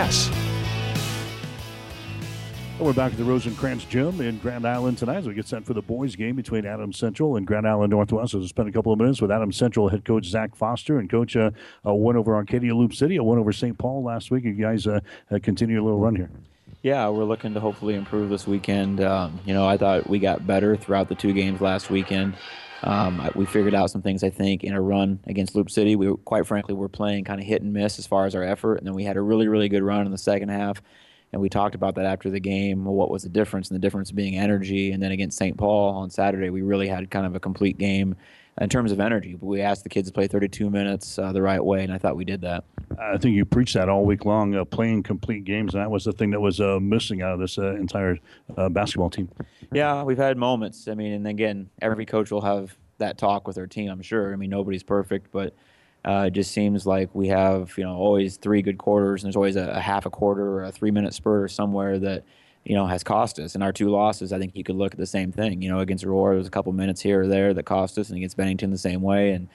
Gas. We're back at the Rosencrantz Gym in Grand Island tonight as we get set for the boys' game between Adams Central and Grand Island Northwest. So we'll spend a couple of minutes with Adams Central head coach Zach Foster and coach uh, uh, won over Arcadia Loop City, a won over St. Paul last week. You guys uh, uh, continue a little run here. Yeah, we're looking to hopefully improve this weekend. Um, you know, I thought we got better throughout the two games last weekend. Um, we figured out some things, I think, in a run against Loop City. We, quite frankly, were playing kind of hit and miss as far as our effort, and then we had a really, really good run in the second half and we talked about that after the game. What was the difference? And the difference being energy. And then against St. Paul on Saturday, we really had kind of a complete game in terms of energy. But we asked the kids to play 32 minutes uh, the right way, and I thought we did that. I think you preached that all week long, uh, playing complete games, and that was the thing that was uh, missing out of this uh, entire uh, basketball team. Yeah, we've had moments. I mean, and again, every coach will have that talk with their team. I'm sure. I mean, nobody's perfect, but uh, it just seems like we have, you know, always three good quarters, and there's always a, a half a quarter or a three minute spurt or somewhere that, you know, has cost us. And our two losses, I think you could look at the same thing. You know, against Aurora, was a couple minutes here or there that cost us, and against Bennington the same way. And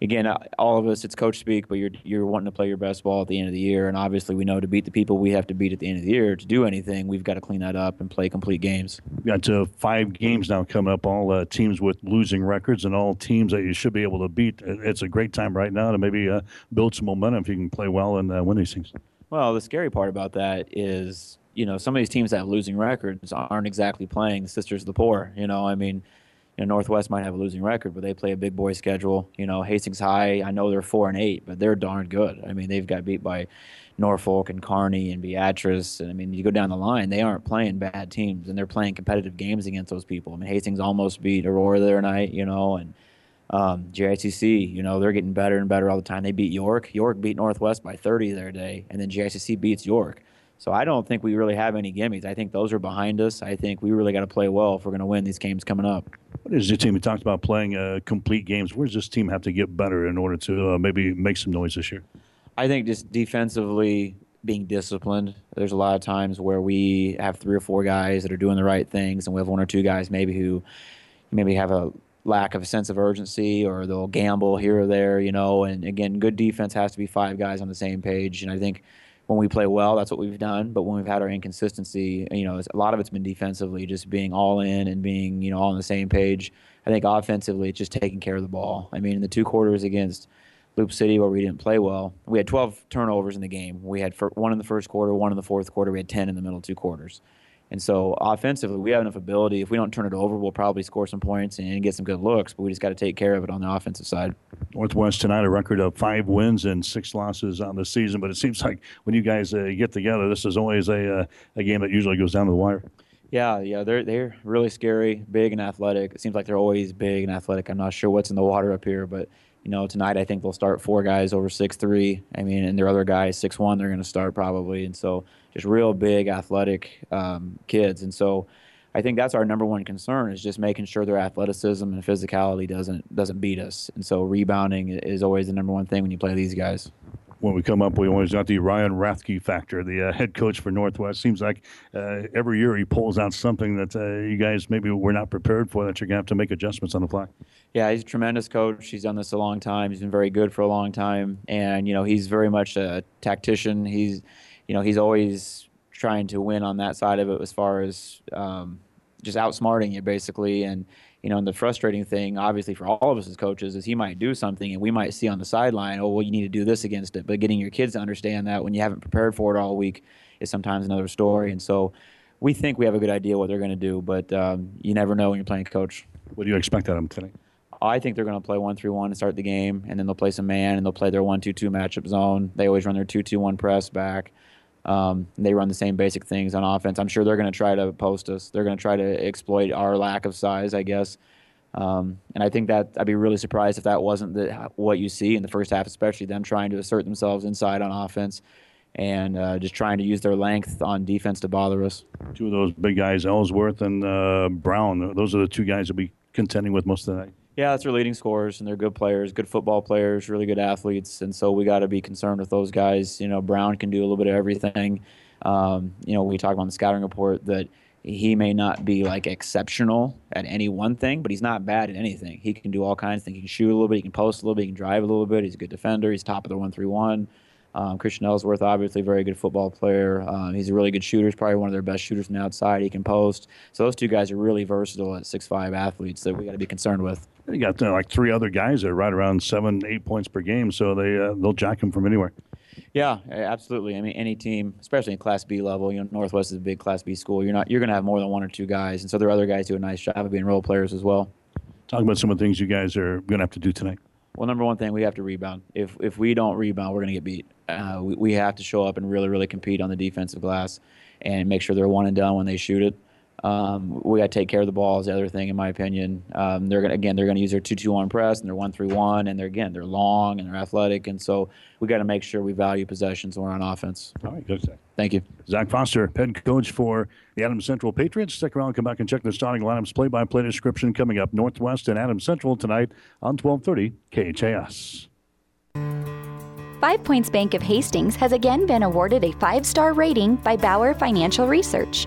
again, uh, all of us, it's coach speak, but you're you're wanting to play your best ball at the end of the year, and obviously we know to beat the people we have to beat at the end of the year to do anything, we've got to clean that up and play complete games. Got uh, five games now coming up, all uh, teams with losing records and all teams that you should be able to beat. It's a great time right now to maybe uh, build some momentum if you can play well and uh, win these things. Well, the scary part about that is, you know, some of these teams that have losing records aren't exactly playing the Sisters of the Poor. You know, I mean you know, Northwest might have a losing record, but they play a big boy schedule. You know, Hastings High, I know they're four and eight, but they're darn good. I mean, they've got beat by Norfolk and Kearney and Beatrice, and I mean, you go down the line, they aren't playing bad teams, and they're playing competitive games against those people. I mean, Hastings almost beat Aurora the other night, you know, and um, you know, they're getting better and better all the time. They beat York. York beat Northwest by 30 their day, and then JICC beats York. So I don't think we really have any gimmies. I think those are behind us. I think we really got to play well if we're going to win these games coming up. What is your team? We talked about playing uh, complete games. Where does this team have to get better in order to uh, maybe make some noise this year? I think just defensively being disciplined. There's a lot of times where we have three or four guys that are doing the right things, and we have one or two guys maybe who maybe have a lack of a sense of urgency or they'll gamble here or there, you know. And again, good defense has to be five guys on the same page. And I think when we play well, that's what we've done. But when we've had our inconsistency, you know, a lot of it's been defensively, just being all in and being, you know, all on the same page. I think offensively, it's just taking care of the ball. I mean, in the two quarters against Loop City, where we didn't play well, we had 12 turnovers in the game. We had one in the first quarter, one in the fourth quarter. We had 10 in the middle two quarters. And so offensively, we have enough ability. If we don't turn it over, we'll probably score some points and get some good looks. But we just got to take care of it on the offensive side. Northwest tonight, a record of five wins and six losses on the season. But it seems like when you guys uh, get together, this is always a uh, a game that usually goes down to the wire. Yeah, yeah, they're they're really scary, big and athletic. It seems like they're always big and athletic. I'm not sure what's in the water up here, but you know, tonight I think they'll start four guys over six three. I mean, and their other guys six one. They're going to start probably, and so just real big athletic um, kids. And so I think that's our number one concern is just making sure their athleticism and physicality doesn't doesn't beat us. And so rebounding is always the number one thing when you play these guys when we come up, we always got the Ryan Rathke factor, the uh, head coach for Northwest. Seems like uh, every year he pulls out something that uh, you guys maybe were not prepared for that you're going to have to make adjustments on the fly. Yeah, he's a tremendous coach. He's done this a long time. He's been very good for a long time. And, you know, he's very much a tactician. He's, you know, he's always trying to win on that side of it as far as um, just outsmarting you, basically. And, you know, and the frustrating thing, obviously, for all of us as coaches, is he might do something and we might see on the sideline, oh, well, you need to do this against it. But getting your kids to understand that when you haven't prepared for it all week is sometimes another story. And so we think we have a good idea what they're going to do, but um, you never know when you're playing a coach. What do you expect out of them tonight? I think they're going to play one three one to start the game, and then they'll play some man, and they'll play their one two two matchup zone. They always run their two two one press back. Um, they run the same basic things on offense. I'm sure they're going to try to post us. They're going to try to exploit our lack of size, I guess. Um, and I think that I'd be really surprised if that wasn't the, what you see in the first half, especially them trying to assert themselves inside on offense and uh, just trying to use their length on defense to bother us. Two of those big guys, Ellsworth and uh, Brown, those are the two guys that we contending with most of the night. Yeah, that's their leading scorers, and they're good players, good football players, really good athletes, and so we got to be concerned with those guys. You know, Brown can do a little bit of everything. Um, you know, we talk about the scouting report that he may not be like exceptional at any one thing, but he's not bad at anything. He can do all kinds of things. He can shoot a little bit, he can post a little bit, he can drive a little bit. He's a good defender. He's top of the one three one. Um, Christian Ellsworth, obviously, very good football player. Um, he's a really good shooter. He's probably one of their best shooters from the outside. He can post. So those two guys are really versatile at six-five athletes that we got to be concerned with. You got uh, like three other guys that are right around seven, eight points per game, so they uh, they'll jack him from anywhere. Yeah, absolutely. I mean, any team, especially in Class B level, you know, Northwest is a big Class B school. You're not you're going to have more than one or two guys, and so there are other guys do a nice job of being role players as well. Talk about some of the things you guys are going to have to do tonight. Well, number one thing, we have to rebound. If if we don't rebound, we're going to get beat. Uh, we, we have to show up and really, really compete on the defensive glass and make sure they're one and done when they shoot it. Um, we got to take care of the ball is the other thing, in my opinion. Um, they're gonna again, they're gonna use their two-two-one press and their one-three-one, and they're again, they're long and they're athletic, and so we got to make sure we value possessions when we're on offense. All right, good. Zach. Thank you, Zach Foster, head coach for the Adams Central Patriots. Stick around, come back and check the starting lineups play-by-play description coming up. Northwest and Adams Central tonight on 12:30 KHAS. Five Points Bank of Hastings has again been awarded a five star rating by Bauer Financial Research.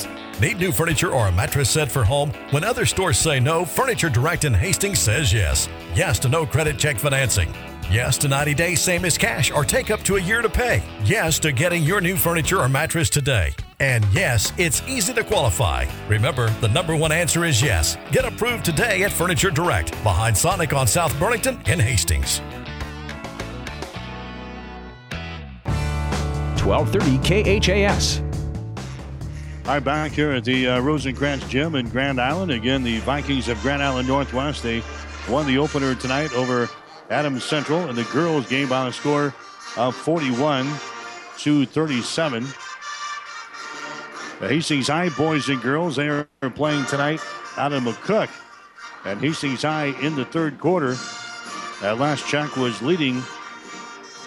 Need new furniture or a mattress set for home? When other stores say no, Furniture Direct in Hastings says yes. Yes to no credit check financing. Yes to 90 days, same as cash, or take up to a year to pay. Yes to getting your new furniture or mattress today. And yes, it's easy to qualify. Remember, the number one answer is yes. Get approved today at Furniture Direct, behind Sonic on South Burlington in Hastings. 1230 KHAS. All right, back here at the uh, Rosencrantz Gym in Grand Island. Again, the Vikings of Grand Island Northwest. They won the opener tonight over Adams Central in the girls' game by a score of 41 to 37. The Hastings High boys and girls, they are playing tonight out of McCook. And Hastings High in the third quarter, at last check, was leading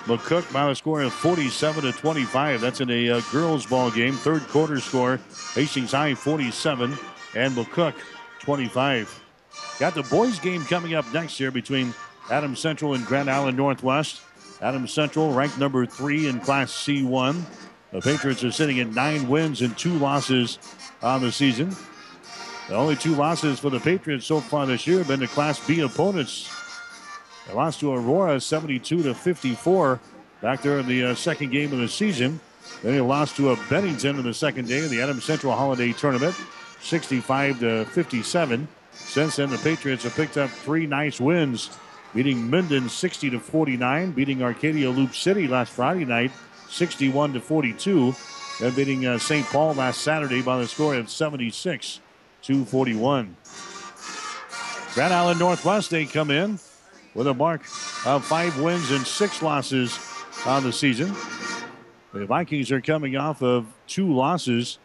McCook by a score of 47 to 25. That's in a uh, girls' ball game. Third quarter score: Hastings High 47 and McCook 25. Got the boys' game coming up next year between Adams Central and Grand Island Northwest. Adams Central ranked number three in Class C1. The Patriots are sitting at nine wins and two losses on the season. The only two losses for the Patriots so far this year have been to Class B opponents. They lost to Aurora 72 to 54 back there in the uh, second game of the season. Then they lost to a Bennington in the second day of the Adams Central Holiday Tournament, 65 to 57. Since then, the Patriots have picked up three nice wins, beating Minden 60 to 49, beating Arcadia Loop City last Friday night 61 to 42, and beating uh, St. Paul last Saturday by the score of 76 to 41. Grand Island Northwest, they come in with a mark of five wins and six losses on the season. The Vikings are coming off of two losses,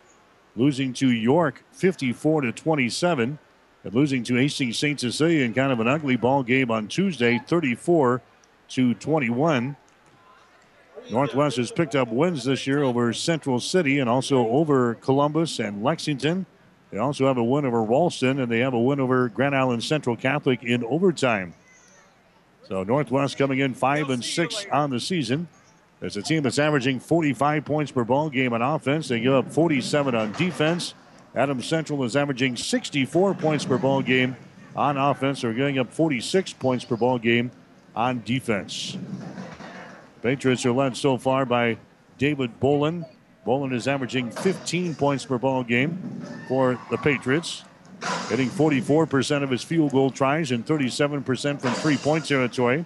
losing to York 54 to 27, and losing to Hastings St. Cecilia in kind of an ugly ball game on Tuesday, 34 to 21. Northwest has picked up wins this year over Central City and also over Columbus and Lexington. They also have a win over Ralston and they have a win over Grand Island Central Catholic in overtime. So Northwest coming in five and six on the season. There's a team that's averaging 45 points per ball game on offense. They give up 47 on defense. Adams Central is averaging 64 points per ball game on offense. They're giving up 46 points per ball game on defense. Patriots are led so far by David Bolin. Bolin is averaging 15 points per ball game for the Patriots hitting 44% of his field goal tries and 37% from three point territory.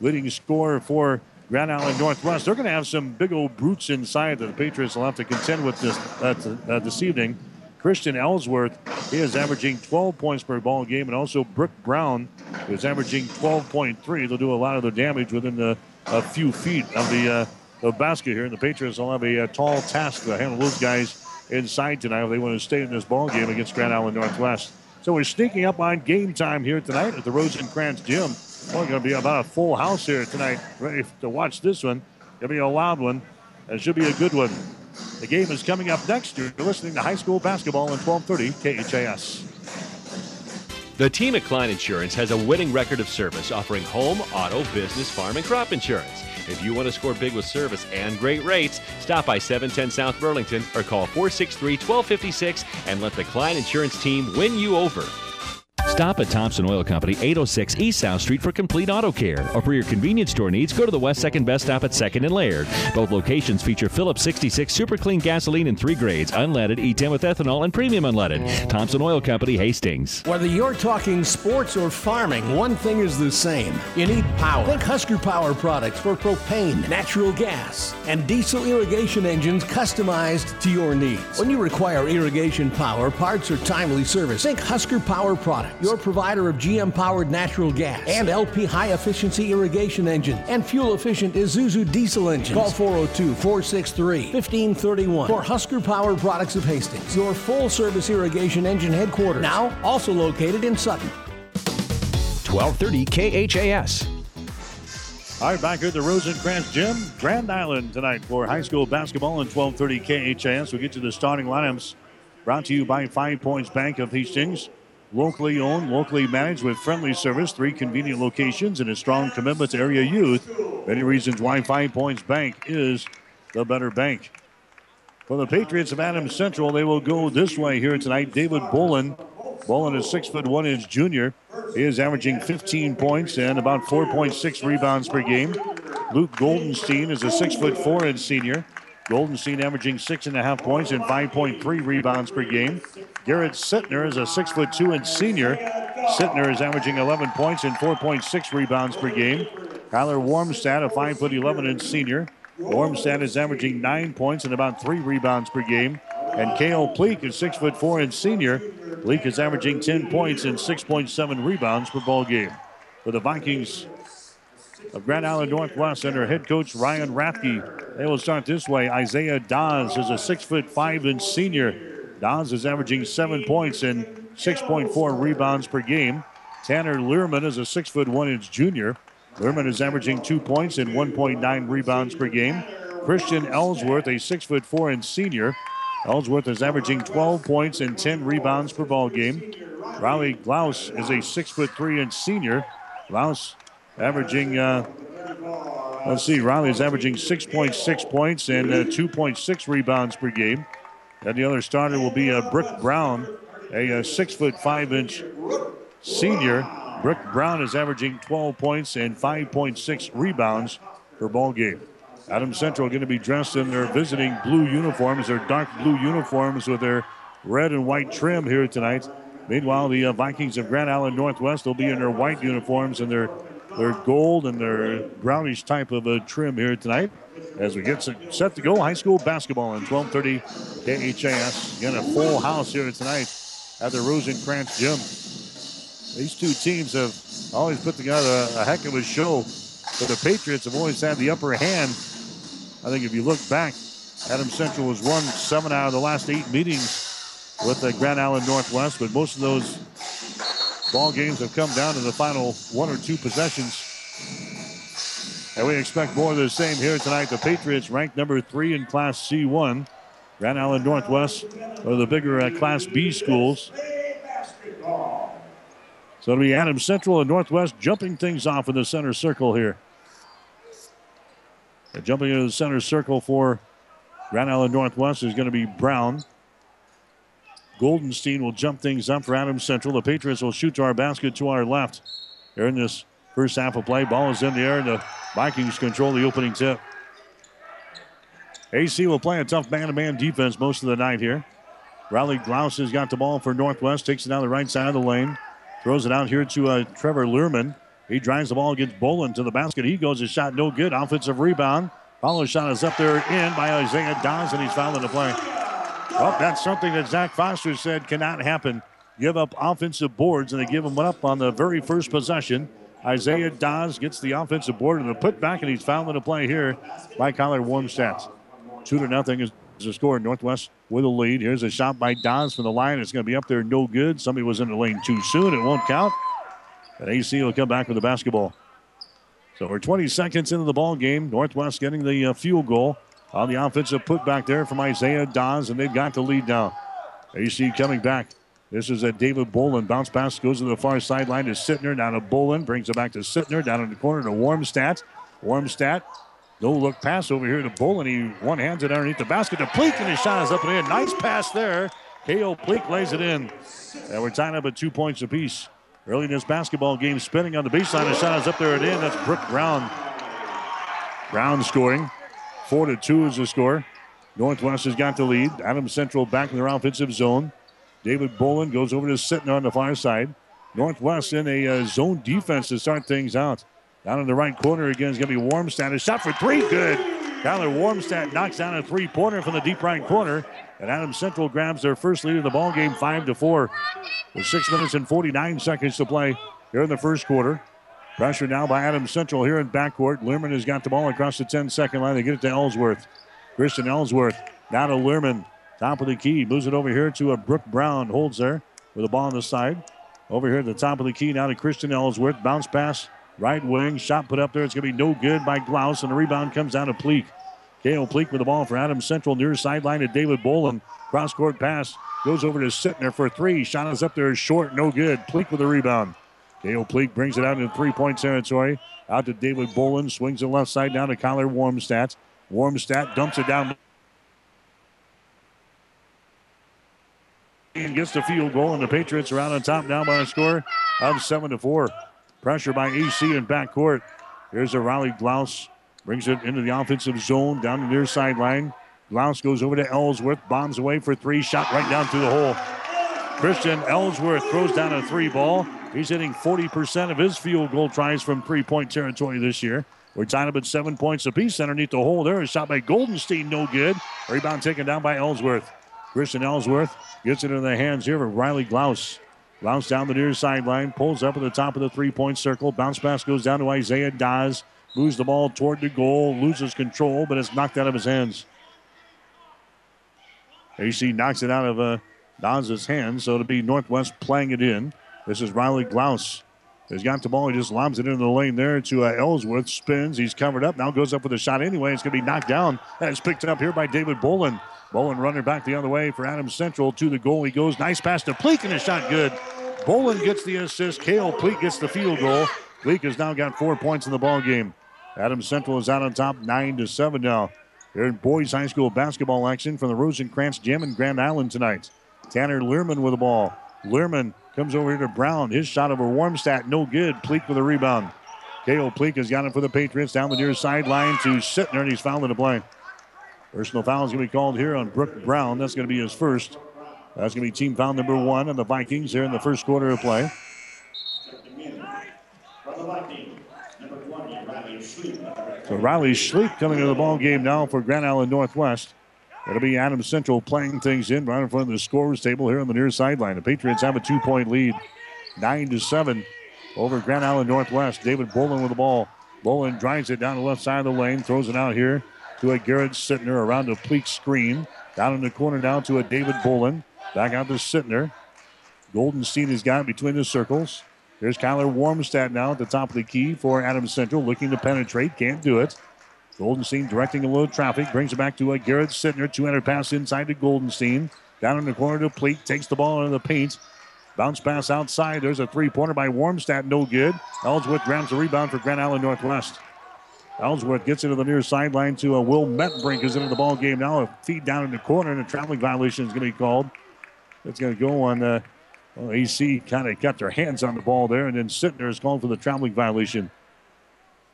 Leading scorer for Grand Island Northwest. They're going to have some big old brutes inside that the Patriots will have to contend with this uh, uh, this evening. Christian Ellsworth, he is averaging 12 points per ball game, and also Brooke Brown is averaging 12.3. They'll do a lot of the damage within the a few feet of the, uh, the basket here. And the Patriots will have a, a tall task to handle those guys inside tonight if they want to stay in this ball game against Grand Island Northwest. So we're sneaking up on game time here tonight at the Rosencrantz Gym. We're going to be about a full house here tonight, ready to watch this one. It'll be a loud one. It should be a good one. The game is coming up next. You're listening to high school basketball on 1230 KHAS. The team at Klein Insurance has a winning record of service offering home, auto, business, farm, and crop insurance. If you want to score big with service and great rates, stop by 710 South Burlington or call 463 1256 and let the Klein Insurance team win you over. Stop at Thompson Oil Company, 806 East South Street for complete auto care. Or for your convenience store needs, go to the West Second Best Stop at 2nd and Laird. Both locations feature Phillips 66 Super Clean gasoline in three grades unleaded, E10 with ethanol, and premium unleaded. Thompson Oil Company, Hastings. Whether you're talking sports or farming, one thing is the same. You need power. Think Husker Power products for propane, natural gas, and diesel irrigation engines customized to your needs. When you require irrigation power, parts, or timely service, think Husker Power products your provider of GM powered natural gas and LP high efficiency irrigation engine and fuel efficient Isuzu diesel engines. Call 402 463 1531 for Husker Power Products of Hastings, your full service irrigation engine headquarters. Now also located in Sutton. 1230 KHAS. All right, back here at the Rosencrantz Gym, Grand Island tonight for high school basketball in 1230 KHAS. We'll get to the starting lineups brought to you by Five Points Bank of Hastings. Locally owned, locally managed with friendly service, three convenient locations, and a strong commitment to area youth. Many reasons why Five Points Bank is the better bank. For the Patriots of Adams Central, they will go this way here tonight. David Bolin. Bolin is six foot one inch junior. He is averaging 15 points and about 4.6 rebounds per game. Luke Goldenstein is a six foot four inch senior. Goldenstein averaging six and a half points and 5.3 rebounds per game. Garrett Sittner is a six foot two inch senior. Sittner is averaging 11 points and 4.6 rebounds per game. Tyler Warmstad, a five foot 11 inch senior. Warmstad is averaging nine points and about three rebounds per game. And Kale Pleak is six foot four inch senior. Pleak is averaging 10 points and 6.7 rebounds per ball game. For the Vikings of Grand Island Northwest under head coach Ryan Rathke. They will start this way. Isaiah Dawes is a six foot five inch senior. Dawes is averaging seven points and 6.4 rebounds per game. Tanner Learman is a six foot one inch junior. Learman is averaging two points and 1.9 rebounds per game. Christian Ellsworth, a six foot four inch senior. Ellsworth is averaging 12 points and 10 rebounds per ball game. Riley Glaus is a six foot three inch senior. Glaus averaging, uh, let's see, Riley is averaging 6.6 points and uh, 2.6 rebounds per game. And the other starter will be uh, Brick Brown, a, a uh, six foot five inch senior. Brick Brown is averaging 12 points and 5.6 rebounds per ball game. Adam Central going to be dressed in their visiting blue uniforms, their dark blue uniforms with their red and white trim here tonight. Meanwhile, the uh, Vikings of Grand Island Northwest will be in their white uniforms and their their gold and their brownish type of a trim here tonight as we get set to go. High school basketball in 1230 KHAS. Again, a full house here tonight at the Rosencrantz Gym. These two teams have always put together a, a heck of a show, but the Patriots have always had the upper hand. I think if you look back, Adam Central has won seven out of the last eight meetings with the Grand Island Northwest, but most of those Ball games have come down to the final one or two possessions. And we expect more of the same here tonight. The Patriots ranked number three in Class C1. Grand Island Northwest are the bigger uh, Class B schools. So it'll be Adams Central and Northwest jumping things off in the center circle here. They're jumping into the center circle for Grand Island Northwest is going to be Brown. Goldenstein will jump things up for Adams Central. The Patriots will shoot to our basket to our left. Here in this first half of play, ball is in the air, and the Vikings control the opening tip. AC will play a tough man-to-man defense most of the night here. Riley Glaus has got the ball for Northwest, takes it down the right side of the lane, throws it out here to uh, Trevor Learman. He drives the ball against Bolin to the basket. He goes, a shot no good. Offensive rebound. Follow shot is up there in by Isaiah Dawes, and he's fouling the play. Well, that's something that Zach Foster said cannot happen. Give up offensive boards, and they give them up on the very first possession. Isaiah Dawes gets the offensive board and the putback, and he's fouled in the play here by Kyler Warmstats. Two to nothing is the score. Northwest with a lead. Here's a shot by Dawes from the line. It's going to be up there, no good. Somebody was in the lane too soon. It won't count. And AC will come back with the basketball. So we're 20 seconds into the ball game. Northwest getting the uh, field goal. on the offensive putback there from Isaiah Dawes, and they've got the lead now. AC coming back. This is a David Bolin. Bounce pass goes to the far sideline to Sittner. Down to Bolin. Brings it back to Sittner. Down in the corner to Warmstat. Warmstat. No look pass over here to Bolin. He one hands it underneath the basket to Pleak, and his shot is up and in. Nice pass there. K.O. Pleak lays it in. And we're tying up at two points apiece. Early in this basketball game, spinning on the baseline. The shot is up there and in. That's Brooke Brown. Brown scoring. Four to two is the score. Northwest has got the lead. Adams Central back in their offensive zone. David Bolin goes over to Sittner on the far side. Northwest in a uh, zone defense to start things out. Down in the right corner again is going to be Warmstat. A shot for three, good. Tyler Warmstat knocks down a three-pointer from the deep right corner, and Adams Central grabs their first lead in the ball game, five to four. With six minutes and 49 seconds to play here in the first quarter. Pressure now by Adams Central here in backcourt. Learman has got the ball across the 10-second line. They get it to Ellsworth. Christian Ellsworth now to Learman. Top of the key. Moves it over here to a Brooke Brown. Holds there with the ball on the side. Over here at the top of the key now to Christian Ellsworth. Bounce pass. Right wing. Shot put up there. It's going to be no good by Glaus. And the rebound comes down to Pleak. Kale Pleak with the ball for Adams Central. Near sideline to David Bolin. Cross court pass. Goes over to Sittner for three. Shot is up there short. No good. Pleak with the rebound. Kale Pleak brings it out into three point territory. Out to David Bolin. Swings the left side down to Kyler Warmstat. Warmstat dumps it down gets the field goal, and the Patriots are out on top now by a score of seven to four. Pressure by AC in backcourt. Here's a Riley Glaus. Brings it into the offensive zone down the near sideline. Glaus goes over to Ellsworth, bombs away for three, shot right down through the hole. Christian Ellsworth throws down a three ball. He's hitting 40% of his field goal tries from three point territory this year. We're tied up at seven points apiece underneath the hole there. A shot by Goldenstein, no good. Rebound taken down by Ellsworth. Christian Ellsworth gets it in the hands here of Riley Glaus. Glaus down the near sideline, pulls up at the top of the three point circle. Bounce pass goes down to Isaiah Dawes. Moves the ball toward the goal, loses control, but it's knocked out of his hands. AC knocks it out of uh, hands, so it'll be Northwest playing it in. This is Riley Glaus. He's got the ball. He just lobs it into the lane there to uh, Ellsworth. Spins. He's covered up. Now goes up with a shot anyway. It's going to be knocked down. And it's picked up here by David Bolin. Bolin running back the other way for Adams Central. To the goal he goes. Nice pass to Pleak and a shot good. Bolin gets the assist. Kale Pleak gets the field goal. Pleak has now got four points in the ball game. Adams Central is out on top, nine to seven now. Here in boys high school basketball action from the Rosencrantz Gym in Grand Island tonight. Tanner Learman with the ball. Learman comes over here to Brown. His shot over Warmstat, no good. Pleak with a rebound. Kale Pleak has got it for the Patriots down the near sideline to Sittner, and he's fouled in the play. Personal foul is going to be called here on Brooke Brown. That's going to be his first. That's going to be team foul number one on the Vikings here in the first quarter of play. So Riley Schleep coming to the ball game now for Grand Island Northwest. It'll be Adams Central playing things in right in front of the scorers table here on the near sideline. The Patriots have a two-point lead, nine to seven, over Grand Island Northwest. David Bolin with the ball. Bolin drives it down the left side of the lane, throws it out here to a Garrett Sittner around a Pleak screen. Down in the corner now to a David Bolin. Back out to Sittner. Goldenstein has got between the circles. There's Kyler Warmstat now at the top of the key for Adams Central, looking to penetrate. Can't do it. Goldenstein directing a little traffic, brings it back to a Garrett Sittner. 200 pass inside to Goldenstein. Down in the corner to Pleak, takes the ball into the paint. Bounce pass outside. There's a three pointer by Warmstat, no good. Ellsworth grabs the rebound for Grand Island Northwest. Ellsworth gets into the near sideline to a Will Mettenbrink is into the ball game now. A feed down in the corner, and a traveling violation is going to be called. It's going to go on. Uh, well, AC kind of got their hands on the ball there, and then Sittner is called for the traveling violation.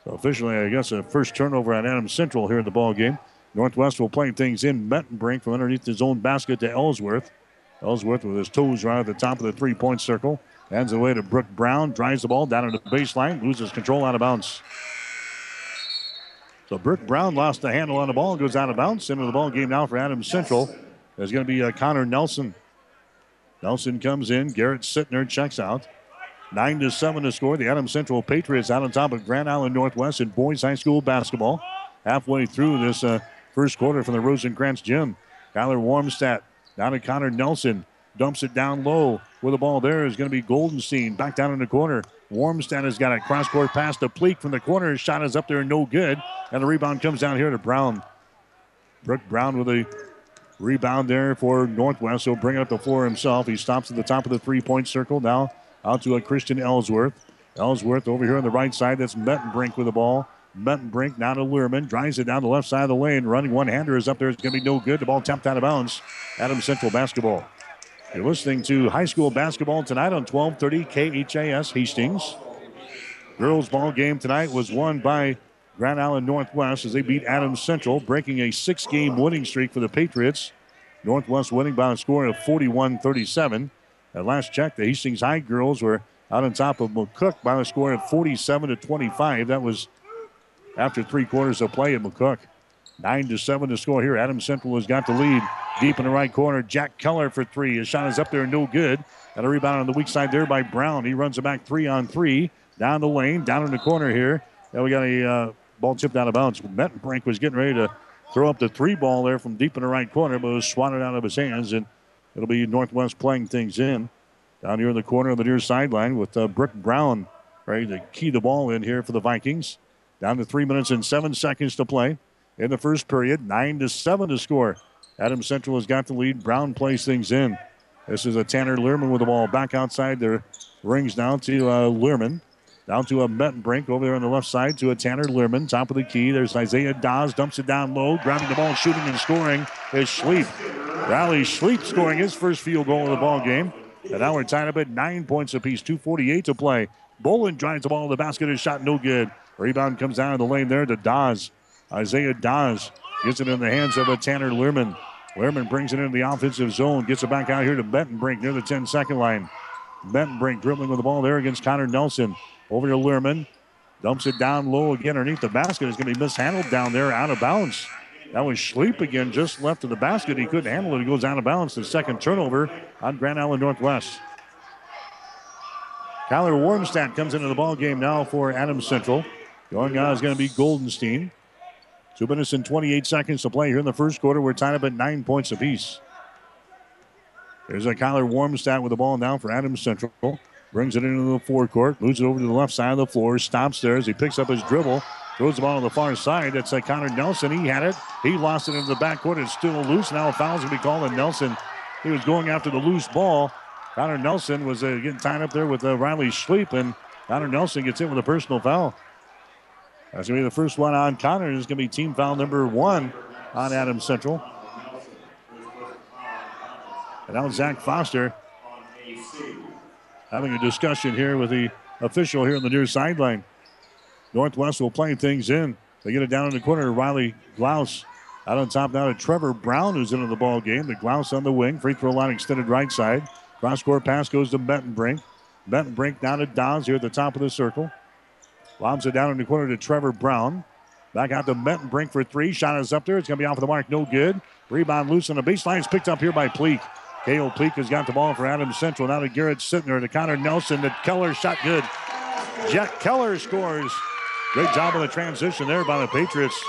So officially, I guess a first turnover on Adams Central here in the ball game. Northwest will play things in. Mettenbrink from underneath his own basket to Ellsworth. Ellsworth with his toes right at the top of the three-point circle. Hands away to Brooke Brown. Drives the ball down to the baseline. Loses control out of bounds. So Burke Brown lost the handle on the ball. Goes out of bounds. Into the ball game now for Adams Central. There's going to be uh, Connor Nelson. Nelson comes in. Garrett Sittner checks out. Nine to seven to score. The Adams Central Patriots out on top of Grand Island Northwest in boys high school basketball. Halfway through this uh, first quarter from the Rosencrantz gym. Tyler Warmstat down to Connor Nelson. Dumps it down low. With the ball there is going to be Goldenstein. Back down in the corner. Warmstat has got a cross court pass to Pleak from the corner. His shot is up there, no good. And the rebound comes down here to Brown. Brooke Brown with a rebound there for Northwest. He'll bring it up the floor himself. He stops at the top of the three point circle. Now out to a Christian Ellsworth. Ellsworth over here on the right side. That's Mettenbrink with the ball. Mettenbrink now to Learman. Drives it down the left side of the lane. Running one hander is up there. It's going to be no good. The ball tapped out of bounds. Adam Central basketball. You're listening to high school basketball tonight on 1230 KHAS Hastings. Girls ball game tonight was won by Grand Island Northwest as they beat Adams Central, breaking a six game winning streak for the Patriots. Northwest winning by a score of 41 37. At last check, the Hastings High girls were out on top of McCook by a score of 47 to 25. That was after three quarters of play at McCook. 9 to 7 to score here. Adam Central has got the lead. Deep in the right corner, Jack Keller for three. His shot is up there, no good. Got a rebound on the weak side there by Brown. He runs it back three on three. Down the lane, down in the corner here. Now we got a uh, ball tipped out of bounds. Mettenbrink was getting ready to throw up the three ball there from deep in the right corner, but it was swatted out of his hands, and it'll be Northwest playing things in. Down here in the corner of the near sideline with uh, Brooke Brown ready to key the ball in here for the Vikings. Down to three minutes and seven seconds to play in the first period. Nine to seven to score. Adams Central has got the lead. Brown plays things in. This is a Tanner Learman with the ball back outside their rings down to uh. Down to a Mettenbrink over there on the left side to a Tanner Learman. Top of the key. There's Isaiah Dawes. Dumps it down low. Grabbing the ball, shooting and scoring is Schleep. Riley Schleep scoring his first field goal of the ball game. And now we're tied up at nine points apiece. 2.48 to play. Bolin drives the ball to the basket. His shot no good. Rebound comes down of the lane there to Dawes. Isaiah Dawes gets it in the hands of a Tanner Learman. Learman brings it into the offensive zone. Gets it back out here to Mettenbrink near the 10 second line. Mettenbrink dribbling with the ball there against Connor Nelson. Over to Learman. Dumps it down low again underneath the basket. It's going to be mishandled down there, out of bounds. That was Schleep again, just left of the basket. He couldn't handle it. He goes out of bounds. The second turnover on Grand Island Northwest. Kyler Warmstadt comes into the ball game now for Adams Central. Going on is going to be Goldenstein. Two minutes and 28 seconds to play here in the first quarter. We're tied up at nine points apiece. There's a Kyler Warmstadt with the ball now for Adams Central. Brings it into the forecourt, moves it over to the left side of the floor, stops there as he picks up his dribble, throws the ball on the far side. That's uh, Connor Nelson. He had it. He lost it into the backcourt. It's still loose. Now a foul's going to be called on Nelson. He was going after the loose ball. Connor Nelson was uh, getting tied up there with uh, Riley Schleep, and Connor Nelson gets in with a personal foul. That's going to be the first one on Connor. It's going to be team foul number one on Adams Central. And now Zach Foster having a discussion here with the official here on the near sideline. Northwest will play things in. They get it down in the corner Riley Glaus. Out on top now to Trevor Brown, who's into the ball game. The Glaus on the wing. Free throw line extended right side. Cross court pass goes to Mettenbrink. Mettenbrink down to Dawes here at the top of the circle. Lobs it down in the corner to Trevor Brown. Back out to Mettenbrink for three. Shot is up there. It's going to be off of the mark. No good. Rebound loose on the baseline. It's picked up here by Pleak. Kale Pleak has got the ball for Adams Central. Now to Garrett Sittner to Connor Nelson. The Keller shot good. Jack Keller scores. Great job on the transition there by the Patriots.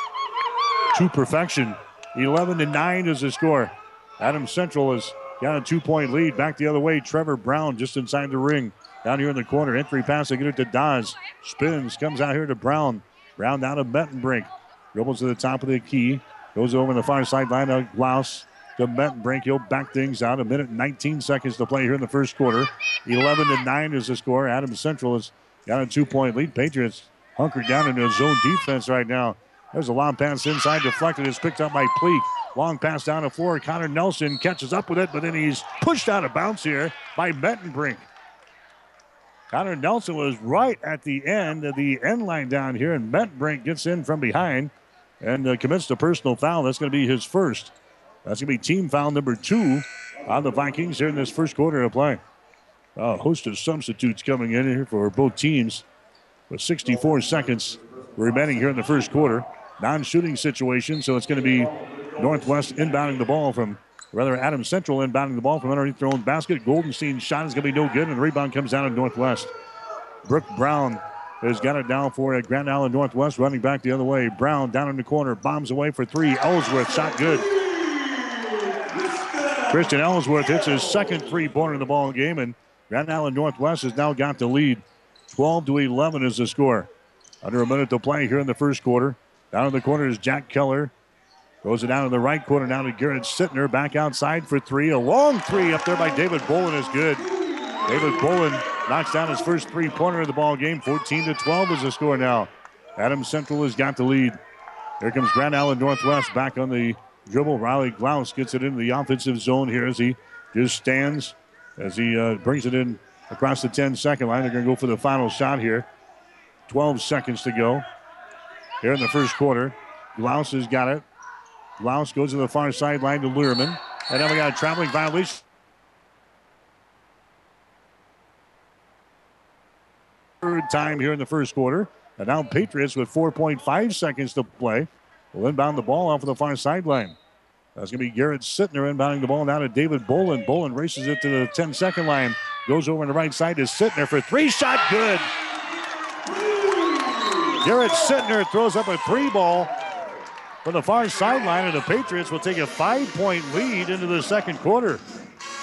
To perfection. 11 to 9 is the score. Adams Central has got a two point lead. Back the other way. Trevor Brown just inside the ring. Down here in the corner. Entry pass. They get it to Dawes. Spins. Comes out here to Brown. Brown down to Mettenbrink. Dribbles to the top of the key. Goes over the far sideline to Glaus to Mettenbrink. He'll back things out. A minute 19 seconds to play here in the first quarter. 11 to 9 is the score. Adams Central has got a two point lead. Patriots hunkered down into a zone defense right now. There's a long pass inside, deflected. It's picked up by Pleak. Long pass down the floor. Connor Nelson catches up with it, but then he's pushed out of bounds here by Mettenbrink. Connor Nelson was right at the end of the end line down here, and Brink gets in from behind and uh, commits a personal foul. That's going to be his first. That's going to be team foul number two on the Vikings here in this first quarter of play. A host of substitutes coming in here for both teams with 64 seconds remaining here in the first quarter. Non shooting situation, so it's going to be Northwest inbounding the ball from, rather, Adams Central inbounding the ball from underneath their own basket. Goldenstein's shot is going to be no good, and the rebound comes down to Northwest. Brooke Brown has got it down for Grand Island Northwest, running back the other way. Brown down in the corner, bombs away for three. Ellsworth shot good. Christian Ellsworth hits his second three-pointer in the ball game, and Grand Island Northwest has now got the lead. 12 to 11 is the score. Under a minute to play here in the first quarter. Down in the corner is Jack Keller. Throws it down in the right corner now to Garrett Sittner. Back outside for three. A long three up there by David Bolin is good. David Bolin knocks down his first three pointer of the ball game. 14 to 12 is the score now. Adams Central has got the lead. Here comes Grand Island Northwest back on the dribble. Riley Glaus gets it into the offensive zone here as he just stands as he uh, brings it in across the 10 second line. They're going to go for the final shot here. 12 seconds to go here in the first quarter. Glaus has got it. Glaus goes to the far sideline to Learman. And then we got a traveling violation. Third time here in the first quarter. And now Patriots with 4.5 seconds to play will inbound the ball off of the far sideline. That's going to be Garrett Sittner inbounding the ball now to David Bolin. Bolin races it to the 10 second line. Goes over on the right side to Sittner for three shot good. Garrett Sittner throws up a three ball from the far sideline, and the Patriots will take a five point lead into the second quarter.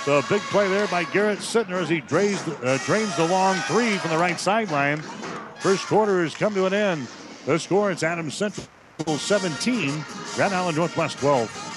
So a big play there by Garrett Sittner as he drains, uh, drains the long three from the right sideline. First quarter has come to an end. The score is Adams Central 17, Grand Island Northwest 12.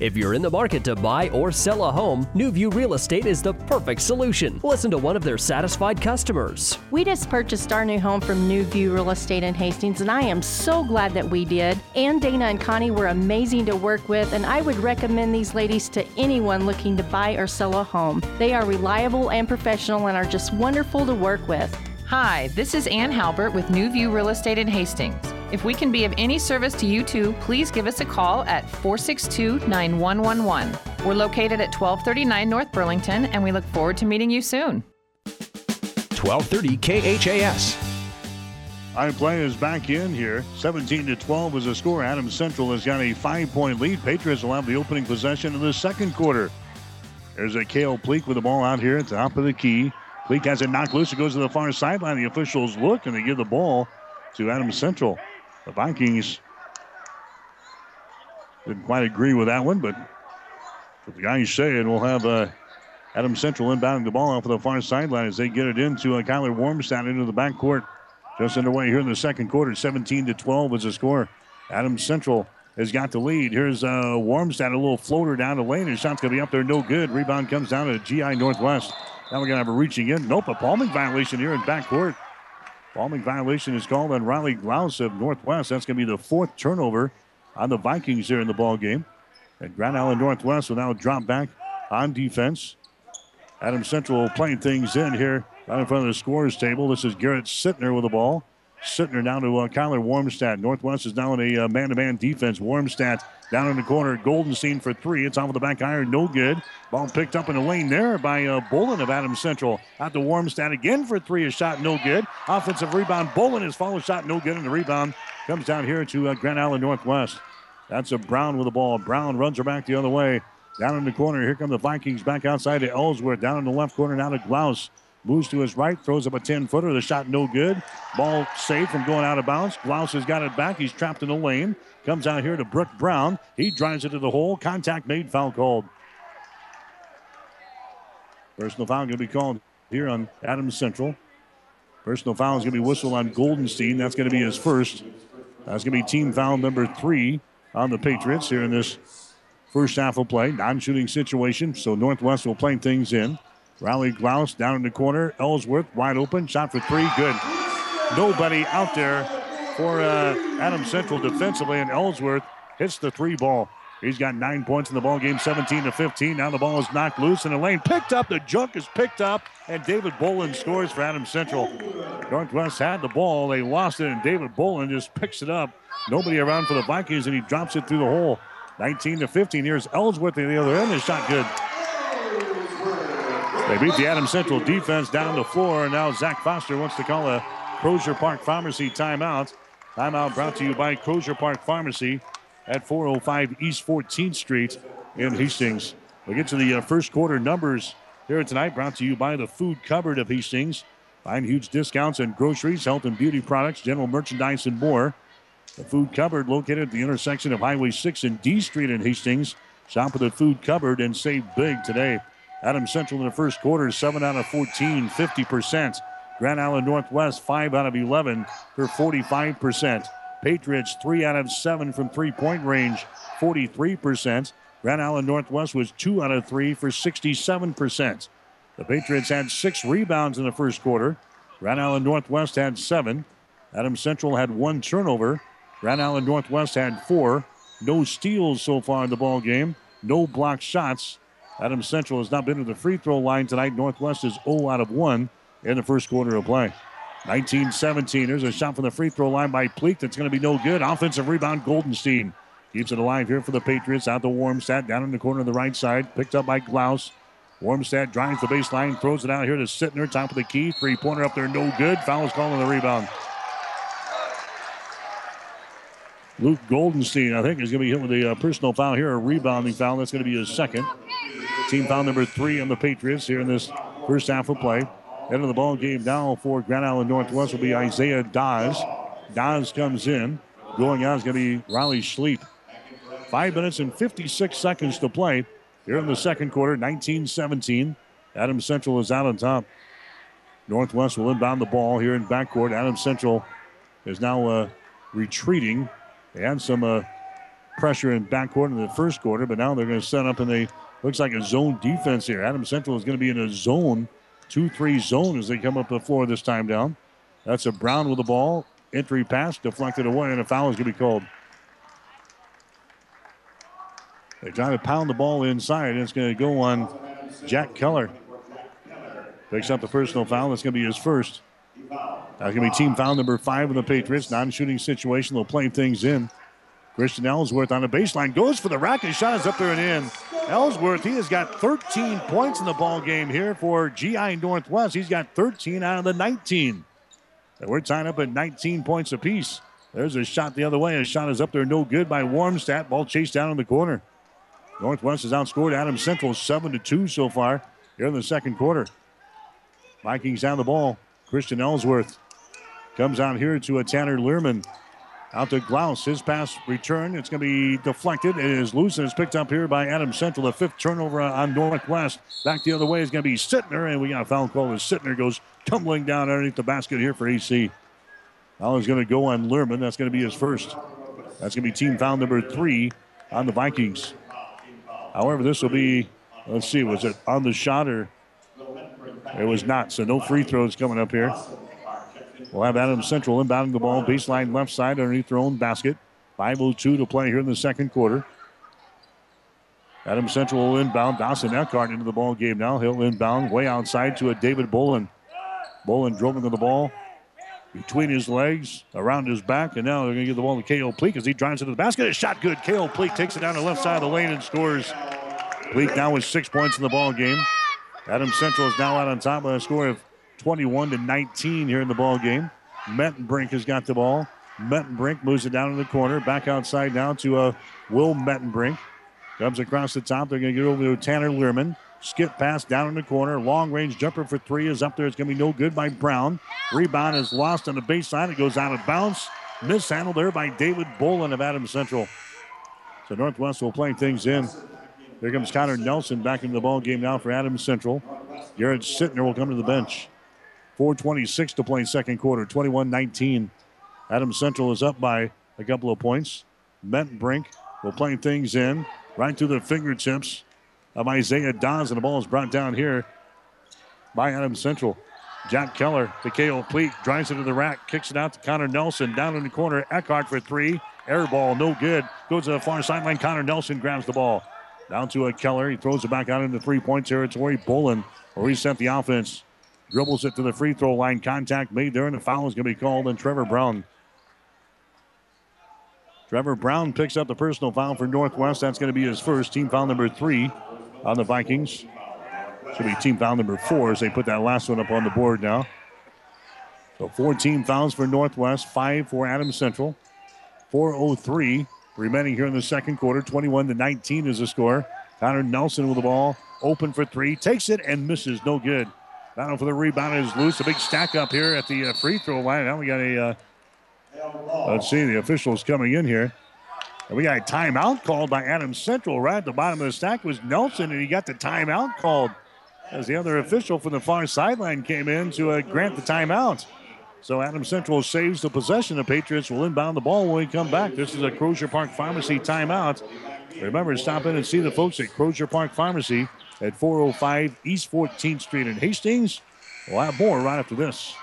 If you're in the market to buy or sell a home, New View Real Estate is the perfect solution. Listen to one of their satisfied customers. We just purchased our new home from New View Real Estate in Hastings, and I am so glad that we did. Ann, Dana, and Connie were amazing to work with, and I would recommend these ladies to anyone looking to buy or sell a home. They are reliable and professional and are just wonderful to work with. Hi, this is Ann Halbert with New View Real Estate in Hastings. If we can be of any service to you too, please give us a call at 462 9111. We're located at 1239 North Burlington, and we look forward to meeting you soon. 1230 KHAS. I'm playing is back in here. 17 to 12 is the score. Adams Central has got a five point lead. Patriots will have the opening possession in the second quarter. There's a Kale Pleak with the ball out here at the top of the key. Pleak has it knocked loose. It goes to the far sideline. The officials look and they give the ball to Adams Central. The Vikings didn't quite agree with that one, but the guys say, and we'll have uh, Adam Central inbounding the ball off of the far sideline as they get it into uh, Kyler Warmstad into the backcourt. Just underway here in the second quarter. 17 to 12 is the score. Adam Central has got the lead. Here's uh, Warmstad, a little floater down the lane. His shot's going to be up there, no good. Rebound comes down to GI Northwest. Now we're going to have a reaching in. Nope, a palming violation here in backcourt. Palming violation is called on Riley Glaus of Northwest. That's going to be the fourth turnover on the Vikings here in the ball game. And Grand Island Northwest will now drop back on defense. Adam Central playing things in here right in front of the scores table. This is Garrett Sittner with the ball. Sittner down to uh, Kyler Warmstad. Northwest is now in a uh, man-to-man defense. Warmstad down in the corner. Goldenstein for three. It's off of the back iron. No good. Ball picked up in the lane there by uh, Bolin of Adams Central. Out to Warmstad again for three. A shot no good. Offensive rebound. Bolin his follow shot no good. And the rebound comes down here to uh, Grand Island Northwest. That's a Brown with the ball. Brown runs her back the other way. Down in the corner. Here come the Vikings back outside to Ellsworth. Down in the left corner now to Glaus. Moves to his right, throws up a 10 footer. The shot no good. Ball saved from going out of bounds. Glaus has got it back. He's trapped in the lane. Comes out here to Brooke Brown. He drives it to the hole. Contact made, foul called. Personal foul going to be called here on Adams Central. Personal foul is going to be whistled on Goldenstein. That's going to be his first. That's going to be team foul number three on the Patriots here in this first half of play. Non shooting situation, so Northwest will play things in. Riley Glaus down in the corner. Ellsworth wide open. Shot for three. Good. Nobody out there for uh, Adam Central defensively, and Ellsworth hits the three ball. He's got nine points in the ball game, 17 to 15. Now the ball is knocked loose in the lane. Picked up. The junk is picked up, and David Bolin scores for Adam Central. Northwest had the ball. They lost it, and David Bolin just picks it up. Nobody around for the Vikings, and he drops it through the hole. 19 to 15. Here's Ellsworth at the other end. His shot good. They beat the Adam Central defense down the floor, and now Zach Foster wants to call a Crozier Park Pharmacy timeout. Timeout brought to you by Crozier Park Pharmacy at 405 East 14th Street in Hastings. We get to the uh, first quarter numbers here tonight, brought to you by the Food Cupboard of Hastings. Find huge discounts in groceries, health and beauty products, general merchandise, and more. The Food Cupboard located at the intersection of Highway 6 and D Street in Hastings. Shop at the Food Cupboard and save big today. Adams Central in the first quarter, 7 out of 14, 50%. Grand Island Northwest, 5 out of 11 for 45%. Patriots, 3 out of 7 from three point range, 43%. Grand Island Northwest was 2 out of 3 for 67%. The Patriots had six rebounds in the first quarter. Grand Island Northwest had seven. Adams Central had one turnover. Grand Island Northwest had four. No steals so far in the ball game. No blocked shots. Adams Central has not been to the free throw line tonight. Northwest is 0 out of 1 in the first quarter of play. 19-17. There's a shot from the free throw line by Pleak that's going to be no good. Offensive rebound, Goldenstein. Keeps it alive here for the Patriots. Out to Warmstead, down in the corner of the right side. Picked up by Glaus. Warmstead drives the baseline, throws it out here to Sittner, top of the key. Three pointer up there, no good. Foul is called on the rebound. Luke Goldenstein, I think, is going to be hit with a uh, personal foul here, a rebounding foul. That's going to be his second. Team foul number three on the Patriots here in this first half of play. Of the ball game now for Grand Island Northwest will be Isaiah Dawes. Dawes comes in. Going out is going to be Riley Schleep. Five minutes and 56 seconds to play here in the second quarter, 19 17. Adams Central is out on top. Northwest will inbound the ball here in backcourt. Adams Central is now uh, retreating. They had some uh, pressure in backcourt in the first quarter, but now they're going to set up in a looks like a zone defense here. Adams Central is going to be in a zone, 2 3 zone as they come up the floor this time down. That's a Brown with the ball. Entry pass deflected away, and a foul is going to be called. They try to pound the ball inside, and it's going to go on Jack Keller. Picks up the personal foul. That's going to be his first. That's going to be team foul number five of the Patriots. Non shooting situation. They'll play things in. Christian Ellsworth on the baseline goes for the racket. Shot is up there and in. Ellsworth, he has got 13 points in the ball game here for GI Northwest. He's got 13 out of the 19. And we're tied up at 19 points apiece. There's a shot the other way. A shot is up there, no good by Warmstadt. Ball chased down in the corner. Northwest has outscored Adams Central 7 to 2 so far here in the second quarter. Vikings down the ball. Christian Ellsworth comes out here to a Tanner Learman. Out to Glaus. His pass return. It's going to be deflected. It is loose and it's picked up here by Adam Central. The fifth turnover on Northwest. Back the other way is going to be Sittner, and we got a foul call as Sittner goes tumbling down underneath the basket here for AC. Foul is going to go on Learman. That's going to be his first. That's going to be team foul number three on the Vikings. However, this will be, let's see, was it on the shot or? It was not. So no free throws coming up here. We'll have Adams Central inbounding the ball, baseline left side underneath their own basket. 5.02 to play here in the second quarter. Adams Central will inbound. Dawson Eckhart into the ball game now. He'll inbound way outside to a David Bolin. Bolin dribbling to the ball between his legs, around his back, and now they're going to give the ball to Kale Pleak as he drives into the basket. A shot good. Kale Pleak takes it down the left side of the lane and scores. Pleak now with six points in the ball game. Adams Central is now out on top by a score of 21 to 19 here in the ball game. Mettenbrink has got the ball. Mettenbrink moves it down in the corner, back outside now to uh, Will Mettenbrink. Comes across the top. They're going to get over to Tanner Learman. Skip pass down in the corner. Long range jumper for three is up there. It's going to be no good by Brown. Rebound is lost on the baseline. It goes out of bounds. Mishandled there by David Bolin of Adams Central. So Northwest will play things in. Here comes Connor Nelson back into the ball game now for Adams Central. Garrett Sittner will come to the bench. 4.26 to play second quarter, 21 19. Adams Central is up by a couple of points. Brink will play things in right through the fingertips of Isaiah Dawes, and the ball is brought down here by Adams Central. Jack Keller, the Kale Pleak, drives it into the rack, kicks it out to Connor Nelson. Down in the corner, Eckhart for three. Air ball, no good. Goes to the far sideline. Connor Nelson grabs the ball. Down to a Keller. He throws it back out into three point territory. Bolin will reset the offense. Dribbles it to the free throw line. Contact made there, and the foul is going to be called on Trevor Brown. Trevor Brown picks up the personal foul for Northwest. That's going to be his first team foul number three on the Vikings. Should be team foul number four as they put that last one up on the board now. So 14 fouls for Northwest, five for Adams Central. 4.03 remaining here in the second quarter. 21 to 19 is the score. Connor Nelson with the ball, open for three, takes it and misses. No good. Battle for the rebound is loose. A big stack up here at the uh, free throw line. Now we got a. Uh, let's see, the officials coming in here. And we got a timeout called by Adams Central. Right at the bottom of the stack was Nelson, and he got the timeout called as the other official from the far sideline came in to uh, grant the timeout. So Adams Central saves the possession. The Patriots will inbound the ball when we come back. This is a Crozier Park Pharmacy timeout. Remember to stop in and see the folks at Crozier Park Pharmacy at 405 East 14th Street in Hastings. We'll have more right after this.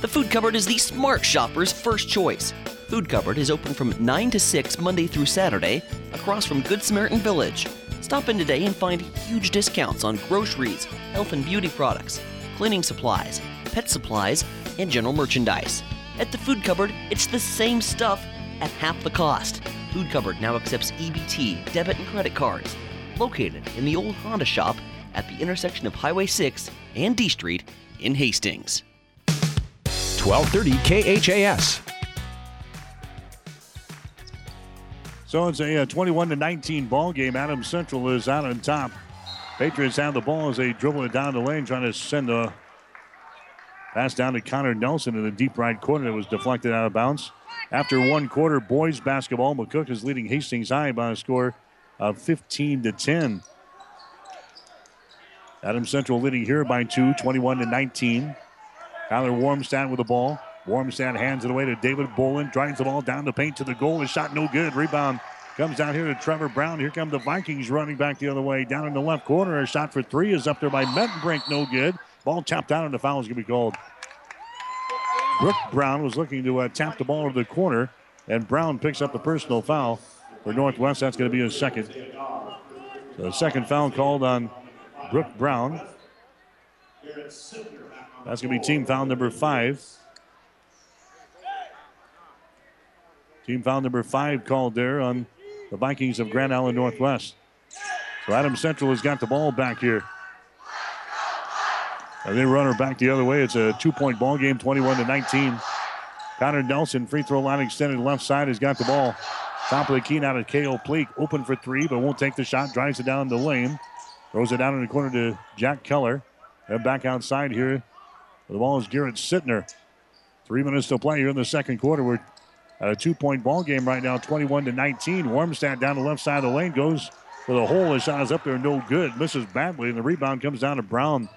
The Food Cupboard is the smart shopper's first choice. Food Cupboard is open from 9 to 6 Monday through Saturday across from Good Samaritan Village. Stop in today and find huge discounts on groceries, health and beauty products, cleaning supplies, pet supplies, and general merchandise. At the Food Cupboard, it's the same stuff at half the cost. Food Cupboard now accepts EBT, debit, and credit cards. Located in the old Honda shop at the intersection of Highway 6 and D Street in Hastings. 1230 KHAS. So it's a, uh, 21 to 19 ball game. Adams Central is out on top. Patriots have the ball as they dribble it down the lane, trying to send a pass down to Connor Nelson in the deep right corner that was deflected out of bounds. After one quarter, boys basketball, McCook is leading Hastings High by a score of 15 to 10. Adams Central leading here by two, 21 to 19. Tyler Warmstad with the ball. Warmstad hands it away to David Bolin. Drives the ball down the paint to the goal. A shot no good. Rebound comes down here to Trevor Brown. Here come the Vikings running back the other way. Down in the left corner. A shot for three is up there by Mettenbrink. No good. Ball tapped out and the foul is going to be called. Brooke Brown was looking to uh, tap the ball over the corner, and Brown picks up the personal foul for Northwest. That's going to be his second. So second foul called on Brooke Brown. That's going to be team foul number five. Team foul number five called there on the Vikings of Grand Island Northwest. So Adam Central has got the ball back here. And they run her back the other way. It's a two-point ball game, 21 to 19. Connor Nelson, free throw line extended left side, has got the ball. Top of the key now to Kale Pleak. Open for three, but won't take the shot. Drives it down the lane. Throws it down in the corner to Jack Keller. And back outside here. The ball is Garrett Sittner. Three minutes to play here in the second quarter. We're at a two-point ball game right now, 21 to 19. Warmstad down the left side of the lane goes for the hole. His shot is up there, no good. Misses badly, and the rebound comes down to Brown.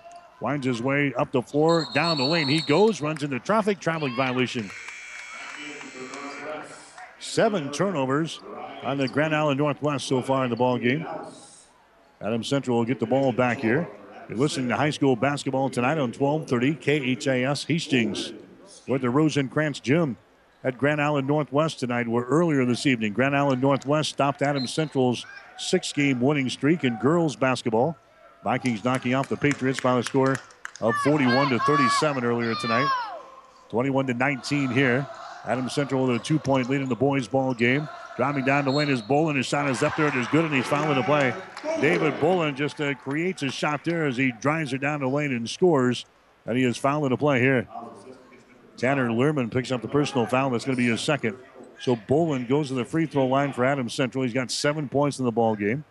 Winds his way up the floor, down the lane. He goes, runs into traffic, traveling violation. Seven turnovers on the Grand Island Northwest so far in the ball game. Adam Central will get the ball back here. You're listening to high school basketball tonight on 1230 KHAS Hastings. At the Rosencrantz Gym at Grand Island Northwest tonight, where earlier this evening, Grand Island Northwest stopped Adams Central's six game winning streak in girls basketball. Vikings knocking off the Patriots by the score of 41 to 37 earlier tonight. 21 to 19 here. Adams Central with a two point lead in the boys' ball game. Driving down the lane is Bolin. His shot is up there. It is good, and he's fouling the play. David Bolin just uh, creates a shot there as he drives it down the lane and scores. And he is fouling the play here. Tanner Lehrman picks up the personal foul. That's going to be his second. So Bolin goes to the free throw line for Adams Central. He's got seven points in the ball game.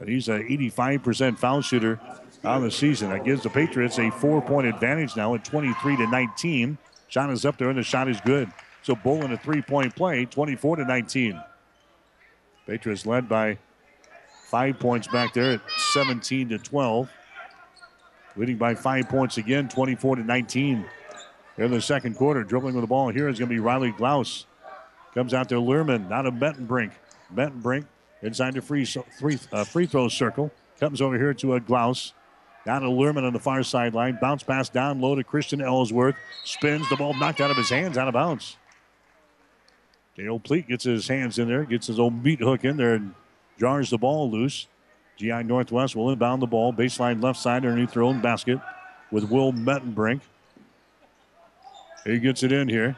And he's an 85% foul shooter on the season. That gives the Patriots a four-point advantage now at 23 to 19. Shot is up there, and the shot is good. So Bolin a three-point play, 24 to 19. Patriots led by five points back there at 17 to 12. Leading by five points again, 24 to 19. Here in the second quarter, dribbling with the ball here is going to be Riley Glaus. Comes out to Lehrman, not a Mettenbrink. Mettenbrink inside the free, free, uh, free throw circle. Comes over here to a Glaus. Down to Lehrman on the far sideline. Bounce pass down low to Christian Ellsworth. Spins the ball knocked out of his hands, out of bounds. Kale Pleak gets his hands in there, gets his old meat hook in there, and jars the ball loose. GI Northwest will inbound the ball. Baseline left side underneath their own basket with Will Mettenbrink. He gets it in here.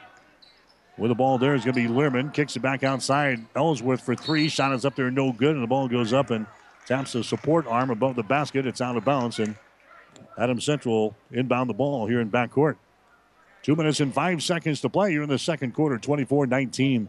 With the ball there is going to be Lehrman. Kicks it back outside. Ellsworth for three. Shot is up there, no good. And the ball goes up and taps the support arm above the basket. It's out of bounds. And Adam Central inbound the ball here in backcourt. Two minutes and five seconds to play here in the second quarter, 24 19.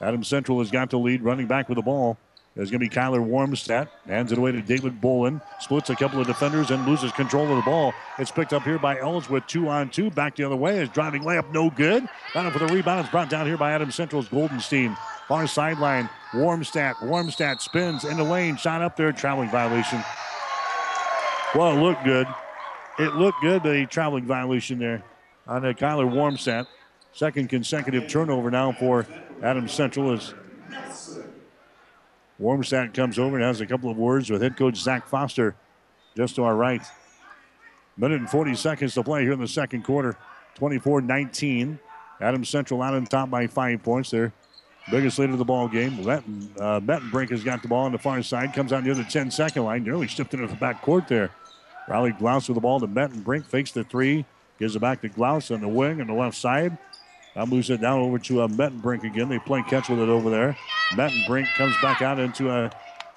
Adam Central has got the lead running back with the ball. There's going to be Kyler Warmstead. Hands it away to David Bolin. Splits a couple of defenders and loses control of the ball. It's picked up here by Ellis with two on two. Back the other way. Is driving layup no good. Down for the rebound. It's brought down here by Adam Central's Goldenstein. Far sideline. Warmstead. Warmstead spins in the lane. Shot up there. Traveling violation. Well, it looked good. It looked good, the traveling violation there on uh, Kyler Warmstead. Second consecutive turnover now for Adam Central as Warmstadt comes over and has a couple of words with head coach Zach Foster just to our right. Minute and 40 seconds to play here in the second quarter. 24 19. Adams Central out on top by five points. Their biggest lead of the ball game. Metten, uh, Mettenbrink has got the ball on the far side. Comes out near the 10 second line. Nearly shifted into the back court there. Riley Glaus with the ball to Mettenbrink. Fakes the three. Gives it back to Glaus on the wing on the left side. Now moves it down over to uh, Mettenbrink again. They play catch with it over there. Mettenbrink comes back out into a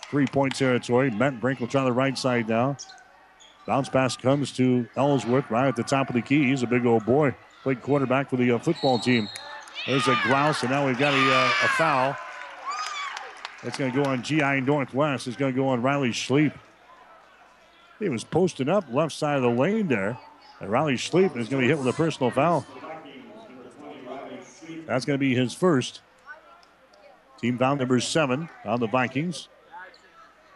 three-point territory. Mettenbrink will try the right side now. Bounce pass comes to Ellsworth right at the top of the key. He's a big old boy. Played quarterback for the uh, football team. There's a grouse, and now we've got a, uh, a foul. That's going to go on GI Northwest. It's going to go on Riley Schleep. He was posting up left side of the lane there. And Riley Schleep is going to be hit with a personal foul. That's going to be his first. Team foul number seven on the Vikings.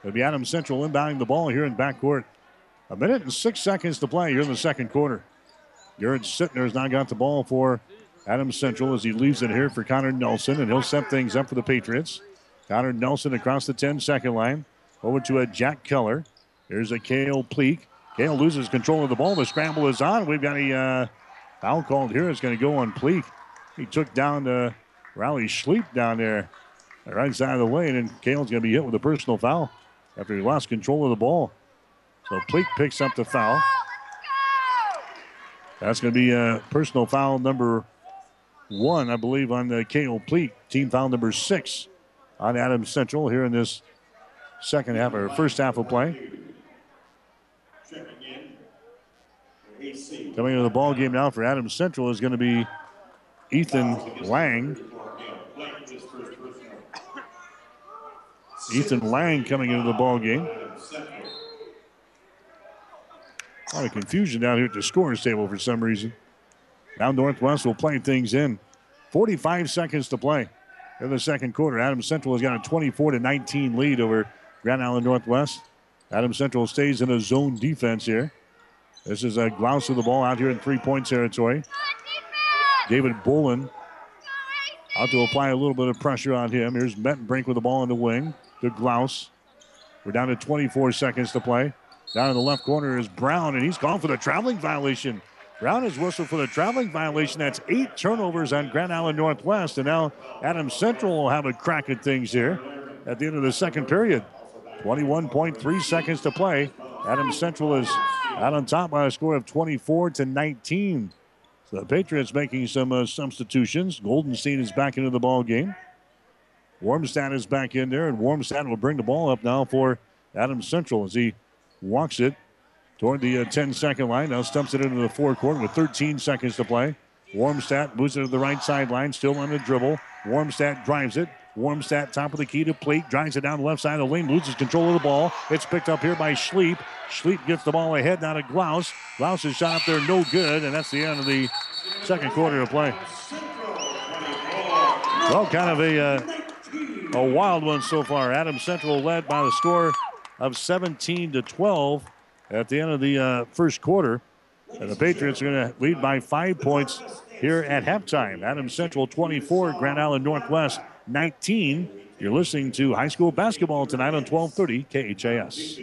It'll be Adam Central inbounding the ball here in backcourt. A minute and six seconds to play here in the second quarter. Garrett Sittner has now got the ball for Adam Central as he leaves it here for Connor Nelson, and he'll set things up for the Patriots. Connor Nelson across the 10 second line. Over to a Jack Keller. Here's a Kale Pleak. Kale loses control of the ball. The scramble is on. We've got a uh, foul called here. It's going to go on Pleak. He took down uh, the Riley Schleep down there, the right side of the lane, and Kale's going to be hit with a personal foul after he lost control of the ball. So Pleak picks up the foul. That's going to be a personal foul number one, I believe, on uh, the Kale Pleak. Team foul number six on Adams Central here in this second half or first half of play. Coming into the ball game now for Adams Central is going to be Ethan Lang. Ethan Lang coming into the ball game. A lot of confusion down here at the scorer's table for some reason. Now Northwest will play things in. 45 seconds to play in the second quarter. Adams Central has got a 24 to 19 lead over Grand Island Northwest. Adams Central stays in a zone defense here. This is a Glaus of the ball out here in three point territory. David Bolin out to apply a little bit of pressure on him. Here's Mettenbrink with the ball in the wing to Glaus. We're down to 24 seconds to play. Down in the left corner is Brown, and he's called for the traveling violation. Brown is whistled for the traveling violation. That's eight turnovers on Grand Island Northwest. And now Adams Central will have a crack at things here at the end of the second period. 21.3 seconds to play. Adams Central is out on top by a score of 24 to 19. So the Patriots making some uh, substitutions. Goldenstein is back into the ball game. Warmstad is back in there, and Warmstad will bring the ball up now for Adams Central as he walks it toward the uh, 10 second line. Now stumps it into the forecourt with 13 seconds to play. Warmstad moves it to the right sideline, still on the dribble. Warmstad drives it. Warmstad top of the key to Pleak, drives it down the left side of the lane, loses control of the ball. It's picked up here by Schleep. Schleep gets the ball ahead now to Glaus. Glaus's shot up there, no good, and that's the end of the second quarter of play. Well, kind of a uh, a wild one so far. Adams Central led by the score of 17 to 12 at the end of the uh, first quarter. And the Patriots are going to lead by five points here at halftime. Adams Central 24, Grand Island Northwest 19. You're listening to high school basketball tonight on 1230 KHAS.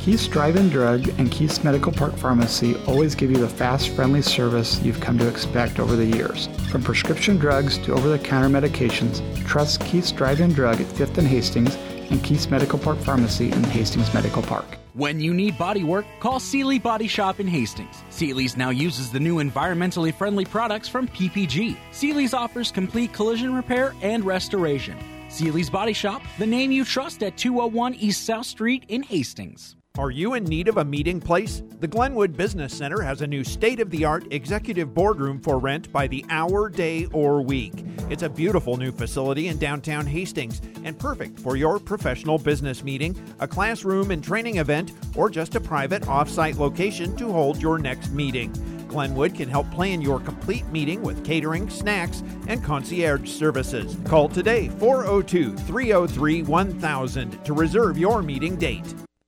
Keith's Drive-In Drug and Keith's Medical Park Pharmacy always give you the fast, friendly service you've come to expect over the years. From prescription drugs to over-the-counter medications, trust Keith's Drive-In Drug at 5th and Hastings and Keith's Medical Park Pharmacy in Hastings Medical Park. When you need body work, call Seely Body Shop in Hastings. Seely's now uses the new environmentally friendly products from PPG. Seely's offers complete collision repair and restoration. Seely's Body Shop, the name you trust at 201 East South Street in Hastings. Are you in need of a meeting place? The Glenwood Business Center has a new state of the art executive boardroom for rent by the hour, day, or week. It's a beautiful new facility in downtown Hastings and perfect for your professional business meeting, a classroom and training event, or just a private off site location to hold your next meeting. Glenwood can help plan your complete meeting with catering, snacks, and concierge services. Call today 402 303 1000 to reserve your meeting date.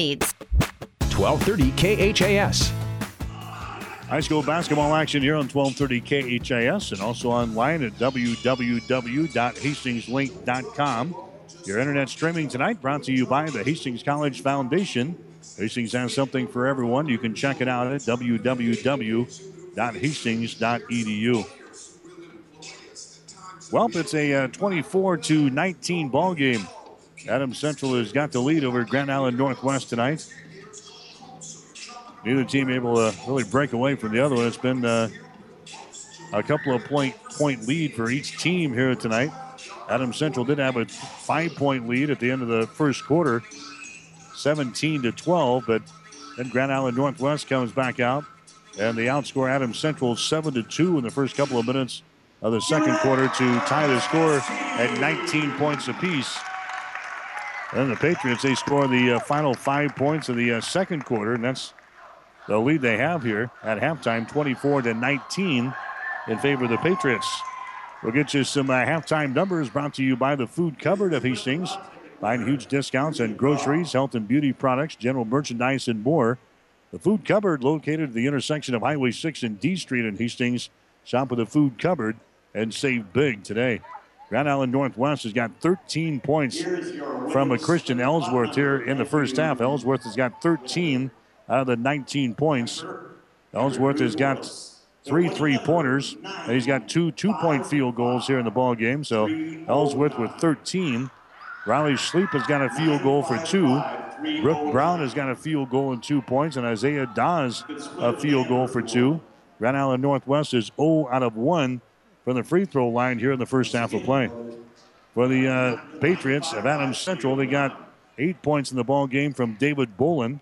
1230 KHAS. High school basketball action here on 1230 KHAS and also online at www.hastingslink.com. Your internet streaming tonight brought to you by the Hastings College Foundation. Hastings has something for everyone. You can check it out at www.hastings.edu. Well, it's a uh, 24 to 19 ball game. Adams Central has got the lead over Grand Island Northwest tonight. Neither team able to really break away from the other one. It's been uh, a couple of point point lead for each team here tonight. Adams Central did have a five point lead at the end of the first quarter, 17 to 12, but then Grand Island Northwest comes back out and they outscore Adams Central 7 to 2 in the first couple of minutes of the second quarter to tie the score at 19 points apiece. Then the Patriots, they score the uh, final five points of the uh, second quarter, and that's the lead they have here at halftime, 24 to 19 in favor of the Patriots. We'll get you some uh, halftime numbers brought to you by the Food Cupboard of Hastings. Find huge discounts on groceries, health and beauty products, general merchandise, and more. The Food Cupboard, located at the intersection of Highway 6 and D Street in Hastings. Shop with the Food Cupboard and save big today. Grand Island Northwest has got 13 points from a Christian Ellsworth here in the first half. Ellsworth has got 13 out of the 19 points. Ellsworth has got three three pointers, and he's got two two point field goals here in the ball game. So Ellsworth with 13. Riley Schleep has got a field goal for two. Brooke Brown has got a field goal and two points, and Isaiah Dawes a field goal for two. Grand Island Northwest is 0 out of 1 from the free throw line here in the first half of play. For the uh, Patriots of Adams Central, they got eight points in the ball game from David Bolin.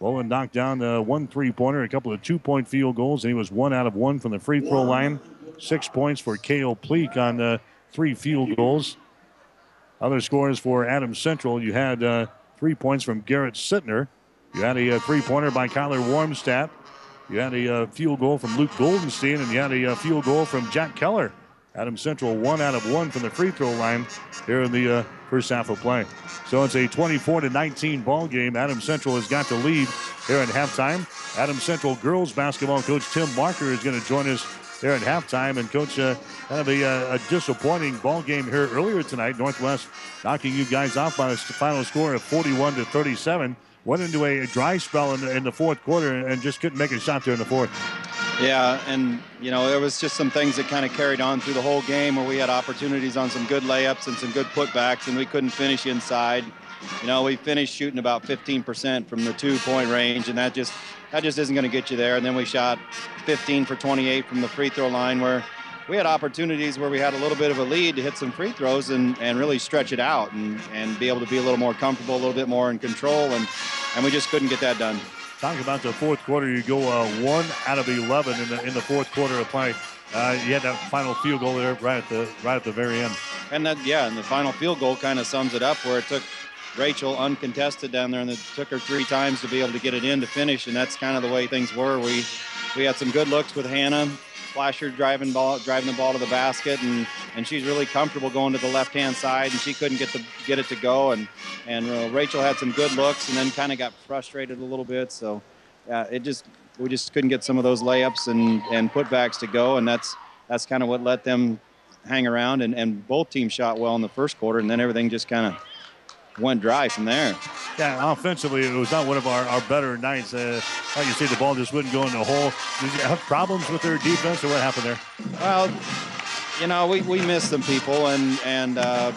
Bolin knocked down uh, one three pointer, a couple of two point field goals, and he was one out of one from the free throw line. Six points for Kale Pleak on uh, three field goals. Other scores for Adams Central, you had uh, three points from Garrett Sittner. You had a, uh, three pointer by Kyler Warmstadt. You had a uh, field goal from Luke Goldenstein, and you had a uh, field goal from Jack Keller. Adam Central one out of one from the free throw line here in the uh, first half of play. So it's a 24 to 19 ball game. Adam Central has got the lead here at halftime. Adam Central girls basketball coach Tim Marker is going to join us here at halftime. And coach, uh, kind of a, uh, a, disappointing ball game here earlier tonight. Northwest knocking you guys off by a final score of 41 to 37 went into a dry spell in the, in the fourth quarter and just couldn't make a shot there in the fourth. Yeah, and you know there was just some things that kind of carried on through the whole game where we had opportunities on some good layups and some good putbacks, and we couldn't finish inside. You know, we finished shooting about 15% from the two-point range, and that just that just isn't going to get you there. And then we shot 15 for 28 from the free throw line, where we had opportunities where we had a little bit of a lead to hit some free throws and, and really stretch it out and, and be able to be a little more comfortable, a little bit more in control, and, and we just couldn't get that done. Talking about the fourth quarter, you go uh, one out of 11 in the in the fourth quarter of play. Uh, you had that final field goal there right at the right at the very end. And that yeah, and the final field goal kind of sums it up where it took Rachel uncontested down there, and it took her three times to be able to get it in to finish, and that's kind of the way things were. We we had some good looks with Hannah Flasher driving ball, driving the ball to the basket, and, and she's really comfortable going to the left-hand side, and she couldn't get the get it to go, and and uh, Rachel had some good looks, and then kind of got frustrated a little bit, so uh, it just we just couldn't get some of those layups and and putbacks to go, and that's that's kind of what let them hang around, and, and both teams shot well in the first quarter, and then everything just kind of went drive from there. Yeah, offensively, it was not one of our, our better nights. Uh, like you say, the ball just wouldn't go in the hole. Did you have problems with their defense, or what happened there? Well, you know, we, we missed some people, and and uh,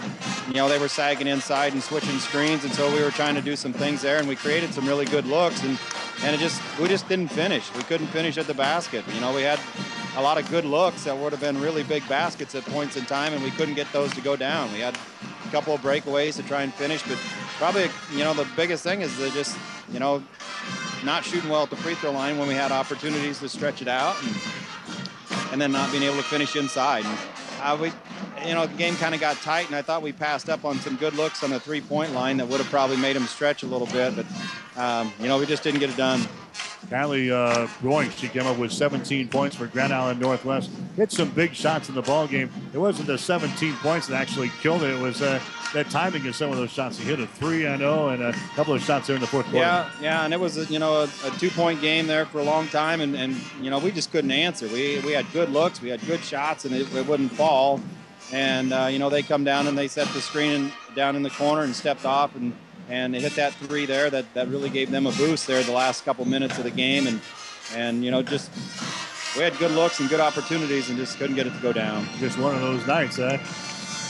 you know they were sagging inside and switching screens, and so we were trying to do some things there, and we created some really good looks, and and it just we just didn't finish. We couldn't finish at the basket. You know, we had a lot of good looks that would have been really big baskets at points in time, and we couldn't get those to go down. We had a couple of breakaways to try and finish, but probably you know the biggest thing is just you know not shooting well at the free throw line when we had opportunities to stretch it out. And, and then not being able to finish inside. And, uh, we, you know, the game kind of got tight, and I thought we passed up on some good looks on the three-point line that would have probably made them stretch a little bit, but um, you know, we just didn't get it done. Kylie uh, Roink, she came up with 17 points for Grand Island Northwest. Hit some big shots in the ball game. It wasn't the 17 points that actually killed it. It was uh, that timing of some of those shots. He hit a three, I know, and a couple of shots there in the fourth quarter. Yeah, yeah, and it was a, you know a, a two-point game there for a long time, and, and you know we just couldn't answer. We we had good looks, we had good shots, and it, it wouldn't fall. And uh, you know they come down and they set the screen down in the corner and stepped off and and hit that three there that, that really gave them a boost there the last couple minutes of the game and and you know just we had good looks and good opportunities and just couldn't get it to go down just one of those nights eh?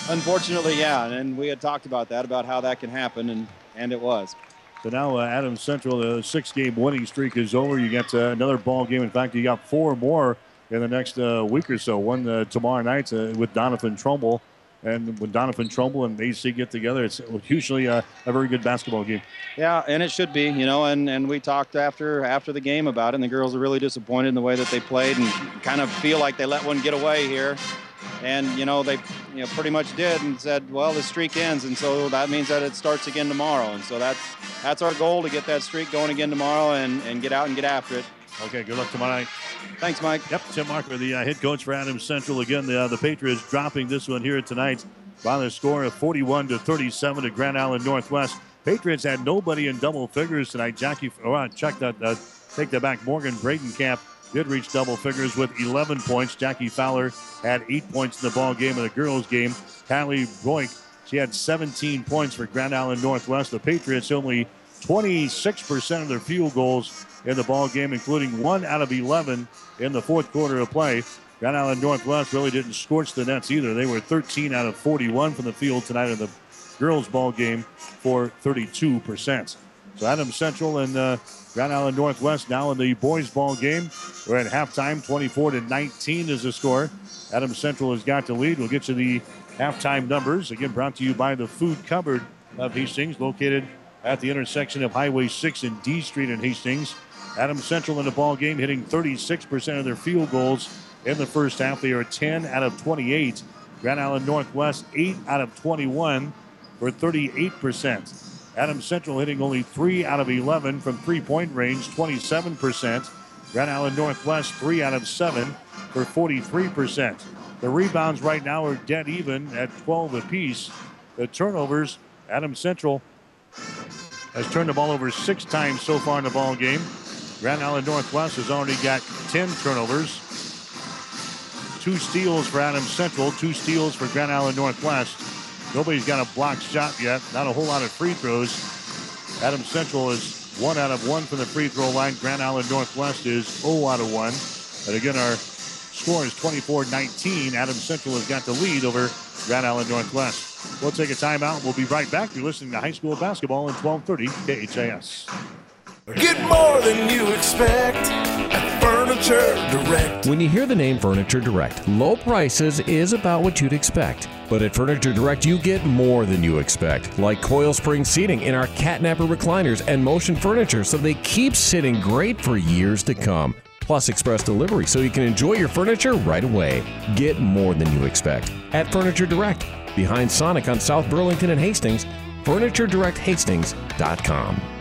unfortunately yeah and we had talked about that about how that can happen and and it was so now uh, Adams Central, the six-game winning streak is over. You got uh, another ball game. In fact, you got four more in the next uh, week or so. One uh, tomorrow night uh, with Doniphan Trumbull and when Doniphan Trumbull and AC get together, it's usually a, a, very good basketball game. Yeah, and it should be, you know. And, and we talked after after the game about it, and the girls are really disappointed in the way that they played, and kind of feel like they let one get away here. And you know they, you know, pretty much did, and said, well, the streak ends, and so that means that it starts again tomorrow. And so that's that's our goal to get that streak going again tomorrow, and and get out and get after it. Okay, good luck tomorrow night. Thanks, Mike. Yep, Tim Marker, the uh, head coach for Adams Central. Again, the, uh, the Patriots dropping this one here tonight by the score of 41 to 37 to Grand Island Northwest. Patriots had nobody in double figures tonight. Jackie, oh, uh, check that, uh, take that back. Morgan Bradenkamp did reach double figures with 11 points. Jackie Fowler had eight points in the ball game in the girls' game. Kylie Roink, she had 17 points for Grand Island Northwest. The Patriots only 26% of their field goals in the ball game, including one out of 11 in the fourth quarter of play. Grand Island Northwest really didn't scorch the Nets either. They were 13 out of 41 from the field tonight in the girls' ball game for 32%. So Adams Central and uh, Grand Island Northwest now in the boys' ball game. We're at halftime, 24 to 19 is the score. Adams Central has got the lead. We'll get to the halftime numbers. Again, brought to you by the Food Cupboard of Hastings, located at the intersection of Highway 6 and D Street in Hastings. Adams Central in the ball game hitting 36% of their field goals in the first half. They are 10 out of 28. Grand Island Northwest 8 out of 21 for 38%. Adams Central hitting only 3 out of 11 from three point range, 27%. Grand Island Northwest 3 out of 7 for 43%. The rebounds right now are dead even at 12 apiece. The turnovers, Adams Central has turned the ball over six times so far in the ball game. Grand Island Northwest has already got 10 turnovers. Two steals for Adams Central, two steals for Grand Island Northwest. Nobody's got a blocked shot yet. Not a whole lot of free throws. Adams Central is one out of one from the free throw line. Grand Island Northwest is 0 out of one. And again, our score is 24-19. Adams Central has got the lead over Grand Island Northwest. We'll take a timeout. We'll be right back. You're listening to high school basketball in 1230 KHAS. Get more than you expect at Furniture Direct. When you hear the name Furniture Direct, low prices is about what you'd expect. But at Furniture Direct, you get more than you expect, like coil spring seating in our catnapper recliners and motion furniture, so they keep sitting great for years to come. Plus, express delivery so you can enjoy your furniture right away. Get more than you expect at Furniture Direct, behind Sonic on South Burlington and Hastings, FurnitureDirectHastings.com.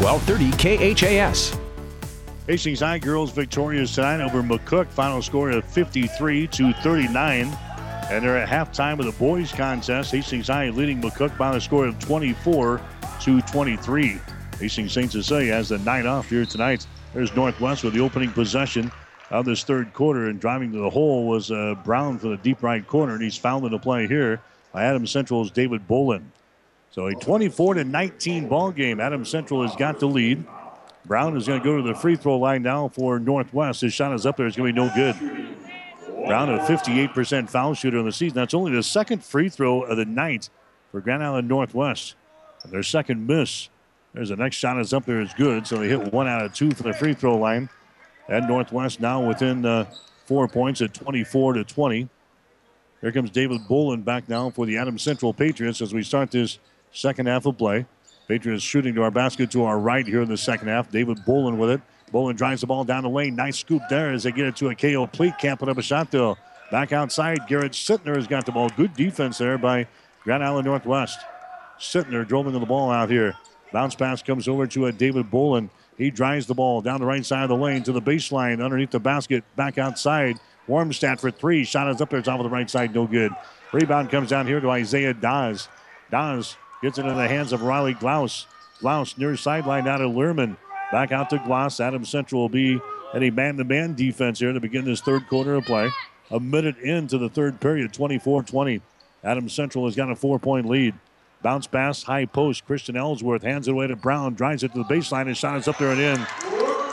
1230 KHAS. Hastings High girls victorious tonight over McCook. Final score of 53 to 39. And they're at halftime of the boys contest. Hastings High leading McCook by a score of 24 to 23. Hastings St. Cecilia has the night off here tonight. There's Northwest with the opening possession of this third quarter. And driving to the hole was uh, Brown for the deep right corner. And he's fouled in the play here by Adams Central's David Bolin. So a 24 to 19 ball game. Adam Central has got the lead. Brown is going to go to the free throw line now for Northwest. His shot is up there. It's going to be no good. Brown, a 58% foul shooter in the season. That's only the second free throw of the night for Grand Island Northwest. And their second miss. There's the next shot is up there is good. So they hit one out of two for the free throw line. And Northwest now within uh, four points at 24 to 20. Here comes David Bolin back now for the Adams Central Patriots as we start this second half of play. Patriots shooting to our basket to our right here in the second half. David Bolin with it. Bolin drives the ball down the lane. Nice scoop there as they get it to a Kale Pleak. Can't put up a shot though. Back outside, Garrett Sittner has got the ball. Good defense there by Grand Island Northwest. Sittner dribbling the ball out here. Bounce pass comes over to a David Bolin. He drives the ball down the right side of the lane to the baseline underneath the basket. Back outside. Warmstad for three. Shot is up there. It's Top of the right side. No good. Rebound comes down here to Isaiah Dawes. Dawes Gets it in the hands of Riley Glaus. Glaus near sideline out of Lehrman. Back out to Glaus. Adams Central will be in a man to man defense here to begin this third quarter of play. A minute into the third period, 24 20. Adams Central has got a four point lead. Bounce pass, high post. Christian Ellsworth hands it away to Brown, drives it to the baseline. His shot is up there and in.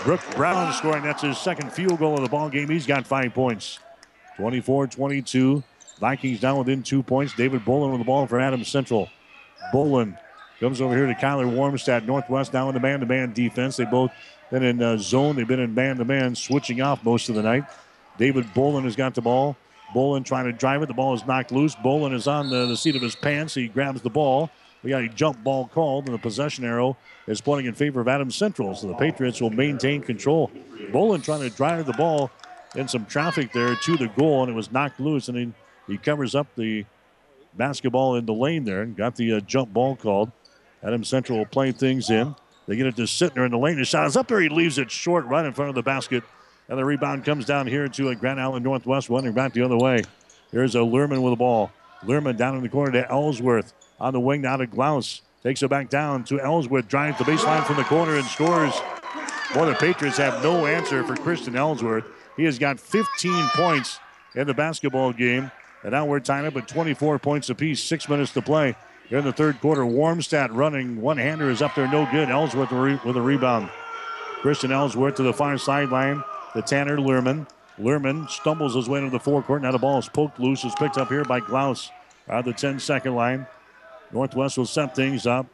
Brooke Brown scoring. That's his second field goal of the ball game. He's got five points. 24 22. Vikings down within two points. David Bolin with the ball for Adams Central. Bolin comes over here to Kyler Warmstad. Northwest now in the man to man defense. They both been in uh, zone. They've been in man to man, switching off most of the night. David Bolin has got the ball. Bolin trying to drive it. The ball is knocked loose. Bolin is on the, the seat of his pants. He grabs the ball. We got a jump ball called, and the possession arrow is pointing in favor of Adams Central. So the Patriots will maintain control. Bolin trying to drive the ball in some traffic there to the goal, and it was knocked loose, and he, he covers up the basketball in the lane there and got the uh, jump ball called. Adam Central will play things in. They get it to Sittner in the lane. His shot is up there. He leaves it short right in front of the basket. And the rebound comes down here to a Grand Island Northwest, running back the other way. Here's a Lehrman with the ball. Lehrman down in the corner to Ellsworth. On the wing now to Glaus. Takes it back down to Ellsworth. Drives the baseline from the corner and scores. Boy, the Patriots have no answer for Christian Ellsworth. He has got 15 points in the basketball game. And now we're tied up at 24 points apiece, six minutes to play. Here in the third quarter, Warmstad running. One hander is up there, no good. Ellsworth with a rebound. Christian Ellsworth to the far sideline. The Tanner Lehrman. Lehrman stumbles his way into the forecourt. Now the ball is poked loose. It's picked up here by Glaus out of the 10 second line. Northwest will set things up.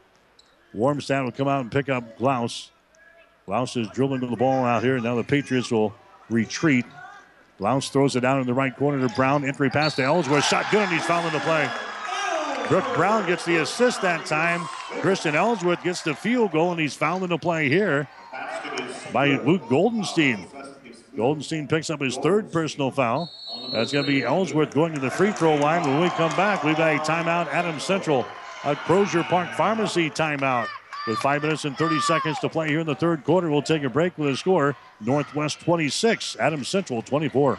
Warmstad will come out and pick up Glaus. Glaus is dribbling the ball out here. Now the Patriots will retreat. Lounge throws it down in the right corner to Brown. Entry pass to Ellsworth. Shot good, and he's fouling the play. Brooke Brown gets the assist that time. Christian Ellsworth gets the field goal, and he's fouling the play here by Luke Goldenstein. Goldenstein picks up his third personal foul. That's going to be Ellsworth going to the free throw line. When we come back, we've got a timeout. Adams Central, a Crozier Park Pharmacy timeout. With five minutes and 30 seconds to play here in the third quarter, we'll take a break with a score Northwest 26, Adams Central 24.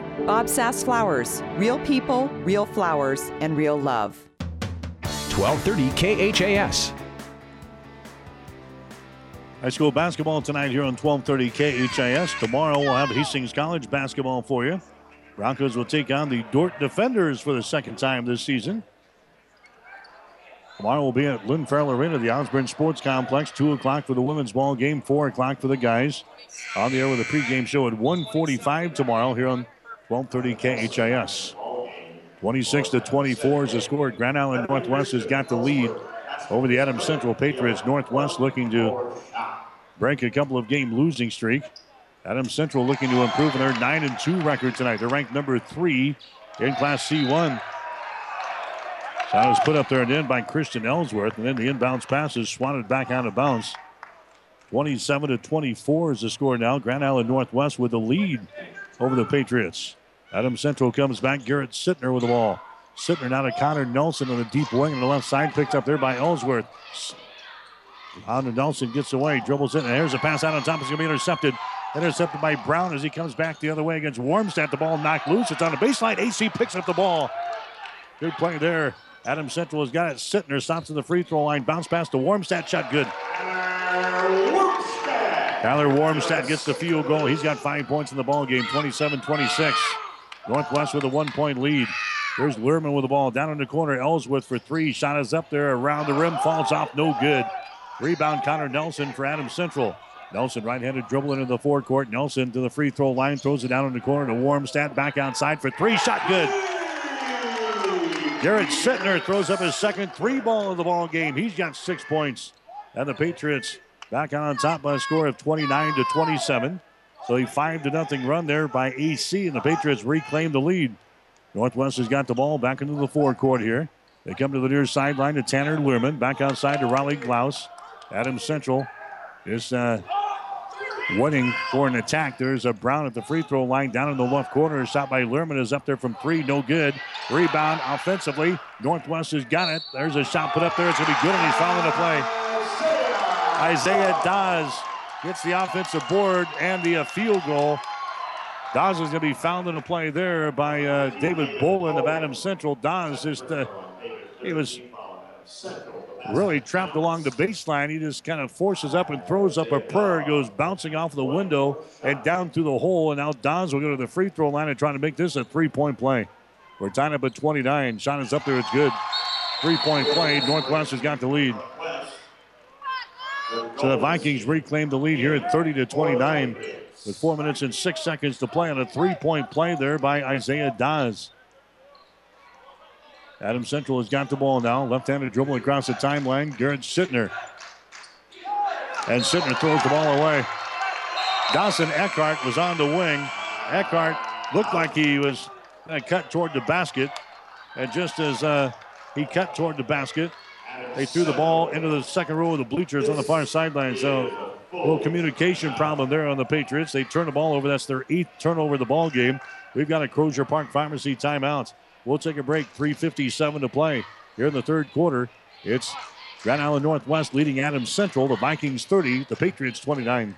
Bob Sass Flowers. Real people, real flowers, and real love. 1230 KHAS. High school basketball tonight here on 1230 KHAS. Tomorrow we'll have Hastings College basketball for you. Broncos will take on the Dordt Defenders for the second time this season. Tomorrow will be at Lynn Farrell Arena, at the Osborne Sports Complex. 2 o'clock for the women's ball game, 4 o'clock for the guys. On the air with a pregame show at 145 tomorrow here on 1230 KHAS. 26 to 24 is the score. Grand Island Northwest has got the lead over the Adams Central Patriots. Northwest looking to break a couple of game losing streak. Adams Central looking to improve their 9 and 2 record tonight. They're ranked number 3 in Class C1. So Shot was put up there and in by Christian Ellsworth, and then the inbounds pass is swatted back out of bounds. 27 to 24 is the score now. Grand Island Northwest with the lead over the Patriots. Adam Central comes back. Garrett Sittner with the ball. Sittner now to Connor Nelson on the deep wing on the left side, picked up there by Ellsworth. Connor Nelson gets away, dribbles in, and here's a pass out on top. It's going to be intercepted. Intercepted by Brown as he comes back the other way against Warmstadt. The ball knocked loose. It's on the baseline. AC picks up the ball. Good play there Adam Central has got it. Sittner stops at the free throw line. Bounce pass to Warmstadt. Shot good. Tyler Warmstadt gets the field goal. He's got five points in the ball game, 27-26. Northwest with a one-point lead. There's Lehrman with the ball down in the corner. Ellsworth for three. Shot is up there around the rim. Falls off. No good. Rebound Connor Nelson for Adams Central. Nelson right-handed dribble into the forecourt. Nelson to the free throw line. Throws it down in the corner to Warmstadt. Back outside for three. Shot good. Garrett Sittner throws up his second three ball of the ball game. He's got six points. And the Patriots back on top by a score of 29 to 27. So a five to nothing run there by AC, and the Patriots reclaim the lead. Northwest has got the ball back into the forecourt here. They come to the near sideline to Tanner Learman. Back outside to Riley Glaus. Adam Central is uh, waiting for an attack. There's a Brown at the free throw line down in the left corner. Shot by Lerman is up there from three, no good. Rebound offensively. Northwest has got it. There's a shot put up there. It's going to be good, and he's fouling the play. Isaiah Dawes gets the offensive board and the uh, field goal. Dawes is going to be fouled in the play there by uh, David Bolin of Adams Central. Dawes just, uh, he was really trapped along the baseline. He just kind of forces up and throws up a prayer. Goes bouncing off the window and down through the hole. And now Dawes will go to the free throw line and trying to make this a three point play. We're tied up at 29. Shot is up there. It's good. Three point play. Northwest has got the lead. So the Vikings reclaim the lead here at 30 to 29 with four minutes and six seconds to play on a three point play there by Isaiah Dawes. Adam Central has got the ball now. Left-handed dribble across the timeline. Garrett Sittner. And Sittner throws the ball away. Dawson Eckhart was on the wing. Eckhart looked like he was cut toward the basket. And just as uh, he cut toward the basket, they threw the ball into the second row of the bleachers on the far sideline. So a little communication problem there on the Patriots. They turn the ball over. That's their eighth turnover of the ball game. We've got a Crozier Park Pharmacy timeout. We'll take a break. 3.57 to play here in the third quarter. It's Grand Island Northwest leading Adams Central. The Vikings 30, the Patriots 29.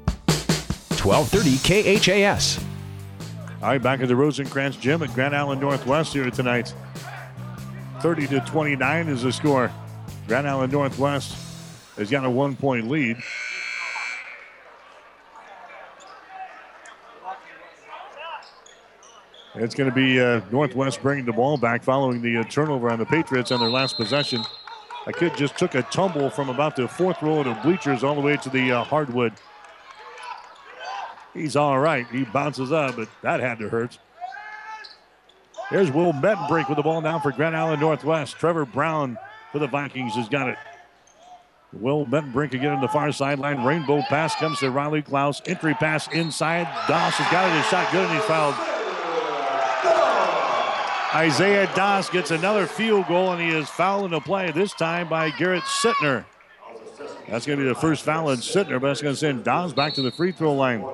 1230 KHAS. All right, back at the Rosencrantz Gym at Grand Island Northwest here tonight. 30 to 29 is the score. Grand Island Northwest has got a one point lead. It's going to be uh, Northwest bringing the ball back following the uh, turnover on the Patriots on their last possession. A kid just took a tumble from about the fourth row of the bleachers all the way to the uh, hardwood. He's all right. He bounces up, but that had to hurt. There's Will Mettenbrink with the ball now for Grand Island Northwest. Trevor Brown for the Vikings has got it. Will Mettenbrink again on the far sideline. Rainbow pass comes to Riley Glaus. Entry pass inside. Dawes has got it. His shot good and he's fouled. Isaiah Dawes gets another field goal and he is fouling the play, this time by Garrett Sittner. That's going to be the first foul on Sittner, but that's going to send Dawes back to the free throw line.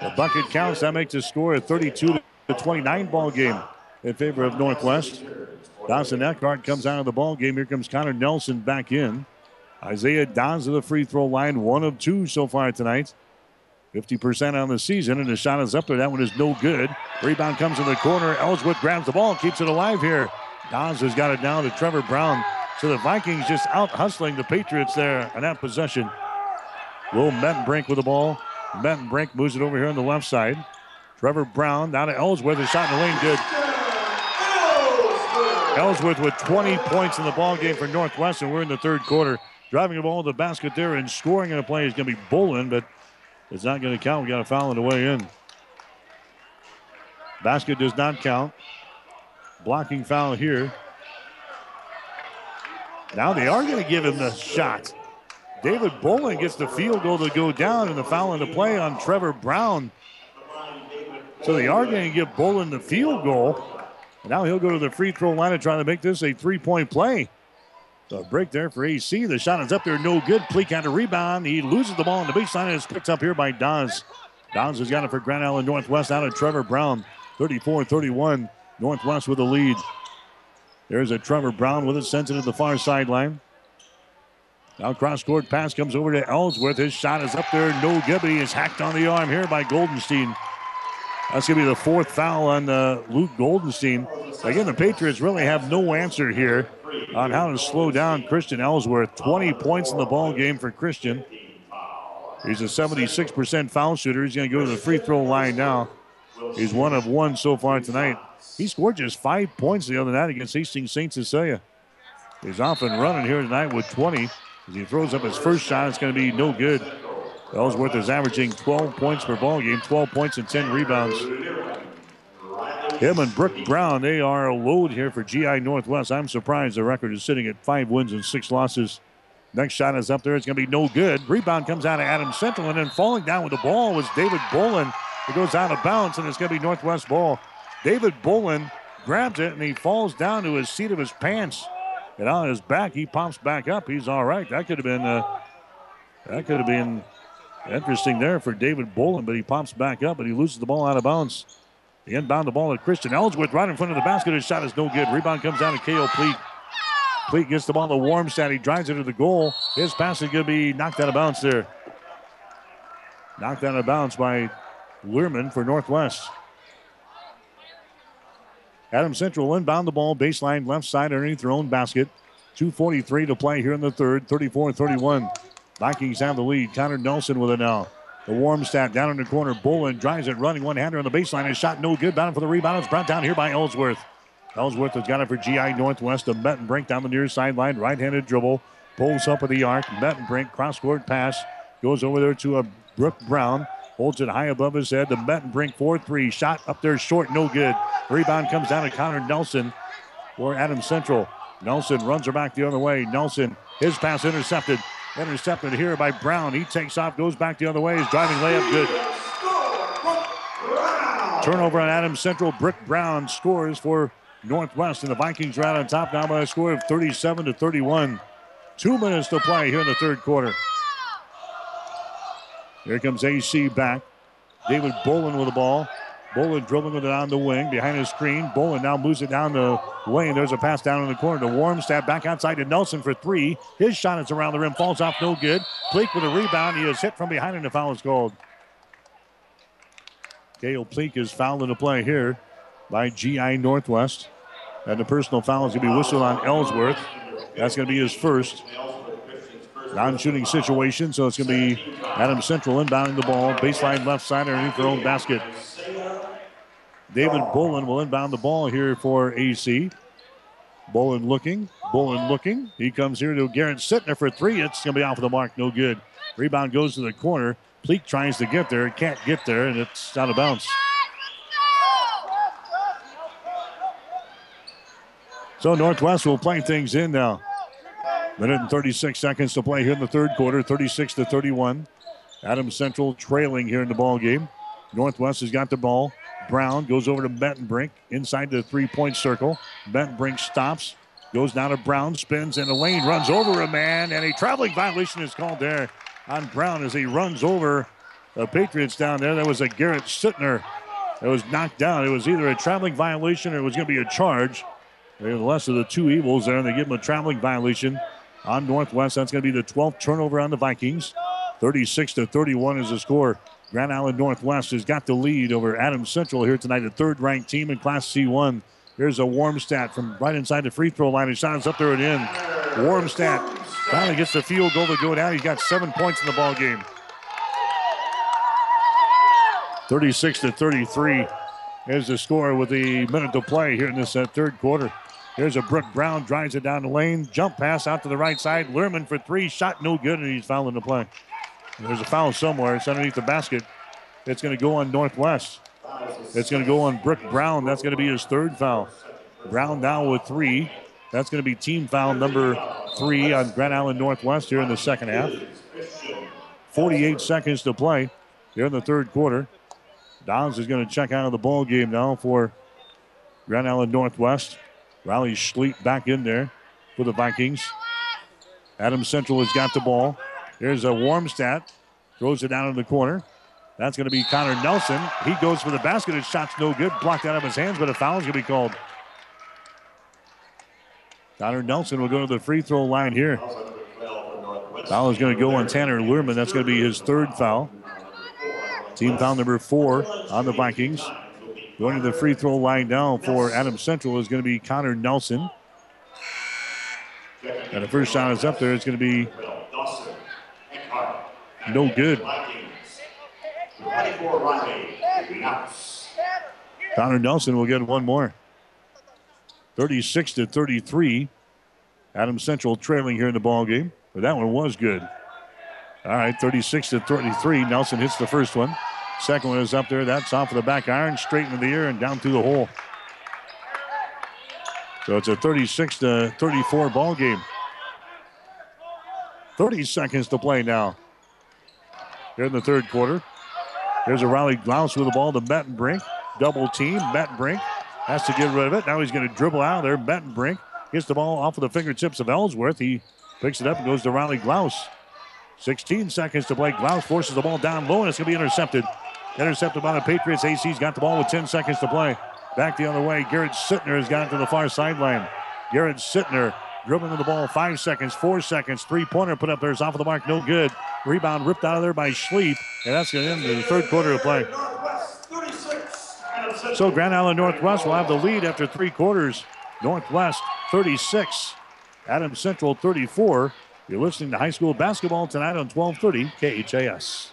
The bucket counts. That makes the score a 32 to 29 ball game in favor of Northwest. Dawson Eckhart comes out of the ball game. Here comes Connor Nelson back in. Isaiah Dawes to the free throw line, one of two so far tonight. 50% on the season, and the shot is up there. That one is no good. Rebound comes in the corner. Ellsworth grabs the ball, keeps it alive here. Dawes has got it down to Trevor Brown. So the Vikings just out hustling the Patriots there on that possession. Will Mettenbrink with the ball. Mettenbrink moves it over here on the left side. Trevor Brown down to Ellsworth. A shot in the lane, good. Ellsworth with 20 points in the ball game for Northwestern. We're in the third quarter. Driving the ball to the basket there and scoring in a play is going to be Bolin, but it's not going to count. We got a foul on the way in. Basket does not count. Blocking foul here. Now they are going to give him the shot. David Bolin gets the field goal to go down and the foul in the play on Trevor Brown. So they are going to give Bolin the field goal. And now he'll go to the free throw line and try to make this a three point play. A break there for AC. The shot is up there, no good. Pleak had a rebound. He loses the ball on the baseline and it's picked up here by Dawes. Dawes has got it for Grand Island Northwest out of Trevor Brown. 34 31. Northwest with the lead. There's a Trevor Brown with it, sends it to the far sideline. Now cross court pass comes over to Ellsworth. His shot is up there, no good, but he is hacked on the arm here by Goldenstein. That's going to be the fourth foul on uh, Luke Goldenstein. Again, the Patriots really have no answer here on how to slow down Christian Ellsworth. 20 points in the ball game for Christian. He's a 76% foul shooter. He's going to go to the free throw line now. He's one of one so far tonight. He scored just five points the other night against Hastings St. Cecilia. He's off and running here tonight with 20. As he throws up his first shot, it's going to be no good. Ellsworth is averaging 12 points per ball game, 12 points and 10 rebounds. Him and Brooke Brown, they are a load here for GI Northwest. I'm surprised the record is sitting at five wins and six losses. Next shot is up there. It's going to be no good. Rebound comes out of Adam Central, and then falling down with the ball was David Bolin. It goes out of bounds, and it's going to be Northwest ball. David Bolin grabs it, and he falls down to his seat of his pants. And on his back, he pops back up. He's all right. That could have been uh, that could have been interesting there for David Bolin, but he pops back up and he loses the ball out of bounds. The inbound the ball to Christian Ellsworth right in front of the basket. His shot is no good. Rebound comes down to K.O. Pleak. Pleak gets the ball to Warmstadt. He drives it to the goal. His pass is going to be knocked out of bounds there. Knocked out of bounds by Learman for Northwest. Adam Central inbound the ball, baseline left side underneath their own basket. 2.43 to play here in the third, 34 31. Vikings have the lead. Connor Nelson with it now. The Warmstadt down in the corner. Bolin drives it, running one hander on the baseline. His shot no good. Bound for the rebound. It's brought down here by Ellsworth. Ellsworth has got it for GI Northwest. A Mettenbrink down the near sideline. Right handed dribble. Pulls up at the arc. Mettenbrink cross court pass. Goes over there to a Brooke Brown. Holds it high above his head. The Mettenbrink 4 3. Shot up there short. No good. Rebound comes down to Connor Nelson for Adam Central. Nelson runs her back the other way. Nelson, his pass intercepted. Intercepted here by Brown. He takes off, goes back the other way. His driving layup good. Turnover on Adam Central. Brick Brown scores for Northwest, and the Vikings are out on top now by a score of 37 to 31. Two minutes to play here in the third quarter. Here comes AC back. David Bolin with the ball. Bolin dribbling it on the wing behind his screen. Bolin now moves it down the lane. There's a pass down in the corner to Warmstadt. Back outside to Nelson for three. His shot is around the rim. Falls off no good. Pleak with a rebound. He is hit from behind and the foul is called. Kale Pleak is fouled in the play here by GI Northwest. And the personal foul is going to be whistled on Ellsworth. That's going to be his first non-shooting situation. So it's going to be Adam Central inbounding the ball. Baseline left side underneath their own basket. David Bolin will inbound the ball here for AC. Bolin looking. Bolin looking. He comes here to Garrett Sittner for three. It's going to be off the mark. No good. Rebound goes to the corner. Pleak tries to get there. Can't get there, and it's out of bounds. So Northwest will play things in now. Minute and 36 seconds to play here in the third quarter, 36 to 31. Adam Central trailing here in the ball game. Northwest has got the ball. Brown goes over to Mettenbrink inside the three-point circle. Mettenbrink stops, Goes down to Brown, spins in the lane, runs over a man, and a traveling violation is called there on Brown as he runs over the Patriots down there. That was a Garrett Sittner that was knocked down. It was either a traveling violation or it was going to be a charge. They're the less of the two evils there, and they give him a traveling violation on Northwest. That's going to be the 12th turnover on the Vikings. 36 to 31 is the score. Grand Island Northwest has got the lead over Adams Central here tonight, a third ranked team in Class C1. Here's a Warmstadt from right inside the free throw line. Shot is up there and in. Warmstadt finally gets the field goal to go down. He's got seven points in the ball game. 36 to 33 is the score with the minute to play here in this uh, third quarter. Here's a Brooke Brown drives it down the lane, jump pass out to the right side. Lehrman for three, shot no good, and he's fouling the play. There's a foul somewhere. It's underneath the basket. It's going to go on Northwest. It's going to go on Brooke Brown. That's going to be his third foul. Brown now with three. That's going to be team foul number three on Grand Island Northwest here in the second half. 48 seconds to play here in the third quarter. Downs is going to check out of the ball game now for Grand Island Northwest. Riley Schleep back in there for the Vikings. Adams Central has got the ball. Here's a Warmstadt. Throws it down in the corner. That's going to be Connor Nelson. He goes for the basket. His shot's no good. Blocked out of his hands, but a foul is going to be called. Connor Nelson will go to the free throw line here. Foul is going to go on Tanner Lehrman. That's going to be his third foul. Team foul number four on the Vikings. Going to the free throw line now for Adam Central is going to be Connor Nelson. And the first shot is up there. It's going to be no good. Connor Nelson will get one more. 36 to 33. Adam Central trailing here in the ball game, but that one was good. All right, 36 to 33. Nelson hits the first one. Second one is up there. That's off of the back iron, straight into the air and down through the hole. So it's a 36 to 34 ball game. 30 seconds to play now. Here in the third quarter. There's a Riley Glaus with the ball to Mettenbrink. Double team. Mettenbrink has to get rid of it. Now he's going to dribble out there. Mettenbrink gets the ball off of the fingertips of Ellsworth. He picks it up and goes to Riley Glaus. 16 seconds to play. Glaus forces the ball down low and it's going to be intercepted. Intercepted by the Patriots. AC's got the ball with 10 seconds to play. Back the other way. Garrett Sittner has gotten to the far sideline. Garrett Sittner dribbling to the ball. Five seconds, four seconds. Three pointer put up there is off of the mark. No good. Rebound ripped out of there by Schleep. And that's going to end the third quarter of play. So Grand Island Northwest will have the lead after three quarters. Northwest 36, Adams Central 34. You're listening to high school basketball tonight on 1230 KHAS.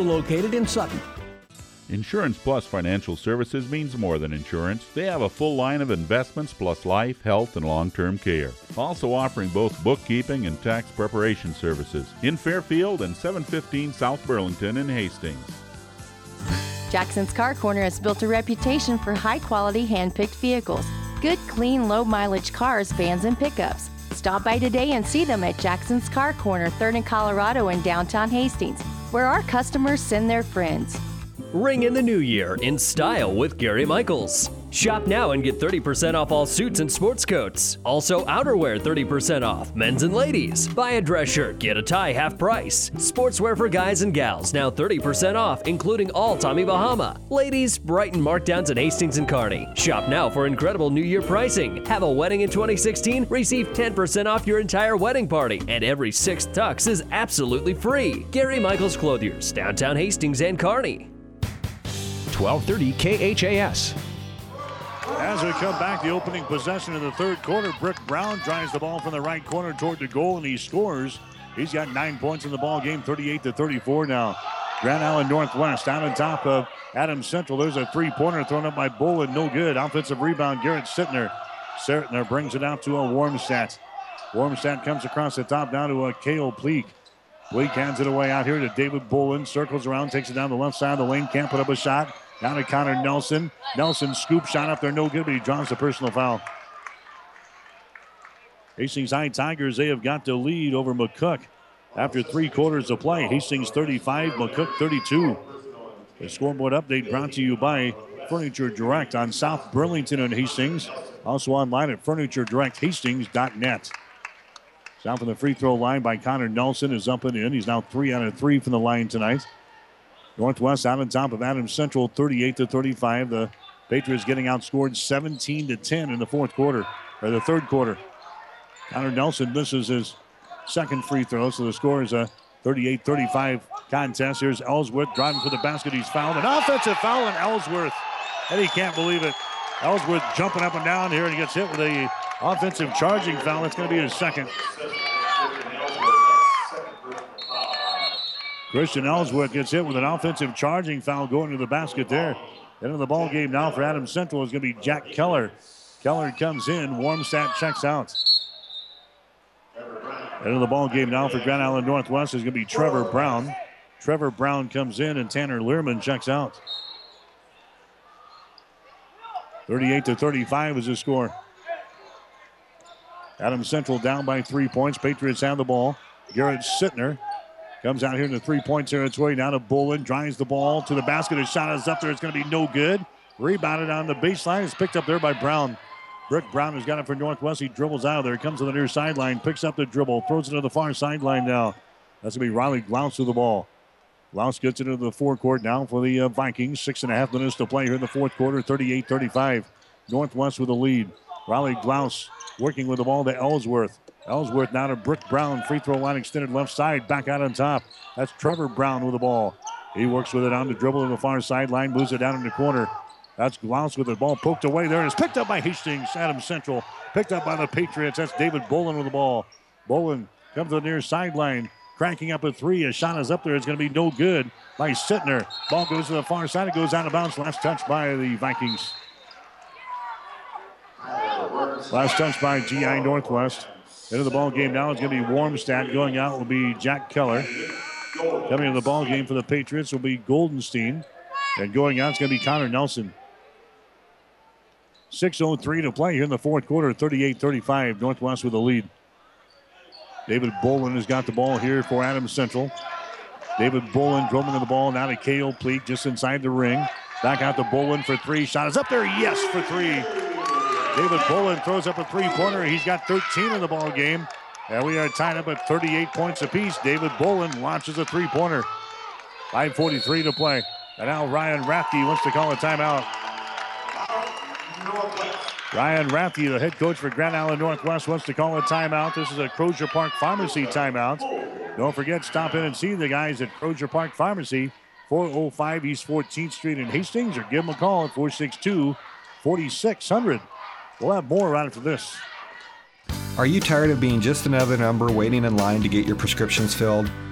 located in Sutton. Insurance Plus Financial Services means more than insurance. They have a full line of investments plus life, health, and long term care. Also offering both bookkeeping and tax preparation services in Fairfield and 715 South Burlington in Hastings. Jackson's Car Corner has built a reputation for high quality hand picked vehicles. Good, clean, low mileage cars, vans, and pickups. Stop by today and see them at Jackson's Car Corner, 3rd and Colorado in downtown Hastings, where our customers send their friends. Ring in the new year in style with Gary Michaels. Shop now and get 30% off all suits and sports coats. Also, outerwear 30% off, men's and ladies. Buy a dress shirt, get a tie half price. Sportswear for guys and gals now 30% off, including all Tommy Bahama. Ladies, Brighton markdowns at Hastings and Kearney. Shop now for incredible new year pricing. Have a wedding in 2016? Receive 10% off your entire wedding party, and every sixth tux is absolutely free. Gary Michaels Clothiers, downtown Hastings and Kearney. 1230 KHAS. As we come back, the opening possession of the third quarter, Brick Brown drives the ball from the right corner toward the goal, and he scores. He's got nine points in the ball game, 38 to 34 now. Grand Island Northwest out on top of Adams Central. There's a three-pointer thrown up by Bolin, no good. Offensive rebound, Garrett Sittner. Sertner brings it out to a Warmstadt. Warmstadt comes across the top down to a Kale Pleak. Pleak hands it away out here to David Bolin, Circles around, takes it down the left side of the lane. Can't put up a shot. Down to Connor Nelson. Nelson scoop shot up there, no good, but he draws the personal foul. Hastings High Tigers, they have got the lead over McCook after three quarters of play. Hastings 35, McCook 32. The scoreboard update brought to you by Furniture Direct on South Burlington and Hastings. Also online at FurnitureDirectHastings.net. Down from the free throw line by Connor Nelson is up and in. He's now three out of three from the line tonight. Northwest out on top of Adams Central, 38 to 35. The Patriots getting outscored 17 to 10 in the fourth quarter or the third quarter. Connor Nelson misses his second free throw, so the score is a 38-35 contest. Here's Ellsworth driving for the basket. He's fouled. An offensive foul on Ellsworth. And he can't believe it. Ellsworth jumping up and down here and he gets hit with a offensive charging foul. That's going to be his second. Christian Ellsworth gets hit with an offensive charging foul going to the basket there. Into the ball game now for Adam Central is going to be Jack Keller. Keller comes in. Warmstadt checks out. Into the ball game now for Grand Island Northwest is going to be Trevor Brown. Trevor Brown comes in and Tanner Learman checks out. 38 to 35 is the score. Adam Central down by three points. Patriots have the ball. Garrett Sittner comes out here in the three-point territory. Now to Bolin. Drives the ball to the basket. His shot is up there. It's going to be no good. Rebounded on the baseline. It's picked up there by Brown. Rick Brown has got it for Northwest. He dribbles out of there. Comes to the near sideline. Picks up the dribble. Throws it to the far sideline now. That's going to be Riley Glaus with the ball. Glaus gets into the forecourt now for the uh, Vikings. Six and a half minutes to play here in the fourth quarter. 38 35. Northwest with the lead. Riley Glaus working with the ball to Ellsworth. Ellsworth now to Brick Brown. Free throw line extended left side. Back out on top. That's Trevor Brown with the ball. He works with it on the dribble in the far sideline. Moves it down in the corner. That's Glaus with the ball poked away there. It's picked up by Hastings. Adams Central. Picked up by the Patriots. That's David Bolin with the ball. Bolin comes to the near sideline. Cranking up a three. A shot is up there. It's going to be no good by Sittner. Ball goes to the far side. It goes out of bounds. Last touch by the Vikings. Last touch by GI Northwest. Into the ball game now is going to be Warmstadt. Going out will be Jack Keller. Coming into the ball game for the Patriots will be Goldenstein. And going out is going to be Connor Nelson. 6.03 to play here in the fourth quarter, 38 35. Northwest with the lead. David Bolin has got the ball here for Adams Central. David Bolin dribbling the ball now to Kale Pleak just inside the ring. Back out to Bolin for three. Shot is up there. Yes, for three. David Bolin throws up a three-pointer. He's got 13 in the ball game. And we are tied up at 38 points apiece. David Bolin launches a three-pointer. 5.43 to play. And now Ryan Rathke wants to call a timeout. Ryan Rathke, the head coach for Grand Island Northwest, wants to call a timeout. This is a Crozier Park Pharmacy timeout. Don't forget, stop in and see the guys at Crozier Park Pharmacy, 405 East 14th Street in Hastings, or give them a call at 462 4600. We'll have more right after this. Are you tired of being just another number waiting in line to get your prescriptions filled?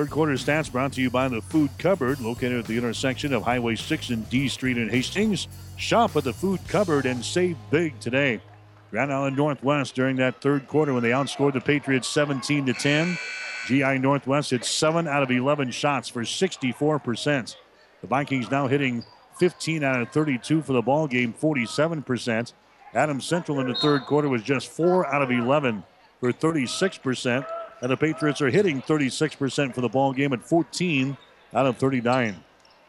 Third quarter stats brought to you by the Food Cupboard, located at the intersection of Highway 6 and D Street in Hastings. Shop at the Food Cupboard and save big today. Grand Island Northwest during that third quarter when they outscored the Patriots 17 to 10. GI Northwest hit 7 out of 11 shots for 64%. The Vikings now hitting 15 out of 32 for the ball game, 47%. Adams Central in the third quarter was just 4 out of 11 for 36%. And the Patriots are hitting 36% for the ball game at 14 out of 39.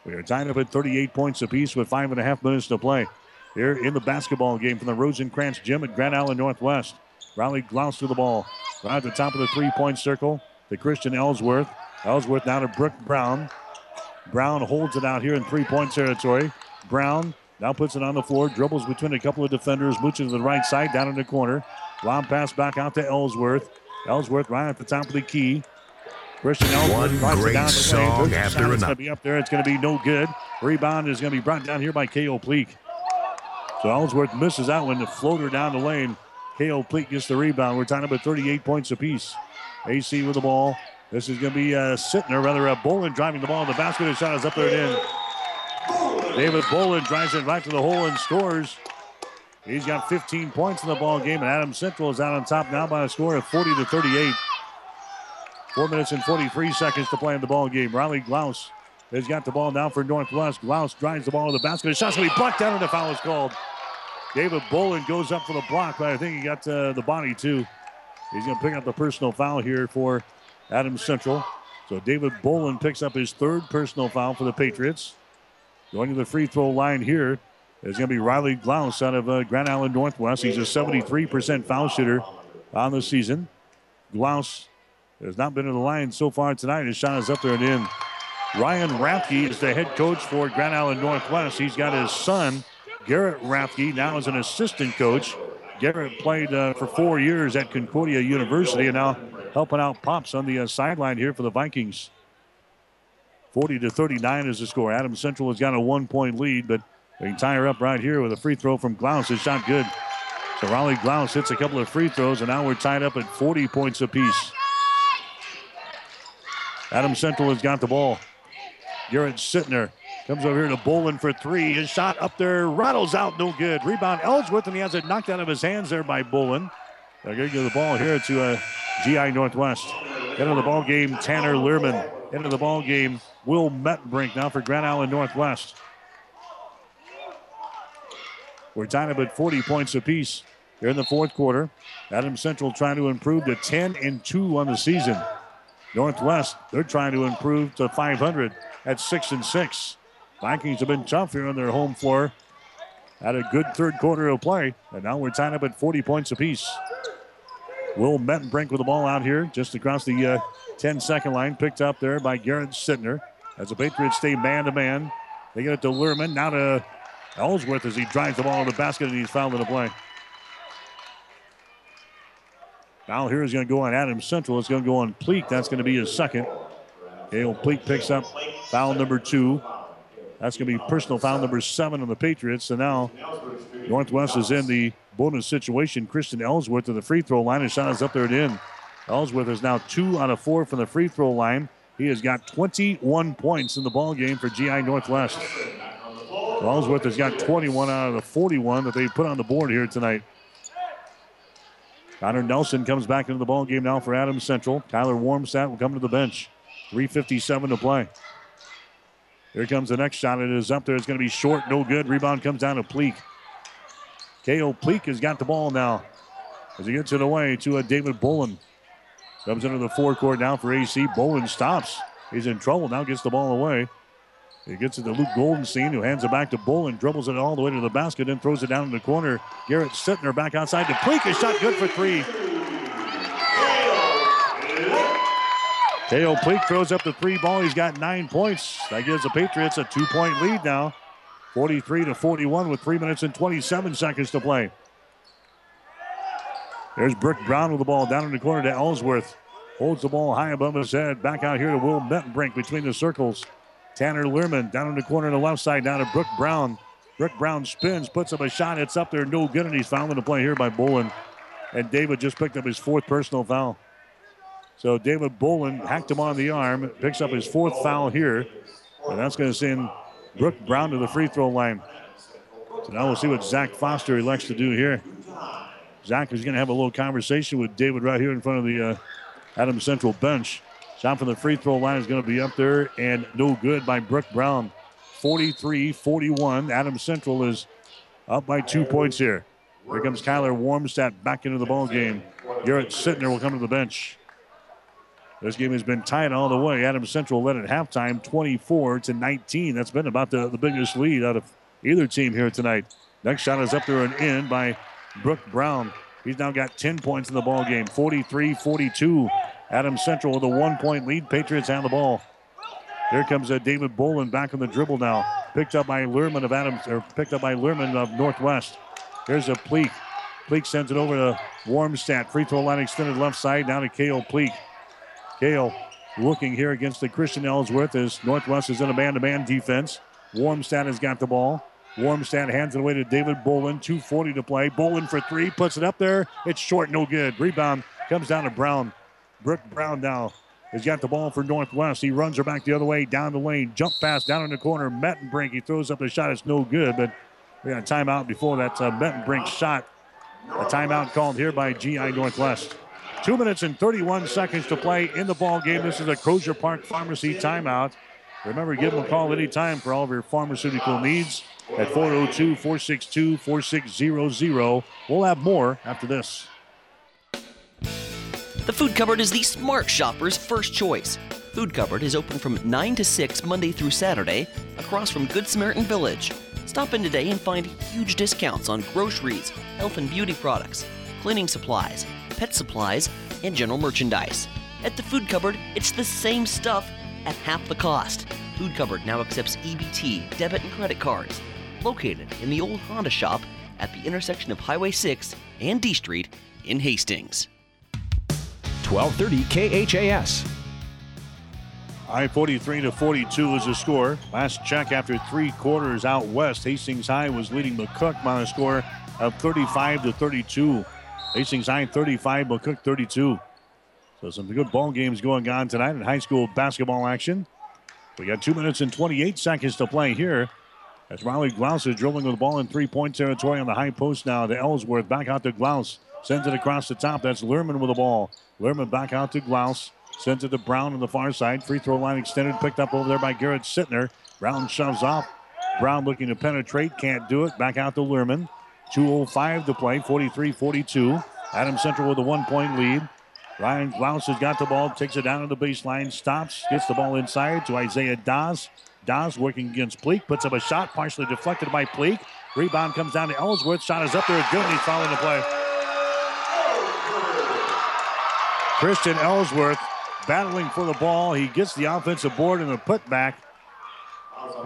We are tied up at 38 points apiece with five and a half minutes to play. Here in the basketball game from the Rosencrantz Gym at Grand Island Northwest. Riley Glaus to the ball. Right at the top of the three-point circle to Christian Ellsworth. Ellsworth now to Brooke Brown. Brown holds it out here in three-point territory. Brown now puts it on the floor, dribbles between a couple of defenders, moves to the right side, down in the corner. Long pass back out to Ellsworth. Ellsworth right at the top of the key. Christian Ellsworth One great down the song lane. after It's going to be up there. It's going to be no good. Rebound is going to be brought down here by K.O. Pleak. So Ellsworth misses that one. The floater down the lane. K.O. Pleak gets the rebound. We're tying up at 38 points apiece. AC with the ball. This is going to be uh, Sittner, rather, uh, Bolin driving the ball. The basket his shot is up there and in. David Bolin drives it right to the hole and scores. He's got 15 points in the ball game, and Adam Central is out on top now by a score of 40 to 38. Four minutes and 43 seconds to play in the ball game. Riley Glaus has got the ball now for Northwest. Glaus drives the ball to the basket. His shot's going to be blocked down, and the foul is called. David Bolin goes up for the block, but I think he got uh, the body too. He's going to pick up the personal foul here for Adams Central. So David Bolin picks up his third personal foul for the Patriots. Going to the free throw line here is going to be Riley Glaus out of uh, Grand Island Northwest. He's a 73% foul shooter on the season. Glaus has not been to the line so far tonight. His shot is up there and in. Ryan Rathke is the head coach for Grand Island Northwest. He's got his son, Garrett Rathke, now as an assistant coach. Garrett played uh, for four years at Concordia University and now helping out Pops on the uh, sideline here for the Vikings. 40 to 39 is the score. Adams Central has got a one point lead, but they can tie her up right here with a free throw from Glaus. His shot good. So Riley Glaus hits a couple of free throws, and now we're tied up at 40 points apiece. Adam Central has got the ball. Garrett Sittner comes over here to Bolin for three. His shot up there rattles out, no good. Rebound Ellsworth, and he has it knocked out of his hands there by Bolin. They're going to give the ball here to uh, GI Northwest. Into the ball game, Tanner Learman. Into the ball game, Will Mettenbrink now for Grand Island Northwest. We're tied up at 40 points apiece here in the fourth quarter. Adams Central trying to improve to 10 and 2 on the season. Northwest, they're trying to improve to 500 at 6 and 6. Vikings have been tough here on their home floor. Had a good third quarter of play, and now we're tied up at 40 points apiece. Will Mettenbrink with the ball out here just across the uh, 10 second line, picked up there by Garrett Sittner. As the Patriots stay man to man, they get it to Learman, now to Ellsworth as he drives the ball in the basket and he's fouled in the play. Foul here is going to go on Adams Central. It's going to go on Pleak. That's going to be his second. Dale Pleak picks up foul number two. That's going to be personal foul number seven on the Patriots. So now Northwest is in the bonus situation. Christian Ellsworth to the free throw line. His shot is up there and in. Ellsworth is now two out of four from the free throw line. He has got 21 points in the ball game for GI Northwest. So has got 21 out of the 41 that they put on the board here tonight. Connor Nelson comes back into the ball game now for Adams Central. Tyler Warmstadt will come to the bench. 3.57 to play. Here comes the next shot. It is up there. It's going to be short, no good. Rebound comes down to Pleak. K.O. Pleak has got the ball now as he gets it away to a David Bolin. Comes into the forecourt now for AC. Bolin stops. He's in trouble. Now gets the ball away. He gets it to Luke Goldenstein, who hands it back to Bolin, dribbles it all the way to the basket, then throws it down in the corner. Garrett Sittner back outside to. His shot good for three. Teo Pleak throws up the three ball. He's got nine points. That gives the Patriots a two point lead now. 43 to 41 with three minutes and 27 seconds to play. There's Brick Brown with the ball down in the corner to Ellsworth. Holds the ball high above his head. Back out here to Will Mettenbrink between the circles. Tanner Learman down in the corner on the left side, down to Brooke Brown. Brooke Brown spins, puts up a shot. It's up there, no good, and he's fouled in the play here by Bolin. And David just picked up his fourth personal foul. So David Bolin hacked him on the arm, picks up his fourth foul here. And that's going to send Brooke Brown to the free throw line. So now we'll see what Zach Foster elects to do here. Zach is going to have a little conversation with David right here in front of the uh, Adams Central bench. Shot from the free throw line is going to be up there and no good by Brooke Brown. 43 41. Adam Central is up by two points here. Here comes Kyler Warmstadt back into the ball game. Garrett Sittner will come to the bench. This game has been tied all the way. Adam Central led at halftime 24 to 19. That's been about the, the biggest lead out of either team here tonight. Next shot is up there and in by Brooke Brown. He's now got 10 points in the ball game. 43 42. Adams Central with a one point lead. Patriots have the ball. Here comes uh, David Bolin back on the dribble now. Picked up by Learman of Adams, or picked up by Learman of Northwest. Here's a Pleak. Pleak sends it over to Warmstadt, free throw line extended left side, down to Kale Pleak. Kale looking here against the Christian Ellsworth as Northwest is in a man to man defense. Warmstadt has got the ball. Warmstadt hands it away to David Bolin. 2.40 to play. Bolin for three, puts it up there. It's short, no good. Rebound comes down to Brown. Brooke Brown now has got the ball for Northwest. He runs her back the other way down the lane. Jump pass down in the corner. Mettenbrink. He throws up the shot. It's no good, but we got a timeout before that uh, Mettenbrink shot. A timeout called here by GI Northwest. Two minutes and 31 seconds to play in the ball game. This is a Crozier Park Pharmacy timeout. Remember, give them a call anytime for all of your pharmaceutical needs at 402 462 4600. We'll have more after this. The Food Cupboard is the smart shopper's first choice. Food Cupboard is open from 9 to 6 Monday through Saturday across from Good Samaritan Village. Stop in today and find huge discounts on groceries, health and beauty products, cleaning supplies, pet supplies, and general merchandise. At the Food Cupboard, it's the same stuff at half the cost. Food Cupboard now accepts EBT, debit, and credit cards. Located in the old Honda shop at the intersection of Highway 6 and D Street in Hastings. 1230 KHAS. I 43 to 42 is the score. Last check after three quarters out west. Hastings High was leading McCook by a score of 35 to 32. Hastings High 35, McCook 32. So some good ball games going on tonight in high school basketball action. We got two minutes and 28 seconds to play here. As Riley Glaus is dribbling with the ball in three-point territory on the high post now to Ellsworth. Back out to Glaus. Sends it across the top. That's Lerman with the ball. Lerman back out to Glaus. Sends it to Brown on the far side. Free throw line extended. Picked up over there by Garrett Sittner. Brown shoves off. Brown looking to penetrate. Can't do it. Back out to Lerman. 2.05 to play. 43 42. Adam Central with a one point lead. Ryan Glaus has got the ball. Takes it down to the baseline. Stops. Gets the ball inside to Isaiah Dawes. Dawes working against Pleak. Puts up a shot. Partially deflected by Pleak. Rebound comes down to Ellsworth. Shot is up there. Good. And he's fouling the play. Christian Ellsworth battling for the ball. He gets the offensive board and a putback.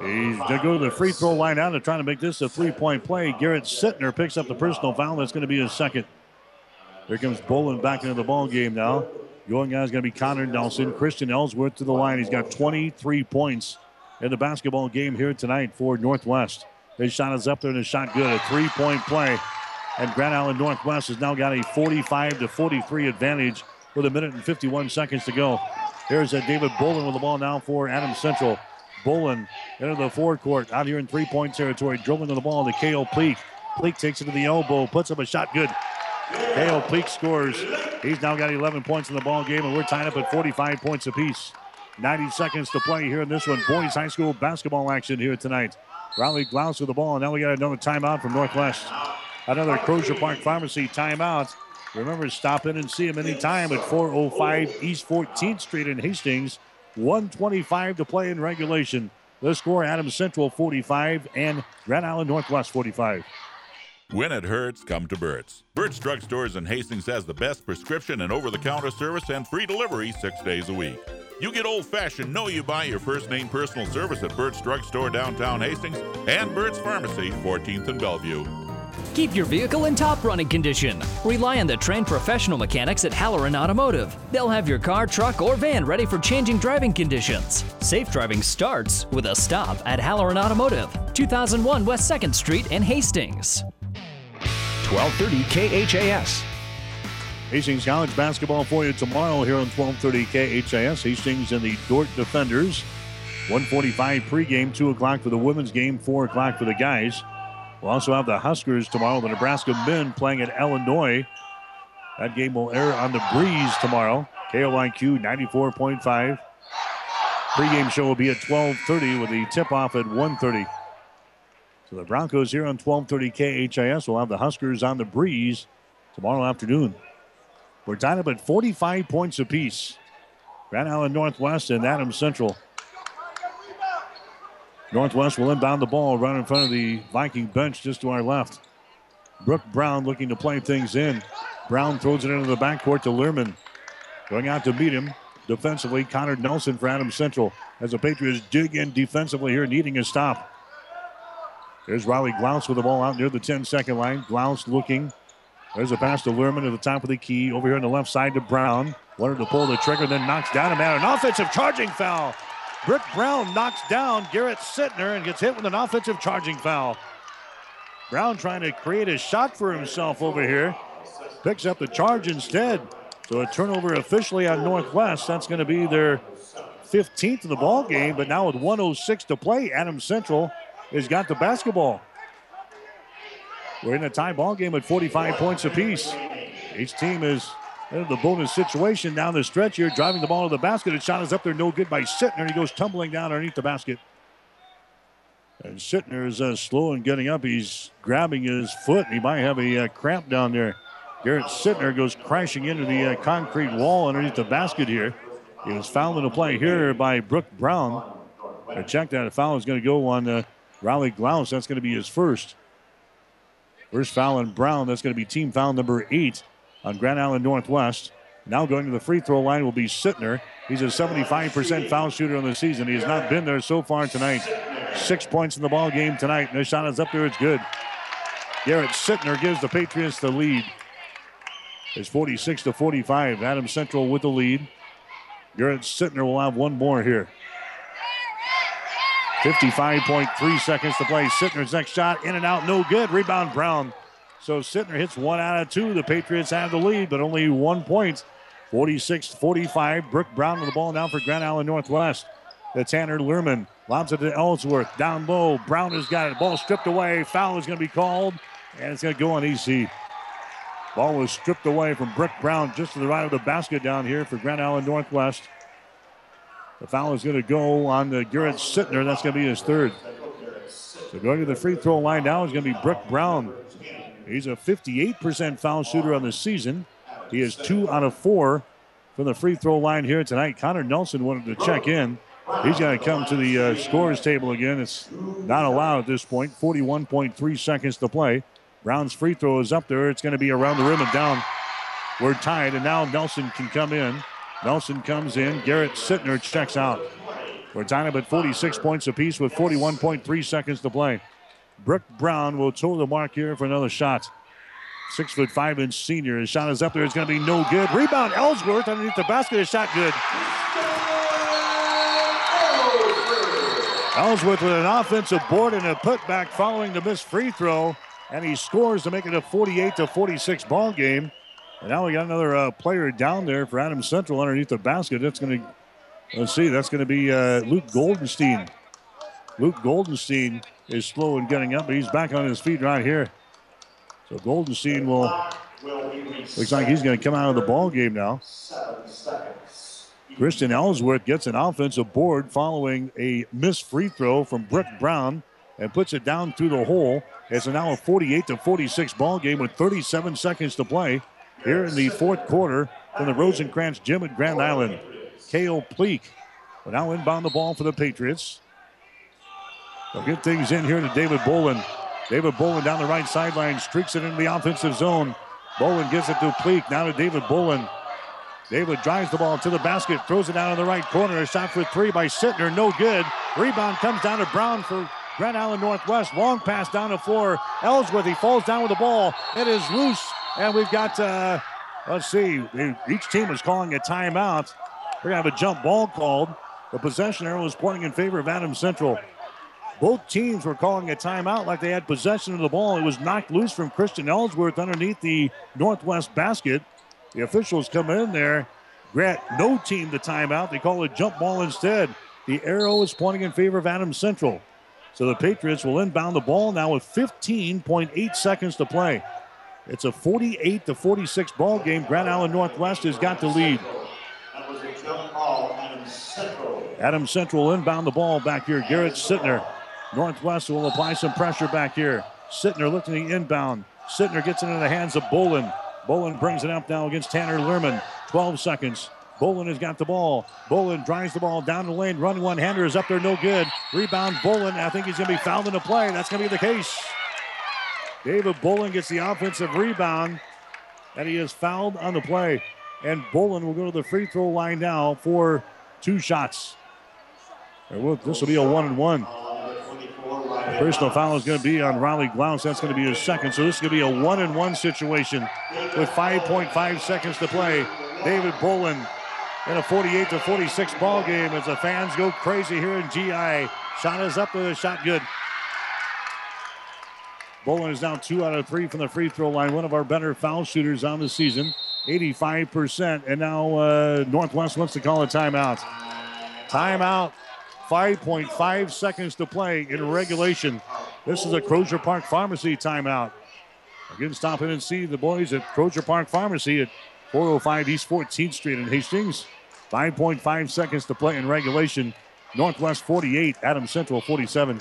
He's going to go to the free throw line out and trying to make this a three point play. Garrett Sittner picks up the personal foul. That's going to be his second. Here comes Bolin back into the ball game now. Going guy is going to be Connor Nelson. Christian Ellsworth to the line. He's got 23 points in the basketball game here tonight for Northwest. His shot is up there and his shot good. A three point play. And Grand Island Northwest has now got a 45 to 43 advantage with a minute and 51 seconds to go. Here's a David Bolin with the ball now for Adam Central. Bolin into the forecourt out here in three point territory, dribbling the ball to Kale Pleak. Pleak takes it to the elbow, puts up a shot good. Kale Pleak scores. He's now got 11 points in the ball game, and we're tied up at 45 points apiece. 90 seconds to play here in this one. Boys High School basketball action here tonight. Riley Glaus with the ball, and now we got another timeout from Northwest. Another Crozier Park Pharmacy timeout. Remember, stop in and see him anytime at 405 East 14th Street in Hastings. 125 to play in regulation. The score Adams Central 45 and Grand Island Northwest 45. When it hurts, come to Burt's. Burt's Drug Stores in Hastings has the best prescription and over the counter service and free delivery six days a week. You get old fashioned, know you buy your first name personal service at Burt's Drug Store downtown Hastings and Burt's Pharmacy, 14th and Bellevue. Keep your vehicle in top running condition. Rely on the trained professional mechanics at Halloran Automotive. They'll have your car, truck, or van ready for changing driving conditions. Safe driving starts with a stop at Halloran Automotive, 2001 West 2nd Street in Hastings. 1230 KHAS. Hastings College basketball for you tomorrow here on 1230 KHAS. Hastings and the Dordt Defenders. 145 pregame, 2 o'clock for the women's game, 4 o'clock for the guys. We'll also have the Huskers tomorrow, the Nebraska men playing at Illinois. That game will air on the breeze tomorrow. KOIQ 94.5. Pregame show will be at 12:30 with the tip-off at 1:30. So the Broncos here on 12:30 KHAS will have the Huskers on the breeze tomorrow afternoon. We're tied up at 45 points apiece. Grand Island Northwest and Adams Central. Northwest will inbound the ball right in front of the Viking bench just to our left. Brooke Brown looking to play things in. Brown throws it into the backcourt to Learman. Going out to meet him defensively, Connor Nelson for Adams Central. As the Patriots dig in defensively here, needing a stop. There's Riley Glaus with the ball out near the 10 second line. Glaus looking There's a pass to Lerman at the top of the key. Over here on the left side to Brown. Wanted to pull the trigger, then knocks down a man. An offensive charging foul. Brick Brown knocks down Garrett Sittner and gets hit with an offensive charging foul. Brown trying to create a shot for himself over here. Picks up the charge instead. So a turnover officially on Northwest. That's going to be their 15th of the ball game. But now with 106 to play, Adams Central has got the basketball. We're in a tie ball game at 45 points apiece. Each team is the bonus situation down the stretch here, driving the ball to the basket. A shot is up there, no good by Sittner. He goes tumbling down underneath the basket. And Sittner is uh, slow in getting up. He's grabbing his foot. and He might have a uh, cramp down there. Garrett Sittner goes crashing into the uh, concrete wall underneath the basket here. He was fouled in the play here by Brooke Brown. I checked that. A foul is going to go on uh, Riley Glaus. That's going to be his first. First foul on Brown. That's going to be team foul number eight on Grand Island Northwest. Now going to the free throw line will be Sittner. He's a 75% foul shooter on the season. He has not been there so far tonight. Six points in the ball game tonight. No shot is up there. It's good. Garrett Sittner gives the Patriots the lead. It's 46 to 45. Adam Central with the lead. Garrett Sittner will have one more here. 55.3 seconds to play. Sittner's next shot in and out, no good. Rebound Brown. So Sittner hits one out of two. The Patriots have the lead, but only one point. 46 45. Brooke Brown with the ball now for Grand Island Northwest. The Tanner Lerman lobs it to Ellsworth. Down low. Brown has got it. Ball stripped away. Foul is going to be called, and it's going to go on EC. Ball was stripped away from Brooke Brown just to the right of the basket down here for Grand Island Northwest. The foul is going to go on the Garrett Sittner. That's going to be his third. So going to the free throw line now is going to be Brooke Brown. He's a 58% foul shooter on the season. He is two out of four from the free throw line here tonight. Connor Nelson wanted to check in. He's going to come to the uh, scores table again. It's not allowed at this point. 41.3 seconds to play. Brown's free throw is up there. It's going to be around the rim and down. We're tied, and now Nelson can come in. Nelson comes in. Garrett Sittner checks out. We're tied up at 46 points apiece with 41.3 seconds to play. Brooke Brown will toe the mark here for another shot. Six foot five inch senior. His shot is up there. It's going to be no good. Rebound Ellsworth underneath the basket. His shot good. Ellsworth with an offensive board and a putback following the missed free throw. And he scores to make it a 48 to 46 ball game. And now we got another uh, player down there for Adams Central underneath the basket. That's going to, let's see, that's going to be uh, Luke Goldenstein. Luke Goldenstein is slow in getting up, but he's back on his feet right here. So Goldenstein will, looks like he's going to come out of the ball game now. Christian Ellsworth gets an offensive board following a missed free throw from Brooke Brown and puts it down through the hole. It's now a 48 to 46 ball game with 37 seconds to play here in the fourth quarter from the Rosencrantz Gym at Grand Island. Kale Pleak will now inbound the ball for the Patriots. They'll get things in here to David Bolin. David Bolin down the right sideline, streaks it into the offensive zone. Bolin gives it to Pleak. Now to David Bolin. David drives the ball to the basket, throws it out in the right corner. A shot for three by Sittner, no good. Rebound comes down to Brown for Grand Island Northwest. Long pass down the floor. Ellsworth, he falls down with the ball. It is loose, and we've got, uh, let's see, each team is calling a timeout. We're going to have a jump ball called. The possession arrow is pointing in favor of Adams Central. Both teams were calling a timeout like they had possession of the ball. It was knocked loose from Christian Ellsworth underneath the Northwest basket. The officials come in there, grant no team the timeout. They call a jump ball instead. The arrow is pointing in favor of Adams Central. So the Patriots will inbound the ball now with 15.8 seconds to play. It's a 48 to 46 ball game. Grand Island Northwest has got the lead. Adams Central will inbound the ball back here. Garrett Sittner. Northwest will apply some pressure back here. Sittner looking inbound. Sittner gets it into the hands of Bolin. Bolin brings it up now against Tanner Lerman. 12 seconds. Bolin has got the ball. Bolin drives the ball down the lane. Run one hander is up there, no good. Rebound Bolin. I think he's going to be fouled in the play. That's going to be the case. David Bolin gets the offensive rebound, and he is fouled on the play. And Bolin will go to the free throw line now for two shots. This will be a one and one. Personal foul is going to be on Riley Glaus. That's going to be his second. So this is going to be a one and one situation with 5.5 seconds to play. David Bolin in a 48 to 46 ball game as the fans go crazy here in GI. Shot is up with a shot good. Bolin is now two out of three from the free throw line. One of our better foul shooters on the season, 85%. And now uh, Northwest wants to call a timeout. Timeout 5.5 seconds to play in regulation. This is a Crozier Park Pharmacy timeout. Again, stop in and see the boys at Crozier Park Pharmacy at 405 East 14th Street in Hastings. 5.5 seconds to play in regulation. Northwest 48, Adams Central 47.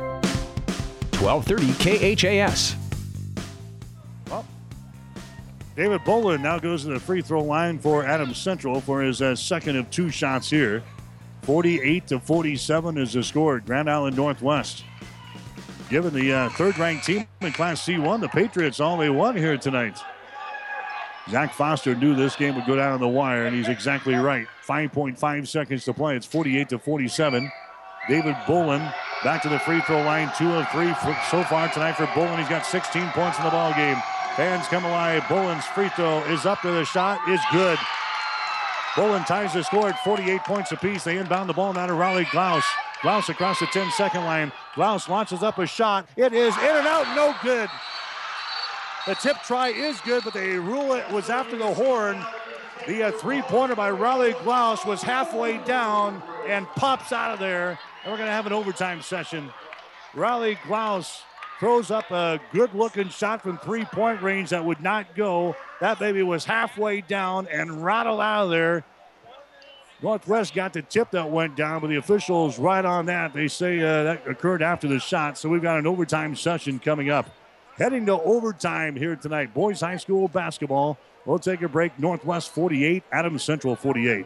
1230 KHAS. Well, David Bolin now goes to the free throw line for Adams Central for his uh, second of two shots here. 48 to 47 is the score Grand Island Northwest. Given the uh, third ranked team in Class C1, the Patriots all they won here tonight. Zach Foster knew this game would go down on the wire, and he's exactly right. 5.5 seconds to play. It's 48 to 47. David Bolin back to the free throw line, two of three so far tonight for Bolin. He's got 16 points in the ball game. Fans come alive. Bolin's free throw is up to the shot, is good. Bolin ties the score at 48 points apiece. They inbound the ball now to Riley Glaus. Glaus across the 10 second line. Glaus launches up a shot. It is in and out, no good. The tip try is good, but they rule it was after the horn. The uh, three pointer by Riley Glaus was halfway down and pops out of there. And we're going to have an overtime session. Riley Glaus throws up a good looking shot from three point range that would not go. That baby was halfway down and rattled out of there. Northwest got the tip that went down, but the officials right on that. They say uh, that occurred after the shot. So we've got an overtime session coming up. Heading to overtime here tonight. Boys High School basketball. We'll take a break. Northwest 48, Adams Central 48.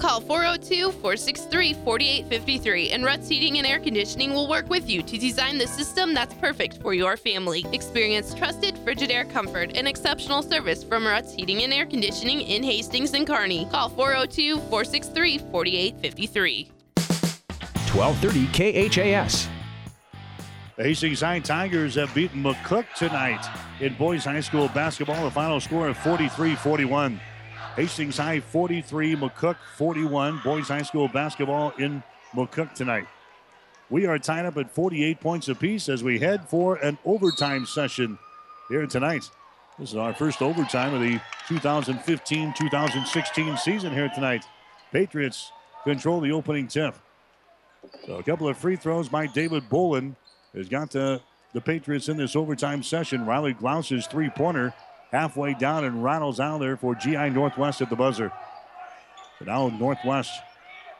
Call 402 463 4853 and Ruts Heating and Air Conditioning will work with you to design the system that's perfect for your family. Experience trusted Frigidaire comfort and exceptional service from Ruts Heating and Air Conditioning in Hastings and Kearney. Call 402 463 4853. 1230 KHAS. The Hastings High Tigers have beaten McCook tonight in boys high school basketball. The final score of 43 41. Hastings High 43, McCook 41. Boys high school basketball in McCook tonight. We are tied up at 48 points apiece as we head for an overtime session here tonight. This is our first overtime of the 2015 2016 season here tonight. Patriots control the opening tip. So a couple of free throws by David Bolin has got the, the Patriots in this overtime session. Riley Glaus's three pointer halfway down and rattles out there for GI Northwest at the buzzer. But now Northwest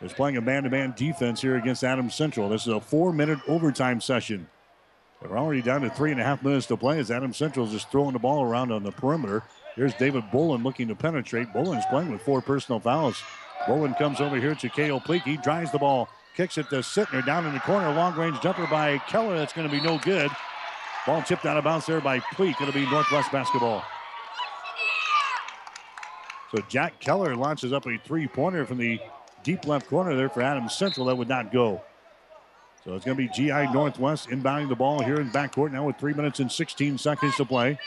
is playing a man to man defense here against Adams Central. This is a four minute overtime session. They're already down to three and a half minutes to play as Adams Central is just throwing the ball around on the perimeter. Here's David Bolin looking to penetrate. Bolin's playing with four personal fouls. Bolin comes over here to Kale Pleak. He drives the ball, kicks it to Sittner down in the corner. Long range jumper by Keller. That's going to be no good. Ball chipped out of bounds there by Pleak. It'll be Northwest basketball. So Jack Keller launches up a three pointer from the deep left corner there for Adams Central. That would not go. So it's going to be GI Northwest inbounding the ball here in backcourt now with three minutes and 16 seconds to play.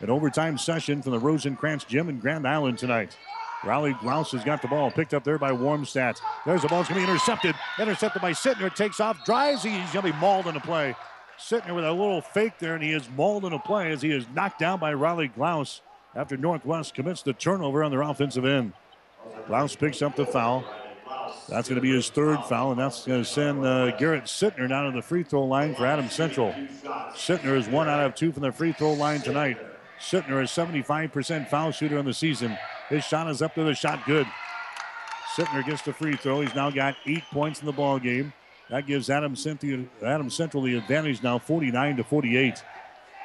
An overtime session from the Rosencrantz Gym in Grand Island tonight. Riley Glaus has got the ball picked up there by Warmstadt. There's the ball. It's going to be intercepted. Intercepted by Sittner. Takes off, drives. He's going to be mauled in the play. Sittner with a little fake there, and he is mauled in a play as he is knocked down by Riley Glaus after Northwest commits the turnover on their offensive end. Glaus picks up the foul. That's going to be his third foul, and that's going to send uh, Garrett Sittner down to the free throw line for Adam Central. Sittner is one out of two from the free throw line tonight. Sittner is 75% foul shooter on the season. His shot is up to the shot good. Sittner gets the free throw. He's now got eight points in the ball game. That gives Adam, Cynthia, Adam Central the advantage now 49 to 48.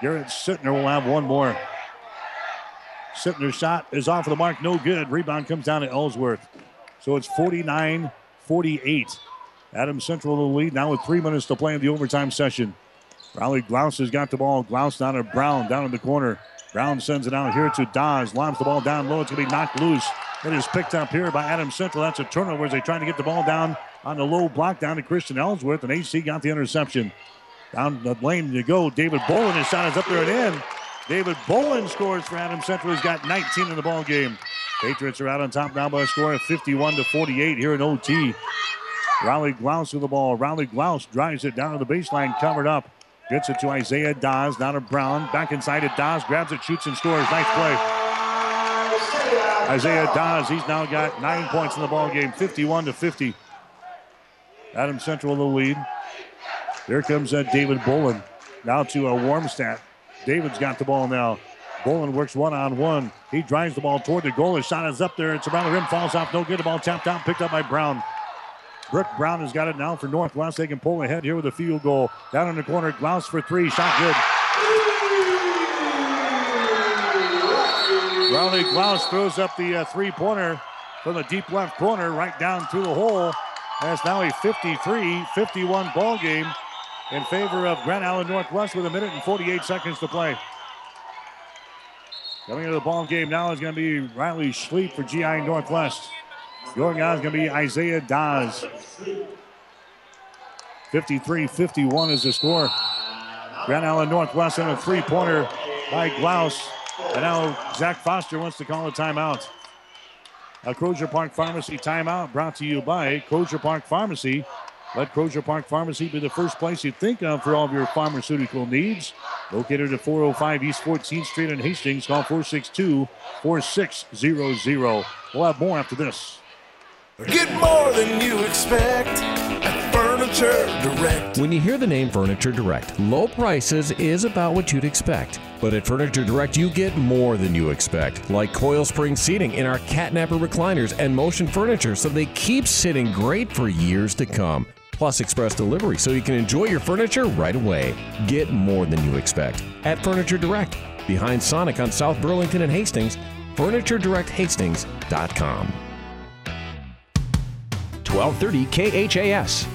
Garrett Sittner will have one more. Sittner's shot is off of the mark, no good. Rebound comes down to Ellsworth. So it's 49 48. Adam Central the lead now with three minutes to play in the overtime session. Riley Glaus has got the ball. Glaus down to Brown down in the corner. Brown sends it out here to Dawes. Lobs the ball down low. It's going to be knocked loose. It is picked up here by Adam Central. That's a turnover as they're trying to get the ball down on the low block down to Christian Ellsworth. And AC got the interception. Down the lane to go. David Bolin. His shot is up there and in. David Bolin scores for Adam Central. He's got 19 in the ball game. Patriots are out on top now by a score of 51 to 48 here in OT. Riley Glaus with the ball. Riley Glaus drives it down to the baseline, covered up. Gets it to Isaiah Dawes, down to Brown. Back inside it, Dawes grabs it, shoots, and scores. Nice play. Isaiah Dawes, he's now got nine points in the ball game, 51 to 50. Adam Central the lead. There comes uh, David Bolin. Now to a uh, Warmstadt. David's got the ball now. Bolin works one on one. He drives the ball toward the goal. His shot is up there. It's around the rim, falls off. No good. The ball tapped out, picked up by Brown. Brooke Brown has got it now for Northwest. They can pull ahead here with a field goal. Down in the corner, Glaus for three. Shot good. Riley Glaus throws up the uh, three pointer from the deep left corner right down through the hole. It's now a 53 51 ball game in favor of Grand Island Northwest with a minute and 48 seconds to play. Coming into the ball game now is going to be Riley Schleep for GI Northwest. Going on is going to be Isaiah Dawes. 53 51 is the score. Grand Island Northwest on a three pointer by Glaus. And now Zach Foster wants to call a timeout. A Crozier Park Pharmacy timeout brought to you by Crozier Park Pharmacy. Let Crozier Park Pharmacy be the first place you think of for all of your pharmaceutical needs. Located at 405 East 14th Street in Hastings, call 462 4600. We'll have more after this. Get more than you expect at Furniture Direct. When you hear the name Furniture Direct, low prices is about what you'd expect. But at Furniture Direct, you get more than you expect, like coil spring seating in our catnapper recliners and motion furniture so they keep sitting great for years to come. Plus express delivery so you can enjoy your furniture right away. Get more than you expect at Furniture Direct, behind Sonic on South Burlington and Hastings, FurnitureDirectHastings.com. 1230 KHAS.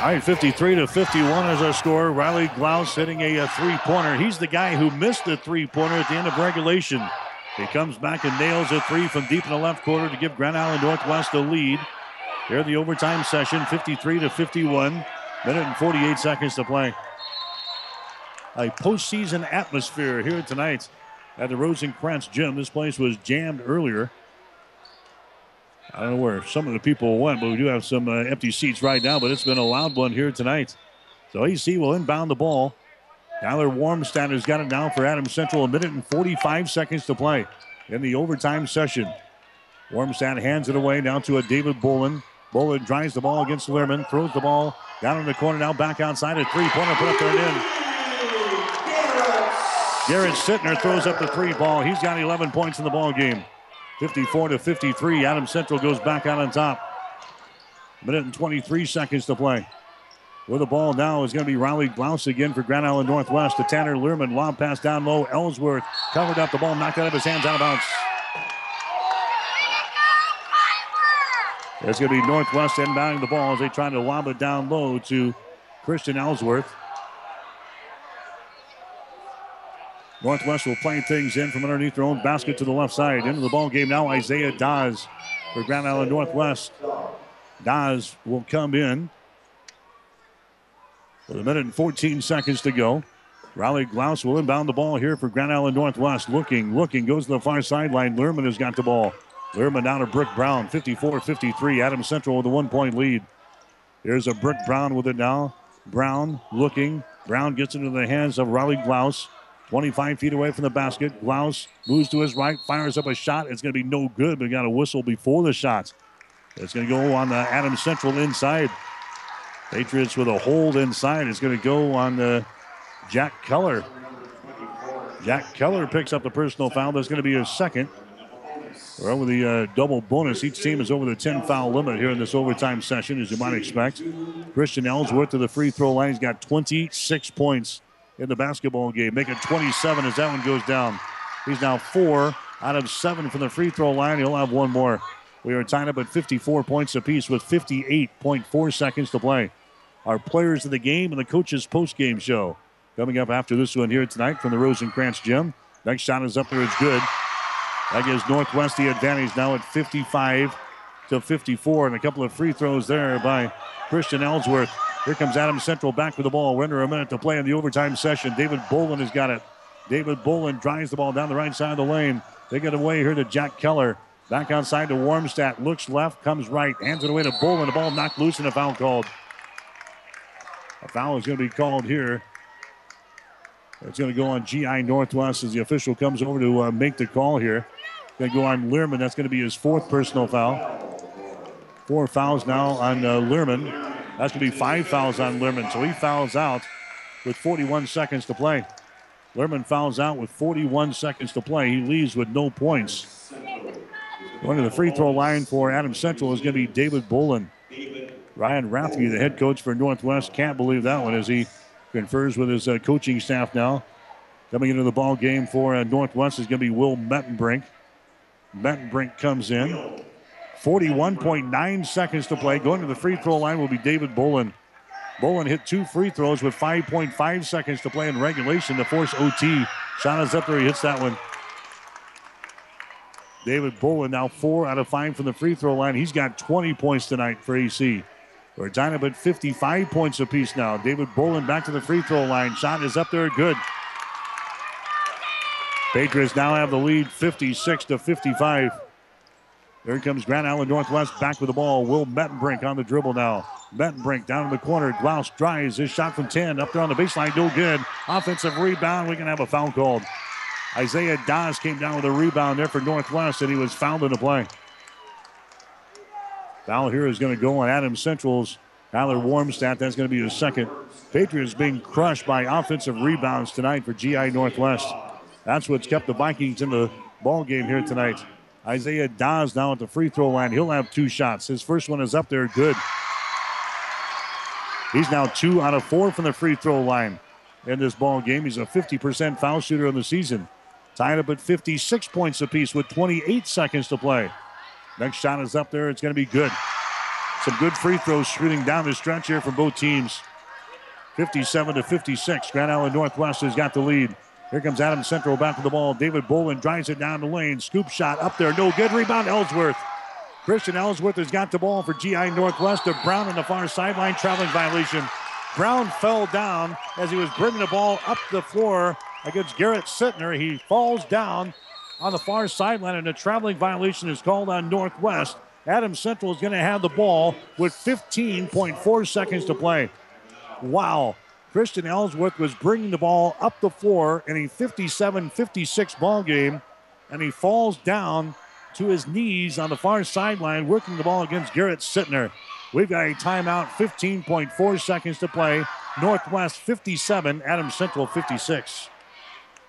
All right, 53 to 51 is our score. Riley Glaus hitting a, a three pointer. He's the guy who missed the three pointer at the end of regulation. He comes back and nails a three from deep in the left corner to give Grand Island Northwest a lead. Here the overtime session, 53 to 51. Minute and 48 seconds to play. A postseason atmosphere here tonight at the Rosencrantz Gym. This place was jammed earlier. I don't know where some of the people went, but we do have some uh, empty seats right now. But it's been a loud one here tonight. So AC will inbound the ball. Tyler Warmstadt has got it now for Adams Central. A minute and 45 seconds to play in the overtime session. Warmstadt hands it away now to a David Bolin. Bolin drives the ball against Lehrman, throws the ball down in the corner, now back outside. A three pointer put up there and in. Garrett Sittner throws up the three ball. He's got 11 points in the ball game. 54 to 53. Adams Central goes back out on top. A Minute and 23 seconds to play. With the ball now is going to be Riley Glaus again for Grand Island Northwest. To Tanner Lehrman. Lob pass down low. Ellsworth covered up the ball, knocked out of his hands out of bounds. It's going to be Northwest inbounding the ball as they try to lob it down low to Christian Ellsworth. Northwest will play things in from underneath their own basket to the left side. Into the ball game now, Isaiah Dawes for Grand Island Northwest. Dawes will come in with a minute and 14 seconds to go. Riley Glaus will inbound the ball here for Grand Island Northwest. Looking, looking, goes to the far sideline. Lehrman has got the ball. Lehrman down to Brick Brown, 54 53. Adam Central with a one point lead. Here's a Brick Brown with it now. Brown looking. Brown gets into the hands of Riley Glaus. 25 feet away from the basket. Glaus moves to his right, fires up a shot. It's going to be no good, but got a whistle before the shot. It's going to go on the Adam Central inside. Patriots with a hold inside. It's going to go on the Jack Keller. Jack Keller picks up the personal foul. There's going to be a second. We're over the uh, double bonus. Each team is over the 10 foul limit here in this overtime session, as you might expect. Christian Ellsworth to the free throw line. He's got 26 points in the basketball game, making 27 as that one goes down. He's now four out of seven from the free throw line. He'll have one more. We are tied up at 54 points apiece with 58.4 seconds to play. Our players of the game and the coaches post game show coming up after this one here tonight from the Rosencrantz Gym. Next shot is up there. It's good. That gives Northwest the advantage now at 55 to 54, and a couple of free throws there by Christian Ellsworth. Here comes Adam Central back with the ball. We're under a minute to play in the overtime session. David Bolin has got it. David Bolin drives the ball down the right side of the lane. They get away here to Jack Keller. Back outside to Warmstadt. Looks left, comes right, hands it away to Bolin. The ball knocked loose and a foul called. A foul is going to be called here. It's going to go on GI Northwest as the official comes over to uh, make the call here. Going to go on Lehrman. That's going to be his fourth personal foul. Four fouls now on uh, Lehrman. That's going to be five fouls on Lehrman. So he fouls out with 41 seconds to play. Lehrman fouls out with 41 seconds to play. He leaves with no points. Going to the free throw line for Adam Central is going to be David Bolin. Ryan Rathke, the head coach for Northwest, can't believe that one as he confers with his uh, coaching staff now. Coming into the ball game for uh, Northwest is going to be Will Mettenbrink. Mettenbrink comes in. 41.9 seconds to play. Going to the free throw line will be David Bolin. Bolin hit two free throws with 5.5 seconds to play in regulation to force OT. Shot is. He hits that one. David Bolin now four out of five from the free throw line. He's got 20 points tonight for AC. Tying up at 55 points apiece now. David Bolin back to the free throw line. Shot is up there. Good. Patriots now have the lead 56 to 55. There comes Grand Island Northwest back with the ball. Will Mettenbrink on the dribble now. Mettenbrink down in the corner. Glaus drives his shot from 10 up there on the baseline. No good. Offensive rebound. We can have a foul called. Isaiah Dawes came down with a rebound there for Northwest, and he was fouled in the play. Foul here is going to go on Adam Central's Tyler Warmstadt. That's going to be his second. Patriots being crushed by offensive rebounds tonight for GI Northwest. That's what's kept the Vikings in the ball game here tonight. Isaiah Dawes now at the free throw line. He'll have two shots. His first one is up there, good. He's now two out of four from the free throw line in this ball game. He's a 50% foul shooter in the season. Tied up at 56 points apiece with 28 seconds to play. Next shot is up there. It's going to be good. Some good free throws shooting down the stretch here from both teams. 57 to 56. Grand Island Northwest has got the lead. Here comes Adam Central back to the ball. David Bolin drives it down the lane. Scoop shot up there. No good. Rebound Ellsworth. Christian Ellsworth has got the ball for GI Northwest to Brown on the far sideline. Traveling violation. Brown fell down as he was bringing the ball up the floor against Garrett Sittner. He falls down on the far sideline, and a traveling violation is called on Northwest. Adam Central is going to have the ball with 15.4 seconds to play. Wow. Christian Ellsworth was bringing the ball up the floor in a 57 56 ball game, and he falls down to his knees on the far sideline, working the ball against Garrett Sittner. We've got a timeout, 15.4 seconds to play. Northwest 57, Adam Central 56.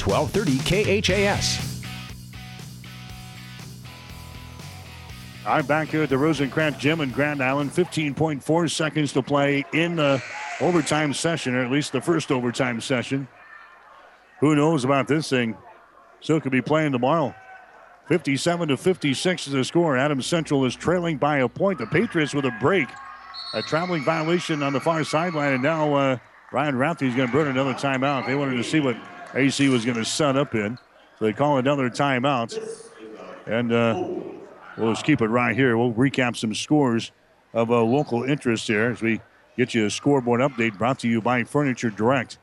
1230 KHAS. I'm back here at the Rosencrantz Gym in Grand Island. 15.4 seconds to play in the overtime session, or at least the first overtime session. Who knows about this thing? Still could be playing tomorrow. 57 to 56 is the score. Adams Central is trailing by a point. The Patriots with a break. A traveling violation on the far sideline, and now uh, Ryan Rathke is going to burn another timeout. They wanted to see what AC was going to set up in, so they call another timeout. And uh, we'll just keep it right here. We'll recap some scores of uh, local interest here as we get you a scoreboard update brought to you by Furniture Direct.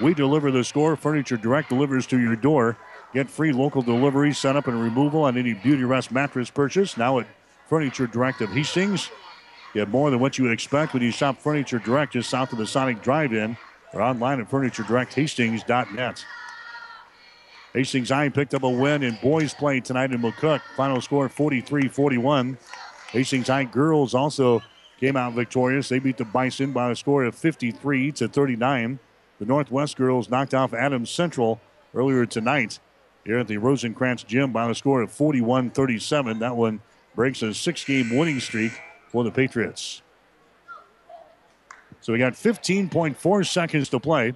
We deliver the score. Furniture Direct delivers to your door. Get free local delivery, setup, and removal on any Beauty Rest mattress purchase. Now at Furniture Direct of Hastings. Get more than what you would expect when you shop Furniture Direct just south of the Sonic Drive-In or online at FurnitureDirectHastings.net. Hastings High picked up a win in boys play tonight in McCook. Final score 43-41. Hastings High girls also came out victorious. They beat the Bison by a score of 53 to 39. The Northwest girls knocked off Adams Central earlier tonight here at the Rosencrantz Gym by a score of 41 37. That one breaks a six game winning streak for the Patriots. So we got 15.4 seconds to play.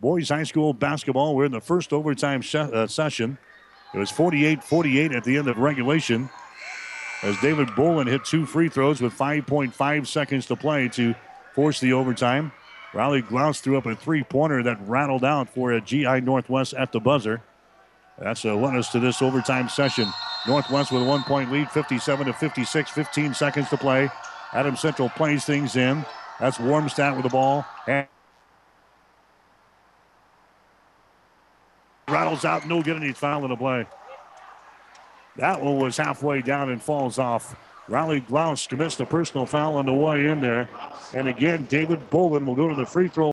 Boys High School basketball, we're in the first overtime se- uh, session. It was 48 48 at the end of regulation as David Bolin hit two free throws with 5.5 seconds to play to force the overtime. Riley Glaus threw up a three pointer that rattled out for a GI Northwest at the buzzer. That's a us to this overtime session. Northwest with a one point lead, 57 to 56, 15 seconds to play. Adam Central plays things in. That's Warmstadt with the ball. And rattles out, no good, and he's fouling the play. That one was halfway down and falls off. Riley Glaus commits the personal foul on the way in there. And again, David Bolin will go to the free throw.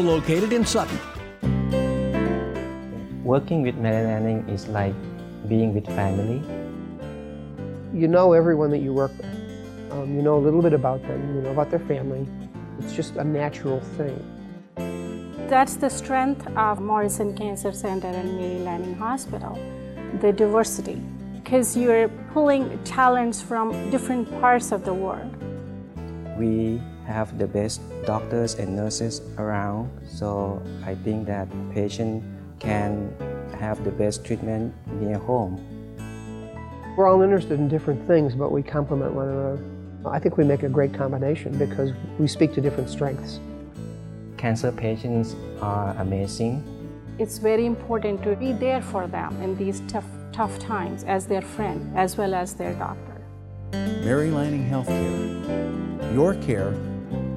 located in Sutton. Working with Mary Lanning is like being with family. You know everyone that you work with. Um, you know a little bit about them, you know about their family. It's just a natural thing. That's the strength of Morrison Cancer Center and Mary Lanning Hospital, the diversity, because you're pulling talents from different parts of the world. We have the best doctors and nurses around, so I think that patient can have the best treatment near home. We're all interested in different things, but we complement one another. I think we make a great combination because we speak to different strengths. Cancer patients are amazing. It's very important to be there for them in these tough, tough times as their friend as well as their doctor. Mary Lanning Healthcare. Your care,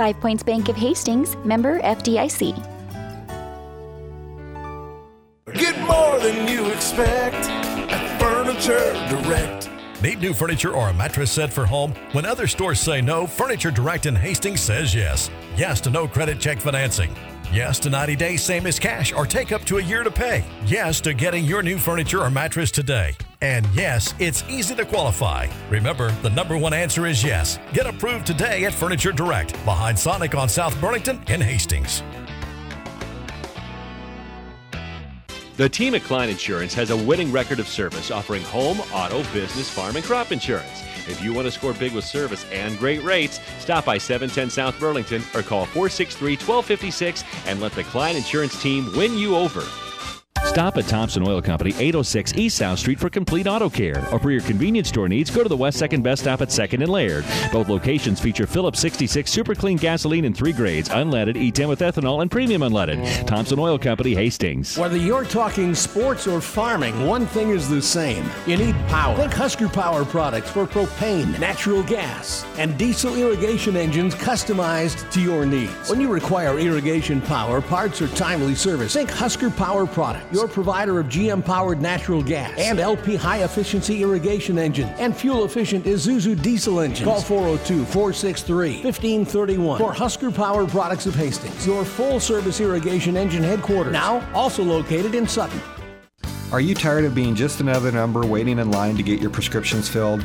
Five Points Bank of Hastings, member FDIC. Get more than you expect at Furniture Direct. Need new furniture or a mattress set for home? When other stores say no, Furniture Direct in Hastings says yes. Yes to no credit check financing. Yes to 90 days, same as cash, or take up to a year to pay. Yes to getting your new furniture or mattress today. And yes, it's easy to qualify. Remember, the number one answer is yes. Get approved today at Furniture Direct, behind Sonic on South Burlington in Hastings. The team at Klein Insurance has a winning record of service offering home, auto, business, farm, and crop insurance. If you want to score big with service and great rates, stop by 710 South Burlington or call 463 1256 and let the Klein Insurance team win you over. Stop at Thompson Oil Company, 806 East South Street for complete auto care. Or for your convenience store needs, go to the West Second Best Stop at 2nd and Laird. Both locations feature Phillips 66 super clean gasoline in three grades unleaded, E10 with ethanol, and premium unleaded. Thompson Oil Company, Hastings. Whether you're talking sports or farming, one thing is the same. You need power. Think Husker Power products for propane, natural gas, and diesel irrigation engines customized to your needs. When you require irrigation power, parts, or timely service, think Husker Power products your provider of GM powered natural gas and LP high efficiency irrigation engines and fuel efficient Isuzu diesel engines. Call 402 463 1531 for Husker Power Products of Hastings, your full service irrigation engine headquarters. Now also located in Sutton. Are you tired of being just another number waiting in line to get your prescriptions filled?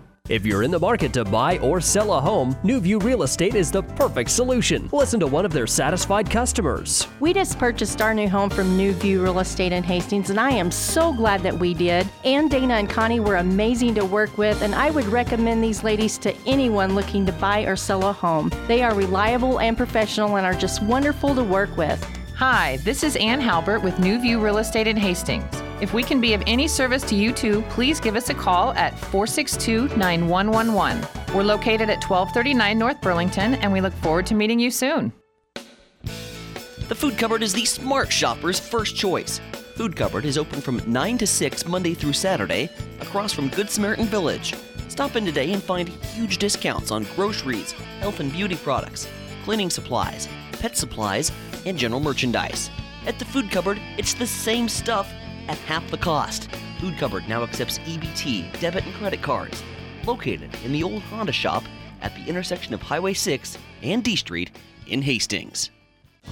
If you're in the market to buy or sell a home, Newview Real Estate is the perfect solution. Listen to one of their satisfied customers. We just purchased our new home from Newview Real Estate in Hastings, and I am so glad that we did. And Dana and Connie were amazing to work with, and I would recommend these ladies to anyone looking to buy or sell a home. They are reliable and professional and are just wonderful to work with. Hi, this is Ann Halbert with Newview Real Estate in Hastings. If we can be of any service to you too, please give us a call at 462 9111. We're located at 1239 North Burlington, and we look forward to meeting you soon. The Food Cupboard is the smart shopper's first choice. Food Cupboard is open from 9 to 6 Monday through Saturday across from Good Samaritan Village. Stop in today and find huge discounts on groceries, health and beauty products, cleaning supplies, pet supplies, and general merchandise. At the Food Cupboard, it's the same stuff at half the cost. Food Cupboard now accepts EBT, debit, and credit cards. Located in the old Honda shop at the intersection of Highway 6 and D Street in Hastings.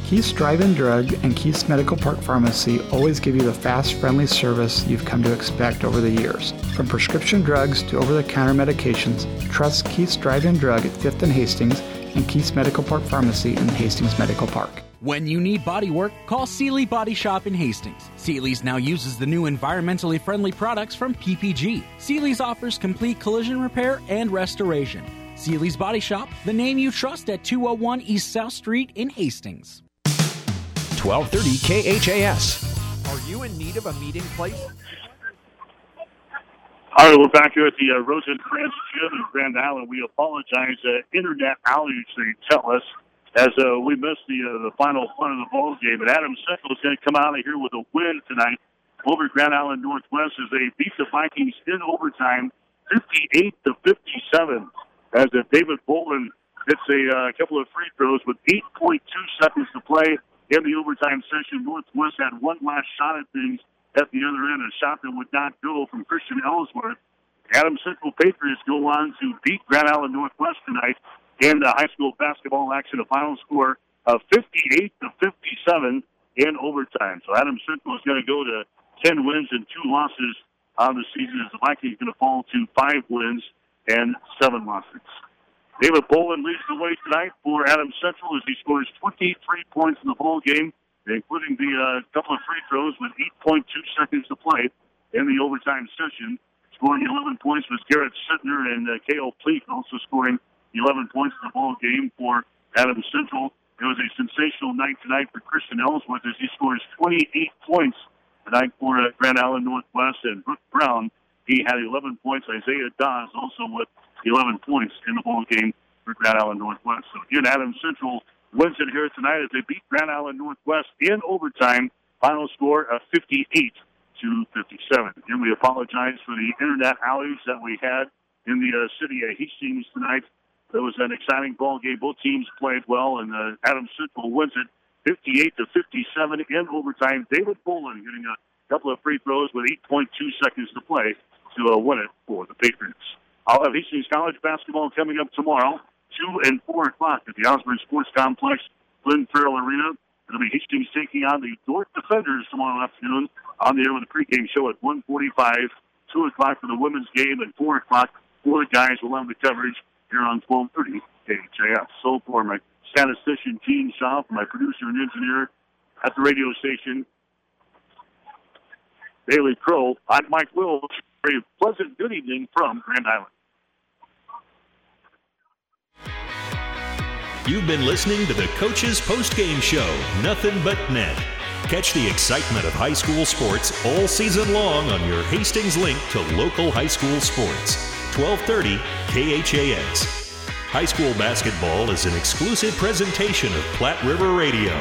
Keith's Drive-In Drug and Keith's Medical Park Pharmacy always give you the fast, friendly service you've come to expect over the years. From prescription drugs to over-the-counter medications, trust Keith's Drive-In Drug at 5th and Hastings and Keith's Medical Park Pharmacy in Hastings Medical Park. When you need body work, call Seely Body Shop in Hastings. Seely's now uses the new environmentally friendly products from PPG. Seely's offers complete collision repair and restoration. Seely's Body Shop, the name you trust at 201 East South Street in Hastings. 1230 KHAS. Are you in need of a meeting place? All right, we're back here at the uh, Rosencrantz Gym in Grand Island. We apologize. Uh, internet outage, they tell us, as uh, we missed the uh, the final fun of the ball game. And Adam Central is going to come out of here with a win tonight over Grand Island Northwest as they beat the Vikings in overtime, 58 to 57. As if David Bolin hits a uh, couple of free throws with 8.2 seconds to play in the overtime session. Northwest had one last shot at things at the other end, a shot that would not go from Christian Ellsworth. Adam Central Patriots go on to beat Grand Island Northwest tonight in the high school basketball action. A final score of 58 to 57 in overtime. So Adam Central is going to go to 10 wins and two losses on the season as the Vikings going to fall to five wins and seven losses. David Bolin leads the way tonight for Adam Central as he scores 23 points in the ball game including the uh, couple of free throws with 8.2 seconds to play in the overtime session. Scoring 11 points was Garrett Sittner and uh, Kale Pleak also scoring 11 points in the ball game for Adams Central. It was a sensational night tonight for Christian Ellsworth as he scores 28 points tonight for uh, Grand Island Northwest and Brooke Brown. He had 11 points. Isaiah Dawes also with 11 points in the ball game for Grand Island Northwest. So again, Adams Central wins it here tonight as they beat Grand Island Northwest in overtime. Final score of 58 to 57. And we apologize for the internet outage that we had in the uh, city of Hastings tonight. It was an exciting ball game. Both teams played well, and uh, Adams Central wins it 58 to 57 in overtime. David Bolin getting a couple of free throws with 8.2 seconds to play to uh, win it for the Patriots. I'll have Hastings College basketball coming up tomorrow 2 and 4 o'clock at the Osborne Sports Complex, Lynn Farrell Arena. It'll be Hastings taking on the Dordt Defenders tomorrow afternoon on the air with a pregame show at 145, 2 o'clock for the women's game, and 4 o'clock for the guys. We'll have the coverage here on 1230 KHAS. So for my statistician, Gene Shaw, my producer and engineer at the radio station, Bailey Crow, I'm Mike Wills. Very pleasant good evening from Grand Island. You've been listening to the Coach's Post Game Show, Nothing But Net. Catch the excitement of high school sports all season long on your Hastings link to local high school sports. 1230 KHAS. High school basketball is an exclusive presentation of Platte River Radio.